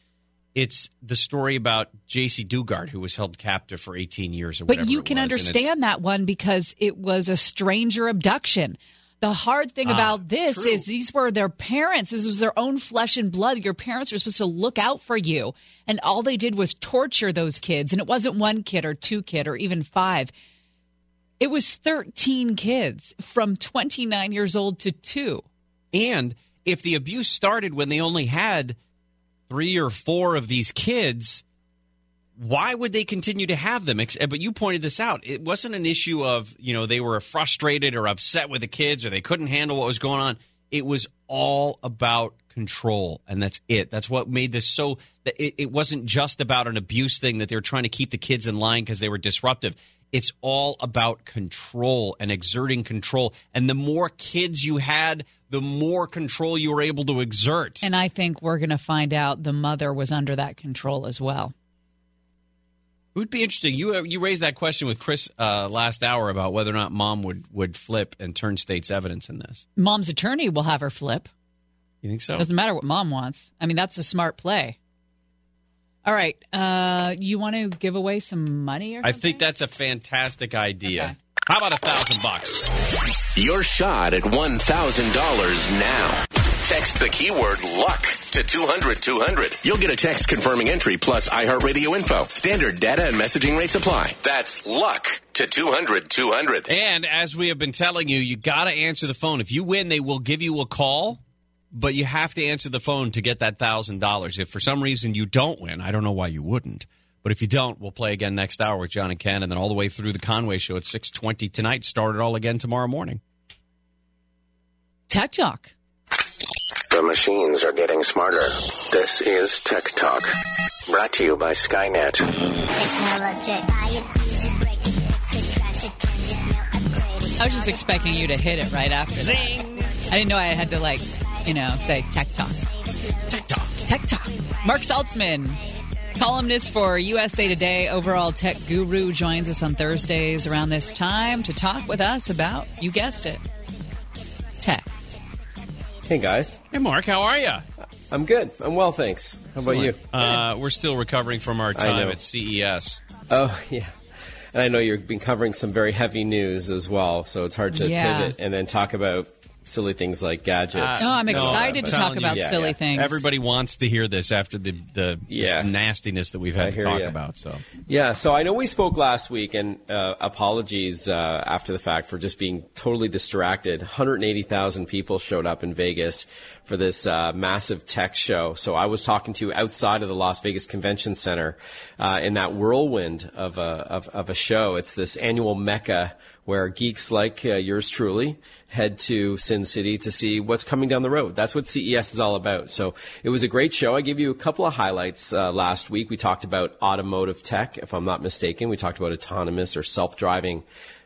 It's the story about Jaycee Dugard, who was held captive for 18 years or whatever. But you can understand that one because it was a stranger abduction. The hard thing Ah, about this true. is these were their parents. This was their own flesh and blood. Your parents were supposed to look out for you. And all they did was torture those kids. And it wasn't one kid or two kid or even five. It was 13 kids from 29 years old to two. And if the abuse started when they only had three or four of these kids, why would they continue to have them? But you pointed this out. It wasn't an issue of, you know, they were frustrated or upset with the kids or they couldn't handle what was going on. It was all about control. And that's it. That's what made this so it, it wasn't just about an abuse thing that they were trying to keep the kids in line because they were disruptive. It's all about control and exerting control. And the more kids you had, the more control you were able to exert. And I think we're going to find out the mother was under that control as well. It would be interesting. You uh, you raised that question with Chris uh, last hour about whether or not mom would, would flip and turn state's evidence in this. Mom's attorney will have her flip. You think so? Doesn't matter what mom wants. I mean, that's a smart play. All right. Uh, you want to give away some money or I think that's a fantastic idea. How about a thousand bucks? Your shot at $1,000 now. Text the keyword luck to 200 200. You'll get a text confirming entry plus iHeartRadio info. Standard data and messaging rates apply. That's luck to 200 200. And as we have been telling you, you got to answer the phone. If you win, they will give you a call, but you have to answer the phone to get that thousand dollars. If for some reason you don't win, I don't know why you wouldn't. But if you don't, we'll play again next hour with John and Ken, and then all the way through the Conway Show at six twenty tonight. Start it all again tomorrow morning. Tech Talk. The machines are getting smarter. This is Tech Talk. Brought to you by Skynet. I was just expecting you to hit it right after that. I didn't know I had to like, you know, say tech talk. Tech talk. Tech talk. Marc Saltzman, columnist for USA Today, overall tech guru, joins us on Thursdays around this time to talk with us about, you guessed it, tech. Hey guys. Hey Marc, how are you? I'm good. I'm well, thanks. How about you? Uh, we're still recovering from our I time at CES. Oh yeah. And I know you've been covering some very heavy news as well, so it's hard to Yeah. pivot and then talk about silly things like gadgets. No, I'm excited to talk about Yeah, silly yeah. things. Everybody wants to hear this after the the Yeah. nastiness that we've had I to talk ya. about. So Yeah, so I know we spoke last week, and uh, apologies uh, after the fact for just being totally distracted. 180,000 people showed up in Vegas for this uh, massive tech show. So I was talking to you outside of the Las Vegas Convention Center uh, in that whirlwind of a, of, of a show. It's this annual mecca where geeks like uh, yours truly head to Sin City to see what's coming down the road. That's what CES is all about. So it was a great show. I gave you a couple of highlights uh, last week. We talked about automotive tech, if I'm not mistaken. We talked about autonomous or self-driving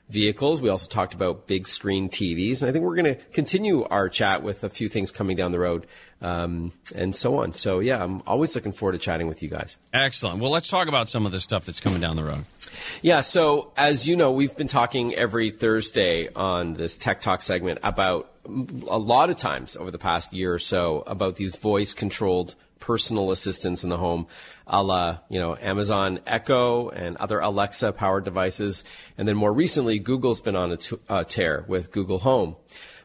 vehicles. We also talked about big screen TVs. And I think we're going to continue our chat with a few things coming down the road um, and so on. So yeah, I'm always looking forward to chatting with you guys. excellent. Well, let's talk about some of the stuff that's coming down the road. Yeah, so as you know, we've been talking every Thursday on this Tech Talk segment about a lot of times over the past year or so about these voice controlled personal assistants in the home, a la, you know, Amazon Echo and other Alexa powered devices. And then more recently, Google's been on a t- uh, tear with Google Home.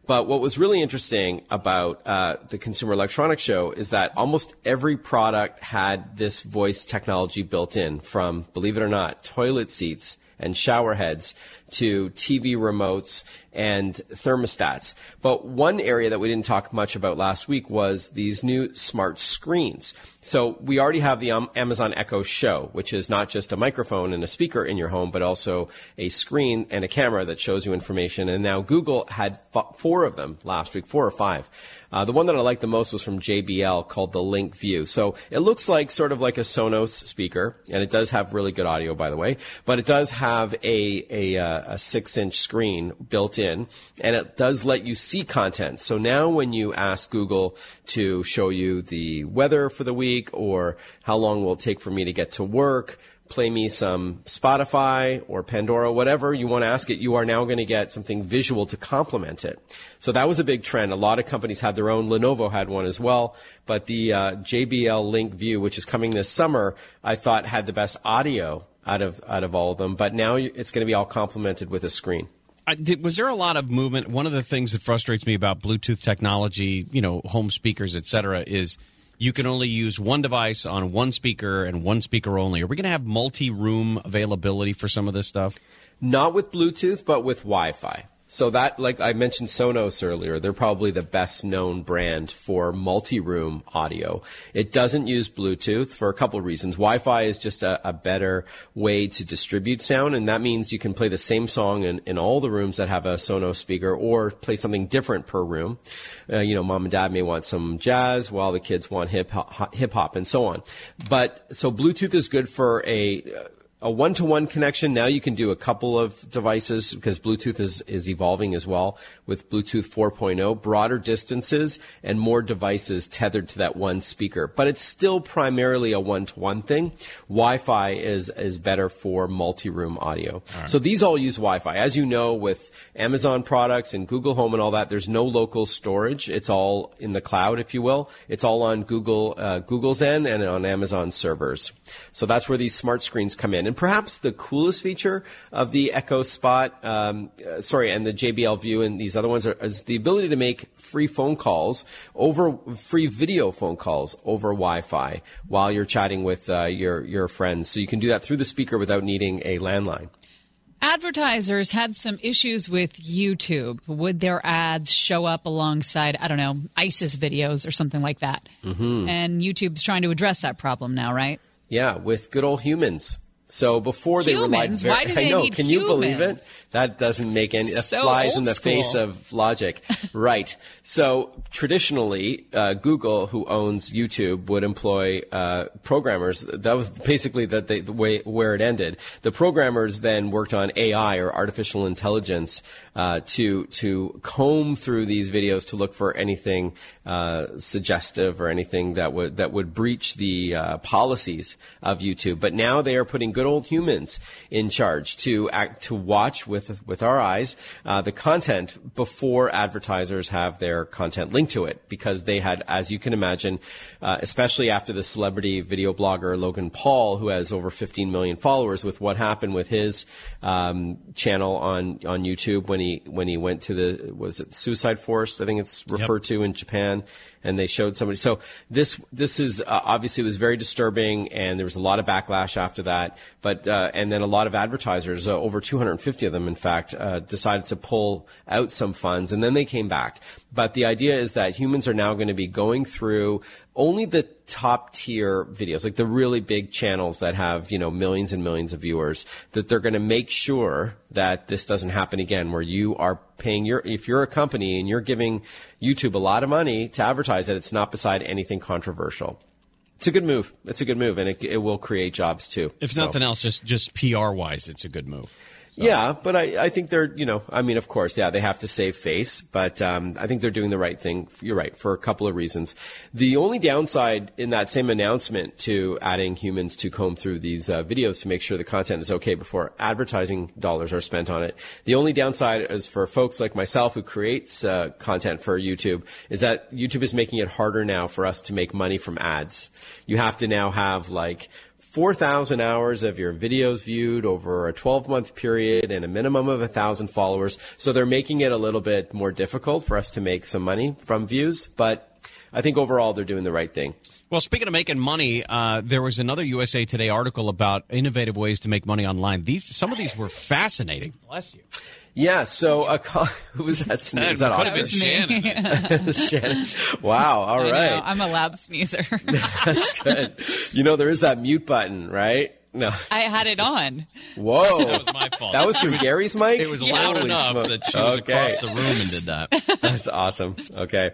But what was really interesting about uh, the Consumer Electronics Show is that almost every product had this voice technology built in, from, believe it or not, toilet seats and shower heads to TV remotes and thermostats. But one area that we didn't talk much about last week was these new smart screens. So we already have the Amazon Echo Show, which is not just a microphone and a speaker in your home, but also a screen and a camera that shows you information. And now Google had four of them last week, four or five. Uh, the one that I liked the most was from JBL called the Link View. So it looks like sort of like a Sonos speaker, and it does have really good audio, by the way. But it does have a a, uh, a six-inch screen built in, and it does let you see content. So now, when you ask Google to show you the weather for the week, or how long will it take for me to get to work, play me some Spotify or Pandora, whatever you want to ask it, you are now going to get something visual to complement it. So that was a big trend. A lot of companies had their own. Lenovo had one as well. But the uh, JBL Link View, which is coming this summer, I thought had the best audio out of out of all of them. But now it's going to be all complemented with a screen. I, did, was there a lot of movement? One of the things that frustrates me about Bluetooth technology, you know, home speakers, et cetera, is you can only use one device on one speaker and one speaker only. Are we going to have multi-room availability for some of this stuff? Not with Bluetooth, but with Wi-Fi. So that, like I mentioned Sonos earlier, they're probably the best known brand for multi-room audio. It doesn't use Bluetooth for a couple of reasons. Wi-Fi is just a, a better way to distribute sound, and that means you can play the same song in, in all the rooms that have a Sonos speaker or play something different per room. Uh, you know, mom and dad may want some jazz while the kids want hip hop, hip hop and so on. But so Bluetooth is good for a a one-to-one connection. Now you can do a couple of devices because Bluetooth is, is evolving as well with Bluetooth 4.0, broader distances and more devices tethered to that one speaker. But it's still primarily a one-to-one thing. Wi-Fi is, is better for multi-room audio. right. So these all use Wi-Fi. As you know, with Amazon products and Google Home and all that, there's no local storage. It's all in the cloud, if you will. It's all on Google, uh, Google's end and on Amazon servers. So that's where these smart screens come in. And perhaps the coolest feature of the Echo Spot, um, uh, sorry, and the JBL View and these other ones are, is the ability to make free phone calls over, free video phone calls over Wi-Fi while you're chatting with uh, your your friends. So you can do that through the speaker without needing a landline. Advertisers had some issues with YouTube. Would their ads show up alongside, I don't know, ISIS videos or something like that? Mm-hmm. And YouTube's trying to address that problem now, right? Yeah, with good old humans. So before they relied Humans? very, Why do I know. Can you believe it? That doesn't make any. That So flies in the face of logic, right? So traditionally, uh, Google, who owns YouTube, would employ uh, programmers. That was basically that they, the way where it ended. The programmers then worked on AI or artificial intelligence uh, to to comb through these videos to look for anything uh, suggestive or anything that would that would breach the uh, policies of YouTube. But now they are putting good old humans in charge to act to watch with with our eyes uh, the content before advertisers have their content linked to it because they had, as you can imagine, uh, especially after the celebrity video blogger Logan Paul, who has over 15 million followers, with what happened with his um, channel on on YouTube when he when he went to the was it Suicide Forest? I think it's referred to in Japan, and they showed somebody. So this this is uh, obviously was very disturbing, and there was a lot of backlash after that. But uh, and then a lot of advertisers, uh, over 250 of them, in fact, uh, decided to pull out some funds, and then they came back. But the idea is that humans are now going to be going through only the top tier videos, like the really big channels that have, you know, millions and millions of viewers, that they're going to make sure that this doesn't happen again, where you are paying your, if you're a company and you're giving YouTube a lot of money to advertise that it's not beside anything controversial. It's a good move. It's a good move, and it, it will create jobs too. If So- nothing else, just just PR wise, it's a good move. Yeah, but I, I think they're, you know, I mean, of course, yeah, they have to save face, but um, I think they're doing the right thing. You're right, for a couple of reasons. The only downside in that same announcement to adding humans to comb through these uh, videos to make sure the content is okay before advertising dollars are spent on it. The only downside is for folks like myself who creates uh, content for YouTube is that YouTube is making it harder now for us to make money from ads. You have to now have like 4,000 hours of your videos viewed over a 12 month period and a minimum of 1,000 followers. So they're making it a little bit more difficult for us to make some money from views, but I think overall they're doing the right thing. Well, speaking of making money, uh, there was another USA Today article about innovative ways to make money online. These some of these were fascinating. Bless you. Yeah, so a co- who was that? Sneeze? Was that Could have Oscar? been Shannon. Shannon. Wow. All right. I know. I'm a loud sneezer. That's good. You know, there is that mute button, right? No. I had it on. Whoa. That was my fault. That was from Gary's mic? It was loud Holy enough smoke. that she was Okay. across the room and did that. That's awesome. Okay.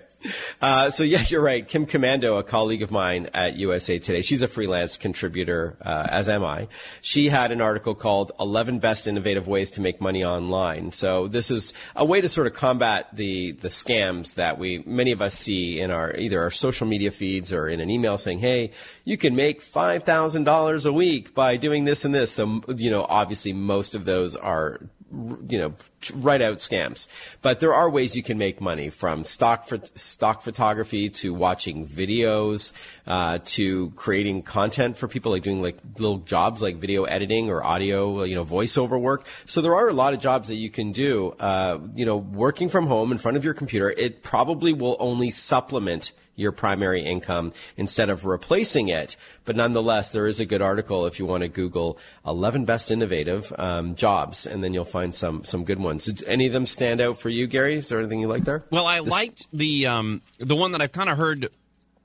Uh, so yeah, you're right. Kim Komando, a colleague of mine at USA Today, she's a freelance contributor, uh, as am I. She had an article called 11 Best Innovative Ways to Make Money Online. So this is a way to sort of combat the, the scams that we, many of us see in our, either our social media feeds or in an email saying, hey, you can make $5,000 a week by doing this and this. So, you know, obviously most of those are you know, right out scams. But there are ways you can make money from stock phot- stock photography to watching videos uh, to creating content for people like doing like little jobs like video editing or audio, you know, voiceover work. So there are a lot of jobs that you can do. Uh, you know, working from home in front of your computer, it probably will only supplement your primary income instead of replacing it. But nonetheless, there is a good article if you want to Google 11 best innovative um, jobs, and then you'll find some some good ones. Did any of them stand out for you, Gary? Is there anything you like there? Well, I This- liked the um, the one that I've kind of heard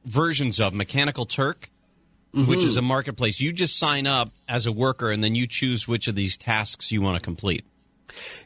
versions of, Mechanical Turk, Mm-hmm. which is a marketplace. You just sign up as a worker, and then you choose which of these tasks you want to complete.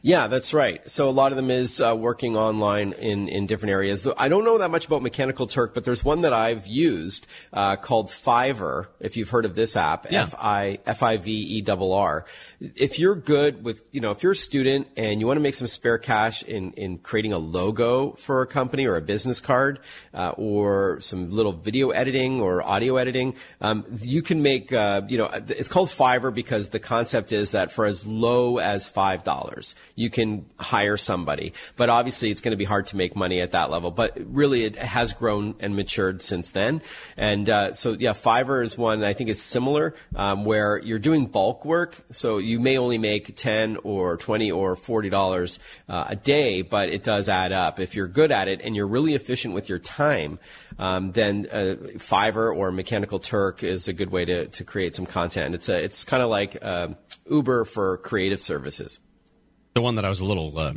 Yeah, that's right. So a lot of them is uh, working online in, in different areas. I don't know that much about Mechanical Turk, but there's one that I've used uh, called Fiverr. If you've heard of this app, Yeah. F I F I V E R R. If you're good with, you know, if you're a student and you want to make some spare cash in in creating a logo for a company or a business card, uh, or some little video editing or audio editing, um, you can make, uh, you know, it's called Fiverr because the concept is that for as low as five dollars, you can hire somebody. But obviously, it's going to be hard to make money at that level. But really, it has grown and matured since then. And uh, so, yeah, Fiverr is one I think is similar, um, where you're doing bulk work. So you may only make ten or twenty or forty dollars uh, a day, but it does add up. If you're good at it and you're really efficient with your time, um, then uh, Fiverr or Mechanical Turk is a good way to, to create some content. It's a, it's kind of like uh, Uber for creative services. The one that I was a little uh,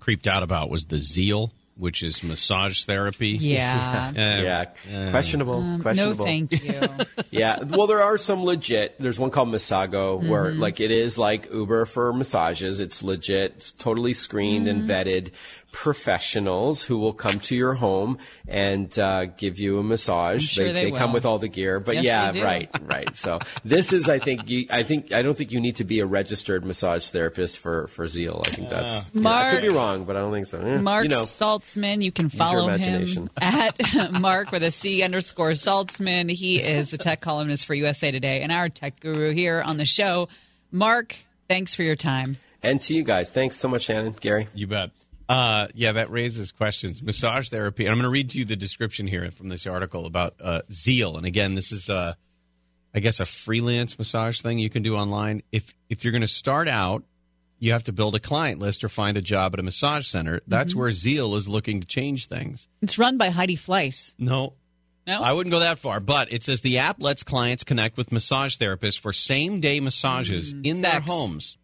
creeped out about was the Zeel, which is massage therapy. Yeah. Uh, yeah, questionable. Um, no, questionable. thank you. yeah. Well, there are some legit. There's one called Masago where Mhm. like it is like Uber for massages. It's legit, totally screened and Mhm. vetted professionals who will come to your home and uh, give you a massage. I'm sure they come with all the gear. But Yes, yeah, they do. right, right. So this is, I think, you, I think, I don't think you need to be a registered massage therapist for for Zeel. I think that's. yeah, I could be wrong, but I don't think so. Eh, Marc you know. Saltzman. You can Use your follow him at Marc with a C underscore Saltzman. He is a tech columnist for USA Today and our tech guru here on the show. Marc, thanks for your time. And to you guys, thanks so much, Shannon, Gary. You bet. Uh, yeah, that raises questions. Massage therapy. I'm going to read to you the description here from this article about uh, Zeel. And again, this is, uh, I guess, a freelance massage thing you can do online. If if you're going to start out, you have to build a client list or find a job at a massage center. That's Mhm. where Zeel is looking to change things. It's run by Heidi Fleiss. No. No? I wouldn't go that far, but it says the app lets clients connect with massage therapists for same day massages in their homes.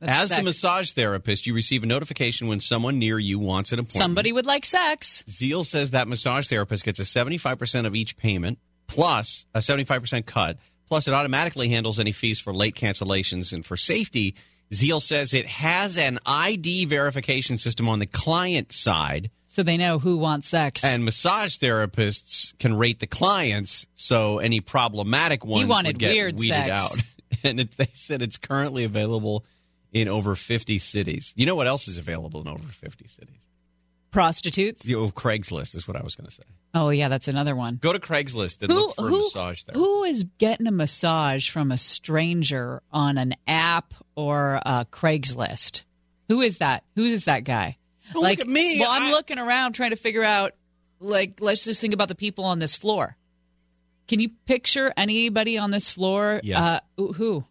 As the massage therapist, you receive a notification when someone near you wants an appointment. Somebody would like sex. Zeel says that massage therapist gets a 75% of each payment plus a 75% cut. Plus, it automatically handles any fees for late cancellations. And for safety, Zeel says it has an ID verification system on the client side. So they know who wants sex. And massage therapists can rate the clients, so any problematic ones wanted would get weird weeded sex. out. and it, they said it's currently available in over 50 cities. You know what else is available in over 50 cities? Prostitutes. You know, Craigslist is what I was going to say. Oh yeah, that's another one. Go to Craigslist and Who- look for who- a massage there. Who is getting a massage from a stranger on an app or uh, Craigslist? Who is that? Who is that guy? Don't like look at me. Well, I'm I- looking around trying to figure out. Like, let's just think about the people on this floor. Can you picture anybody on this floor? Yes. Uh, who- who? Wh-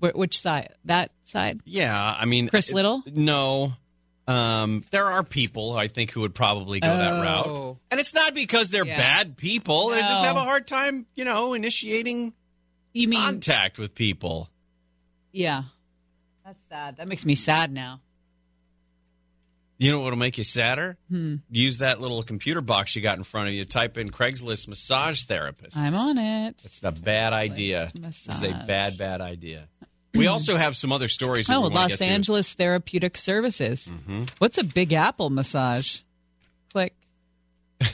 which side? That side? Yeah, I mean, Chris it- Little? No. Um, there are people I think who would probably go that Oh. route, and it's not because they're Yeah. bad people. They just have a hard time, you know, initiating You mean? contact with people. Yeah. That's sad. That makes me sad now. You know what'll make you sadder? Hmm. Use that little computer box you got in front of you. Type in Craigslist massage therapist. I'm on it. It's a bad idea. Massage. It's a bad, bad idea. We also have some other stories. Oh, Los get to. Angeles Therapeutic Services. Mhm. What's a Big Apple massage? Click.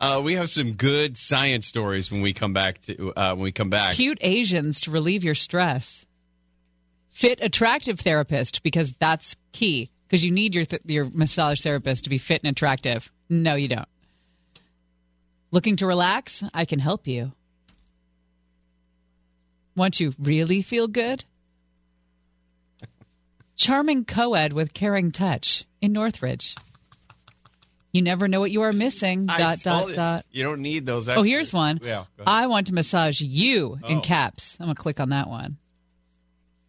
Uh, we have some good science stories when we come back to uh, when we come back. Cute Asians to relieve your stress. Fit, attractive therapist because that's key. Because you need your th- your massage therapist to be fit and attractive. No, you don't. Looking to relax? I can help you. Want to really feel good? Charming co-ed with caring touch in Northridge. You never know what you are missing. I dot dot dot. You don't need those. Oh, here's one. Yeah. I want to massage you in Oh. caps. I'm gonna click on that one.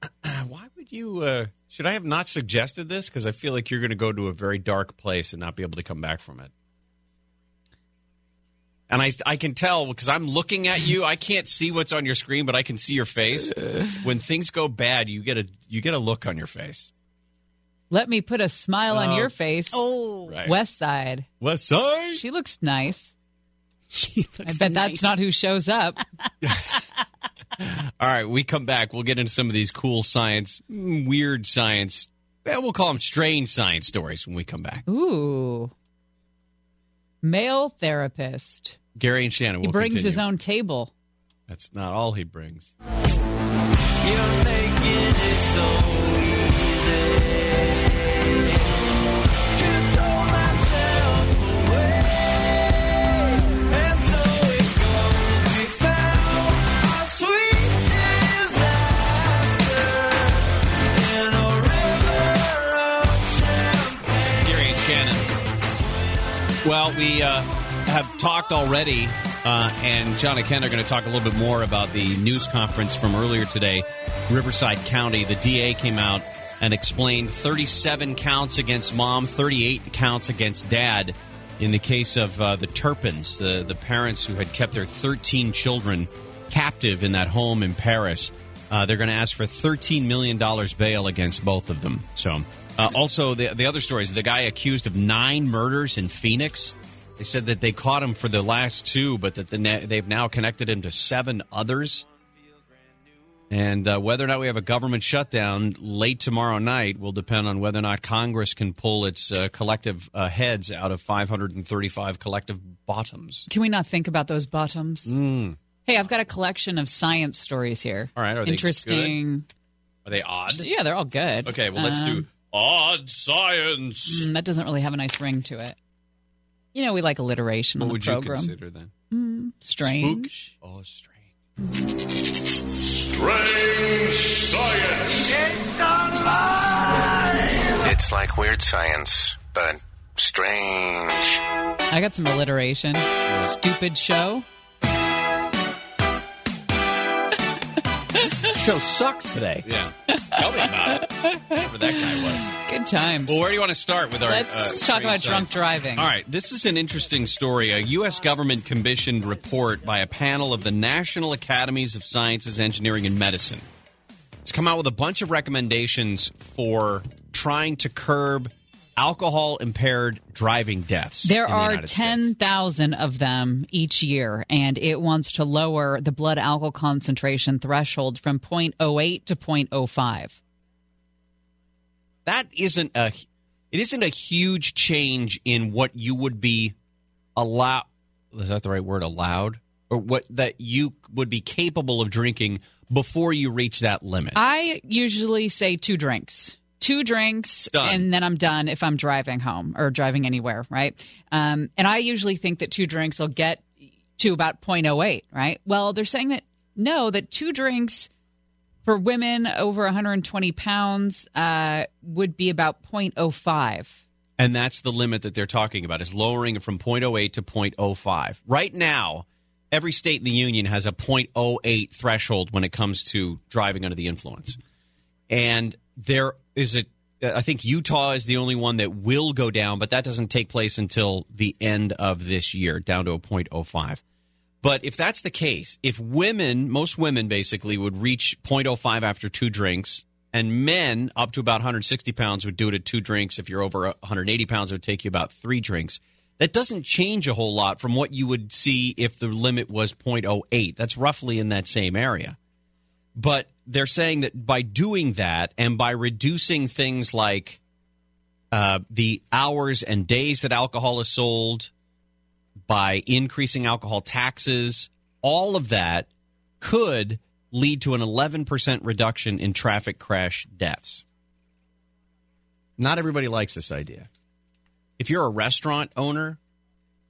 Why would you? Uh, should I have not suggested this? Because I feel like you're going to go to a very dark place and not be able to come back from it. And I, I can tell because I'm looking at you. I can't see what's on your screen, but I can see your face. when things go bad, you get a you get a look on your face. Let me put a smile on Oh. your face. Oh, Right. West Side. West Side. She looks nice. She looks. I bet that's not who shows up. All right, we come back. We'll get into some of these cool science, weird science. eh, We'll call them strange science stories when we come back. Ooh. Male therapist. Gary and Shannon. He will brings his own table. That's not all he brings. Gary and Shannon. Well, we uh, have talked already, uh, and John and Ken are going to talk a little bit more about the news conference from earlier today. Riverside County, the DA came out and explained 37 counts against mom, 38 counts against dad in the case of uh, the Turpins, the, the parents who had kept their 13 children captive in that home in Perris. Uh, they're going to ask for $13 million bail against both of them. So, uh, also, the, the other stories the guy accused of nine murders in Phoenix. They said that they caught him for the last two, but that the ne- they've now connected him to seven others. And uh, whether or not we have a government shutdown late tomorrow night will depend on whether or not Congress can pull its uh, collective uh, heads out of 535 collective bottoms. Can we not think about those bottoms? Mm. Hey, I've got a collection of science stories here. All right, are they Interesting. Are they odd? Yeah, they're all good. Okay, well, let's do Um, odd science. mm, that doesn't really have a nice ring to it. You know, we like alliteration What on the would you consider then? Mm, strange. Oh, strange. Strange science. It's like weird science, but strange. I got some alliteration. Stupid show. Show sucks today. Yeah. Tell me about it. Whoever that guy was. Good times. Well, where do you want to start with our? Let's uh, talk about science? drunk driving. All right, this is an interesting story. A U.S. government commissioned report by a panel of the National Academies of Sciences, Engineering, and Medicine. It's come out with a bunch of recommendations for trying to curb alcohol impaired driving deaths. There the are United States. 10,000 of them each year, and it wants to lower the blood alcohol concentration threshold from 0.08 to 0.05. that isn't a it isn't a huge change in what you would be allowed is that the right word allowed or what that you would be capable of drinking before you reach that limit? I usually say two drinks. Two drinks, Done. and then I'm done if I'm driving home or driving anywhere, right? Um, and I usually think that two drinks will get to about 0.08, right? Well, they're saying that no, that two drinks for women over 120 pounds uh, would be about 0.05. And that's the limit that they're talking about is lowering it from 0.08 to 0.05. Right now, every state in the union has a 0.08 threshold when it comes to driving under the influence. And there is it? I think Utah is the only one that will go down, but that doesn't take place until the end of this year, down to a 0.05. But if that's the case, if women, most women basically would reach 0.05 after two drinks, and men up to about 160 pounds would do it at two drinks. If you're over 180 pounds, it would take you about three drinks. That doesn't change a whole lot from what you would see if the limit was 0.08. That's roughly in that same area. But they're saying that by doing that and by reducing things like uh, the hours and days that alcohol is sold, by increasing alcohol taxes, all of that could lead to an 11% reduction in traffic crash deaths. Not everybody likes this idea. If you're a restaurant owner,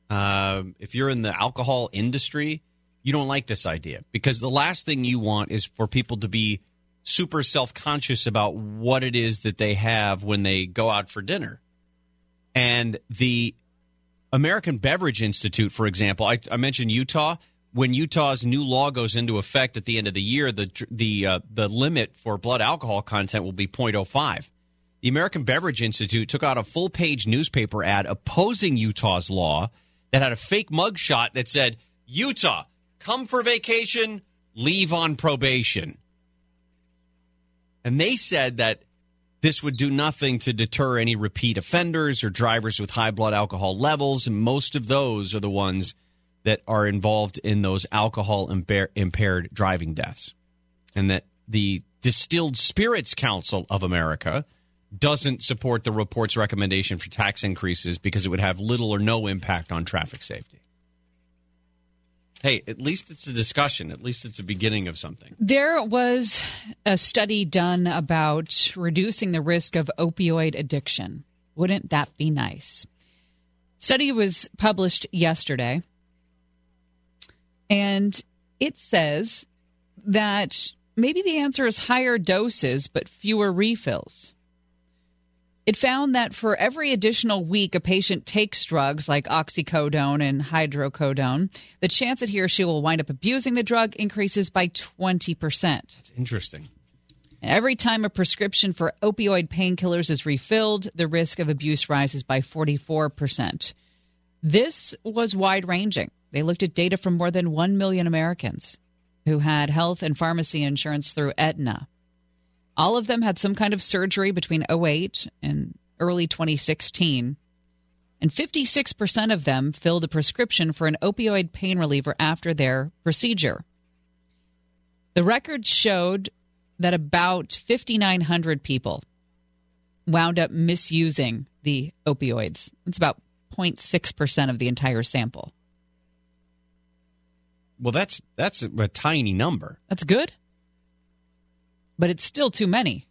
uh, if you're in the alcohol industry, you don't like this idea because the last thing you want is for people to be super self conscious about what it is that they have when they go out for dinner. And the American Beverage Institute, for example, I, I mentioned Utah. When Utah's new law goes into effect at the end of the year, the the uh, the limit for blood alcohol content will be 0.05. The American Beverage Institute took out a full page newspaper ad opposing Utah's law that had a fake mugshot that said, Utah, come for vacation, leave on probation. And they said that this would do nothing to deter any repeat offenders or drivers with high blood alcohol levels. And most of those are the ones that are involved in those alcohol impair- impaired driving deaths. And that the Distilled Spirits Council of America doesn't support the report's recommendation for tax increases because it would have little or no impact on traffic safety. Hey, at least it's a discussion. At least it's a beginning of something. There was a study done about reducing the risk of opioid addiction. Wouldn't that be nice? Study was published yesterday, and it says that maybe the answer is higher doses but fewer refills. It found that for every additional week a patient takes drugs like oxycodone and hydrocodone, the chance that he or she will wind up abusing the drug increases by 20%. It's interesting. And every time a prescription for opioid painkillers is refilled, the risk of abuse rises by 44%. This was wide ranging. They looked at data from more than 1 million Americans who had health and pharmacy insurance through Aetna. All of them had some kind of surgery between 08 and early 2016. And 56% of them filled a prescription for an opioid pain reliever after their procedure. The records showed that about 5,900 people wound up misusing the opioids. It's about 0.6% of the entire sample. Well, that's that's a, a tiny number. That's good, but it's still too many.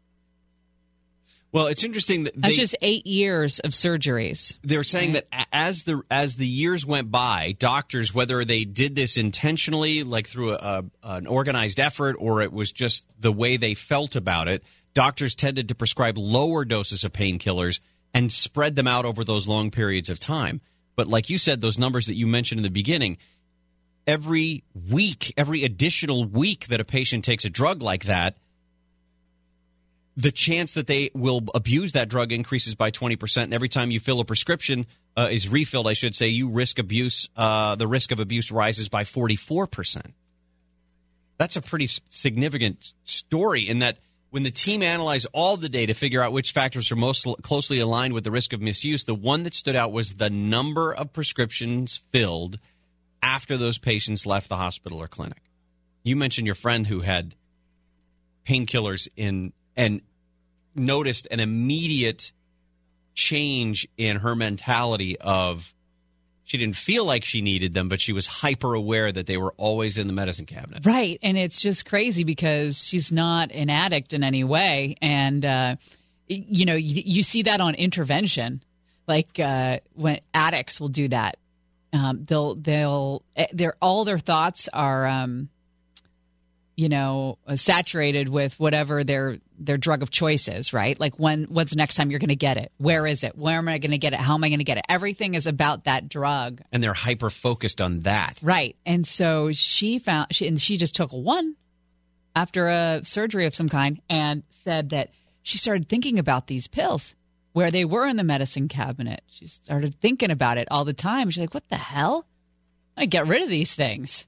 Well, it's interesting that That's just eight years of surgeries. they're saying that as the as the years went by, doctors, whether they did this intentionally, like through a, a, an organized effort, or it was just the way they felt about it, doctors tended to prescribe lower doses of painkillers and spread them out over those long periods of time. But like you said, those numbers that you mentioned in the beginning, every week, every additional week that a patient takes a drug like that, the chance that they will abuse that drug increases by 20%. And every time you fill a prescription, uh, is refilled, I should say, you risk abuse, uh, the risk of abuse rises by 44%. That's a pretty significant story in that when the team analyzed all the data to figure out which factors are most closely aligned with the risk of misuse, the one that stood out was the number of prescriptions filled after those patients left the hospital or clinic. You mentioned your friend who had painkillers in and noticed an immediate change in her mentality of she didn't feel like she needed them, but she was hyper aware that they were always in the medicine cabinet. Right. And it's just crazy because she's not an addict in any way. And, uh, you know, you, you see that on intervention. Like uh, when addicts will do that. Um, they'll, they'll, eh, their, all their thoughts are, um, you know, uh, saturated with whatever their their drug of choice is, right? Like when when's the next time you're going to get it? Where is it? Where am I going to get it? How am I going to get it? Everything is about that drug. And they're hyper focused on that. Right. And so she found she and she just took one after a surgery of some kind and said that she started thinking about these pills where they were in the medicine cabinet. She started thinking about it all the time. She's like, "What the hell? I get rid of these things."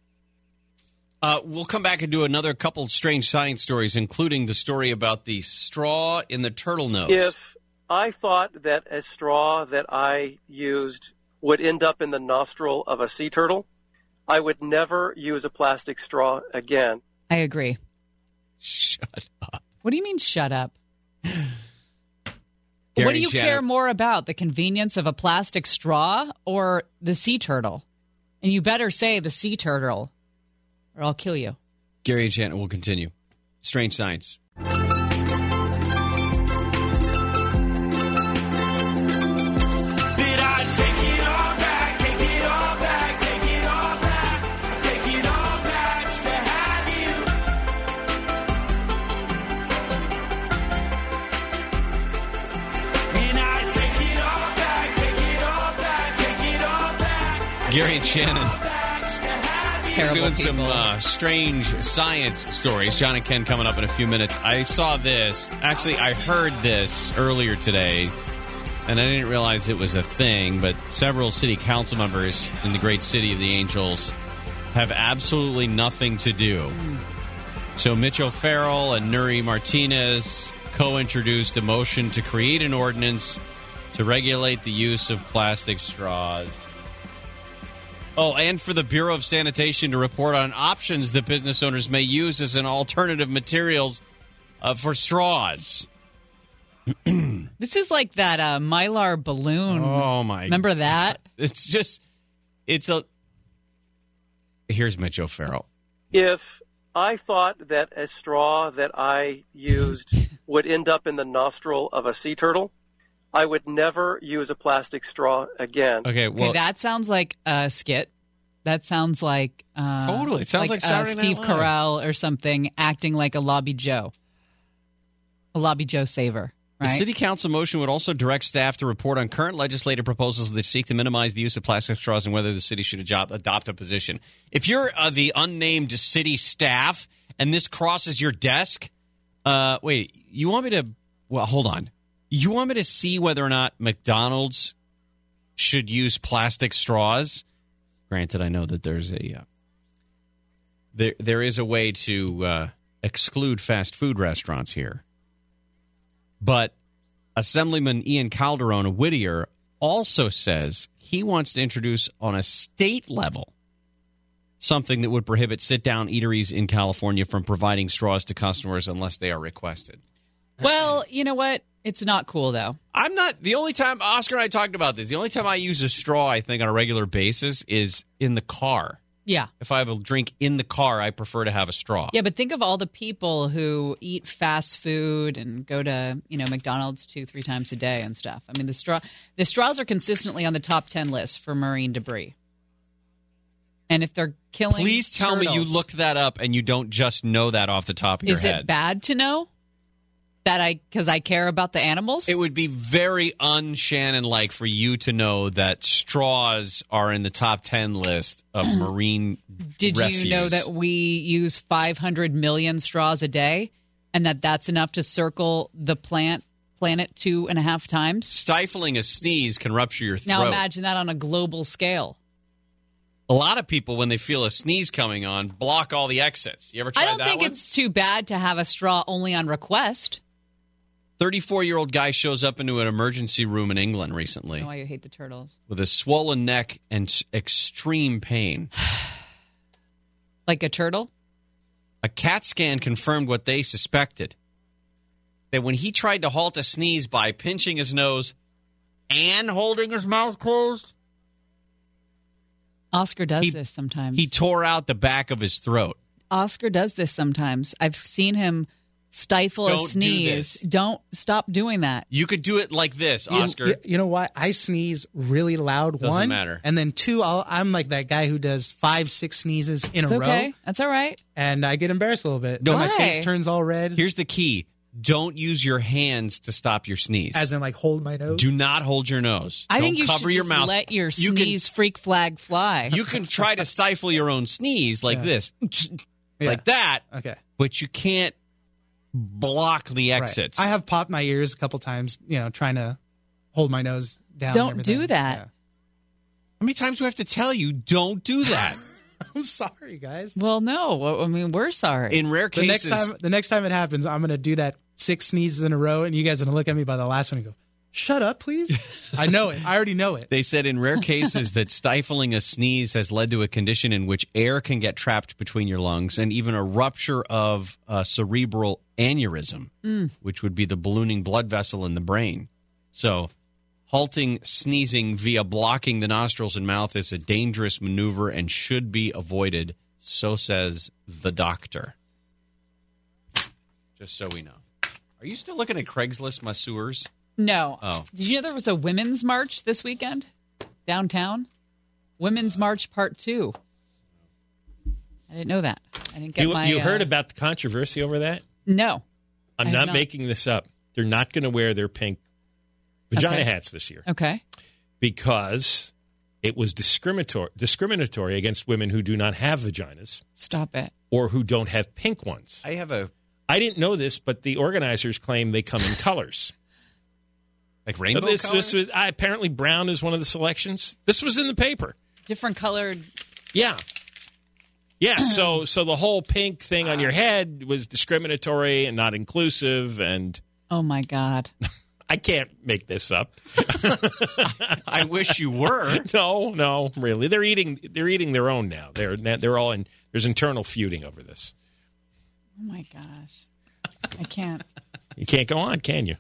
Uh, we'll come back and do another couple strange science stories, including the story about the straw in the turtle nose. If I thought that a straw that I used would end up in the nostril of a sea turtle, I would never use a plastic straw again. I agree. Shut up. What do you mean shut up? Gary what do you and Shannon- care more about, the convenience of a plastic straw or the sea turtle? And you better say the sea turtle, or I'll kill you. Gary and Shannon will continue. Strange science. Did I take it all back? Take it all back. Take it all back. Take it all back just to have you. And I take it all back. Take it all back. Take it all back. Gary and Shannon. Terrible doing some uh, strange science stories. John and Ken coming up in a few minutes. I saw this. Actually, I heard this earlier today, and I didn't realize it was a thing. But several city council members in the great city of the Angels have absolutely nothing to do. So Mitch O'Farrell and Nury Martinez co-introduced a motion to create an ordinance to regulate the use of plastic straws. Oh, and for the Bureau of Sanitation to report on options that business owners may use as an alternative materials uh, for straws. This is like that uh, mylar balloon. Oh my! God. Remember that? It's just, it's a. Here's Mitch O'Farrell. If I thought that a straw that I used would end up in the nostril of a sea turtle, I would never use a plastic straw again. Okay, okay, that sounds like a skit. That sounds like uh, Totally. It sounds like uh, Saturday Night Steve Live. Carell or something acting like a lobby Joe, a lobby Joe saver. The city council motion would also direct staff to report on current legislative proposals that seek to minimize the use of plastic straws and whether the city should adopt, adopt a position. If you're uh, the unnamed city staff and this crosses your desk, uh, wait, you want me to? Well, hold on. You want me to see whether or not McDonald's should use plastic straws? Granted, I know that there's a uh, there there is a way to uh, exclude fast food restaurants here. But Assemblyman Ian Calderon of Whittier also says he wants to introduce on a state level something that would prohibit sit down eateries in California from providing straws to customers unless they are requested. Well, you know what? It's not cool though. I'm not the only time Oscar and I talked about this. The only time I use a straw, I think, on a regular basis is in the car. Yeah. If I have a drink in the car, I prefer to have a straw. Yeah, but think of all the people who eat fast food and go to you know McDonald's two, three times a day and stuff. I mean, the straw, the straws are consistently on the top ten list for marine debris. And if they're killing, Please tell me you looked that up and you don't just know that off the top of your Is head. it bad to know that I because I care about the animals? It would be very un Shannon like for you to know that straws are in the top 10 list of marine Did refuse. you know that we use 500 million straws a day, and that that's enough to circle the plant planet two and a half times? stifling a sneeze can rupture your throat? Now imagine that on a global scale. a lot of people, when they feel a sneeze coming on, block all the exits. You ever tried I don't that think one? it's too bad to have a straw only on request. 34 year old guy shows up into an emergency room in England recently I know why you hate the turtles. with a swollen neck and s- extreme pain. Like a turtle? A CAT scan confirmed what they suspected. That when he tried to halt a sneeze by pinching his nose and holding his mouth closed, Oscar does He- this sometimes. He tore out the back of his throat. Oscar does this sometimes. I've seen him stifle Don't a do sneeze. Don't stop doing that. You could do it like this, Oscar. You, you know what? I sneeze really loud. Doesn't one, matter. And then two, I'll, I'm like that guy who does five, six sneezes in It's a okay. row, That's all right. and I get embarrassed a little bit. No. my face turns all red. Here's the key: don't use your hands to stop your sneeze. as in like hold my nose. do not hold your nose. I Don't think you cover should your just mouth. let your You can- sneeze freak flag fly. You can try to stifle your own sneeze like Yeah. this, Yeah. like that, Okay. but you can't block the Right. exits. I have popped my ears a couple times. You know, trying to hold my nose down. Don't everything. do that. Yeah. How many times do I have to tell you? Don't do that. I'm sorry, guys. Well, no. I mean, we're sorry. In rare cases, The next cases, time, the next time it happens, I'm gonna do that six sneezes in a row, and you guys are gonna look at me by the last one and go, "Shut up, please." I know it. I already know it. They said in rare cases that stifling a sneeze has led to a condition in which air can get trapped between your lungs and even a rupture of a cerebral aneurysm, Mm. which would be the ballooning blood vessel in the brain. So, halting sneezing via blocking the nostrils and mouth is a dangerous maneuver and should be avoided, so says the doctor. Just so we know. Are you still looking at Craigslist masseurs? No. Oh. Did you know there was a women's march this weekend downtown? Women's March Part Two. I didn't know that. I didn't get You, my. you uh, heard about the controversy over that? No. I'm not, not. making this up. They're not going to wear their pink vagina Okay. hats this year Okay. because it was discriminatory discriminatory against women who do not have vaginas Stop it. or who don't have pink ones. I have a I didn't know this, but the organizers claim they come in colors. Like rainbow this, colors? this was I, apparently brown is one of the selections. This was in the paper. Different colored. Yeah. Yeah, so so the whole pink thing on your head was discriminatory and not inclusive and Oh my God. I can't make this up. I wish you were. No, no, really. They're eating they're eating their own now. They're they're all in there's internal feuding over this. Oh my gosh. I can't. You can't go on, can you?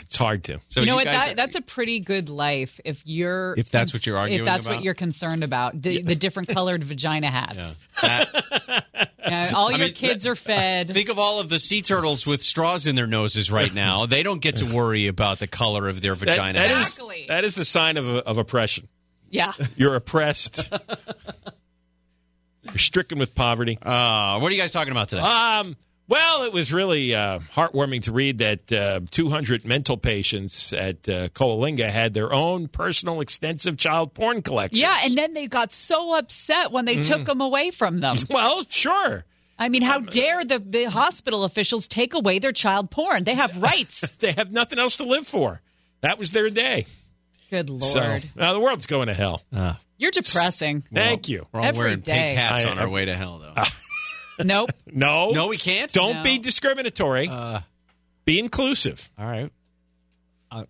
It's hard to. So you know what? That, are- that's a pretty good life if you're. If that's what you're arguing If that's about? what you're concerned about, the, the different colored vagina hats. That- Yeah, all I your mean, kids are fed. Think of all of the sea turtles with straws in their noses right now. They don't get to worry about the color of their That- vagina. that is- Exactly. that is the sign of of oppression. Yeah. You're oppressed. You're stricken with poverty. Uh, what are you guys talking about today? Um, well, it was really uh, heartwarming to read that uh, 200 mental patients at uh, Coalinga had their own personal extensive child porn collection. Yeah, and then they got so upset when they took them away from them. Well, sure. I mean, how dare the, the hospital officials take away their child porn? They have rights. They have nothing else to live for. That was their day. Good lord. So now the world's going to hell. You're depressing. Thank you. We're all Every wearing day. pink hats I- on our I- way to hell, though. Nope. No. no, we can't. Don't No. be discriminatory. Uh, be inclusive. all right. Uh,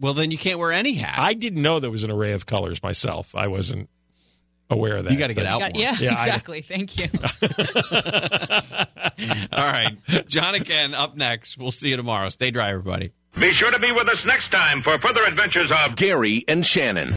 well, then you can't wear any hat. I didn't know there was an array of colors myself. I wasn't aware of that. You gotta get but- out Got- more. yeah, Yeah, I- exactly. Thank you. all right. John and Ken up next. We'll see you tomorrow. Stay dry, everybody. Be sure to be with us next time for further adventures of Gary and Shannon.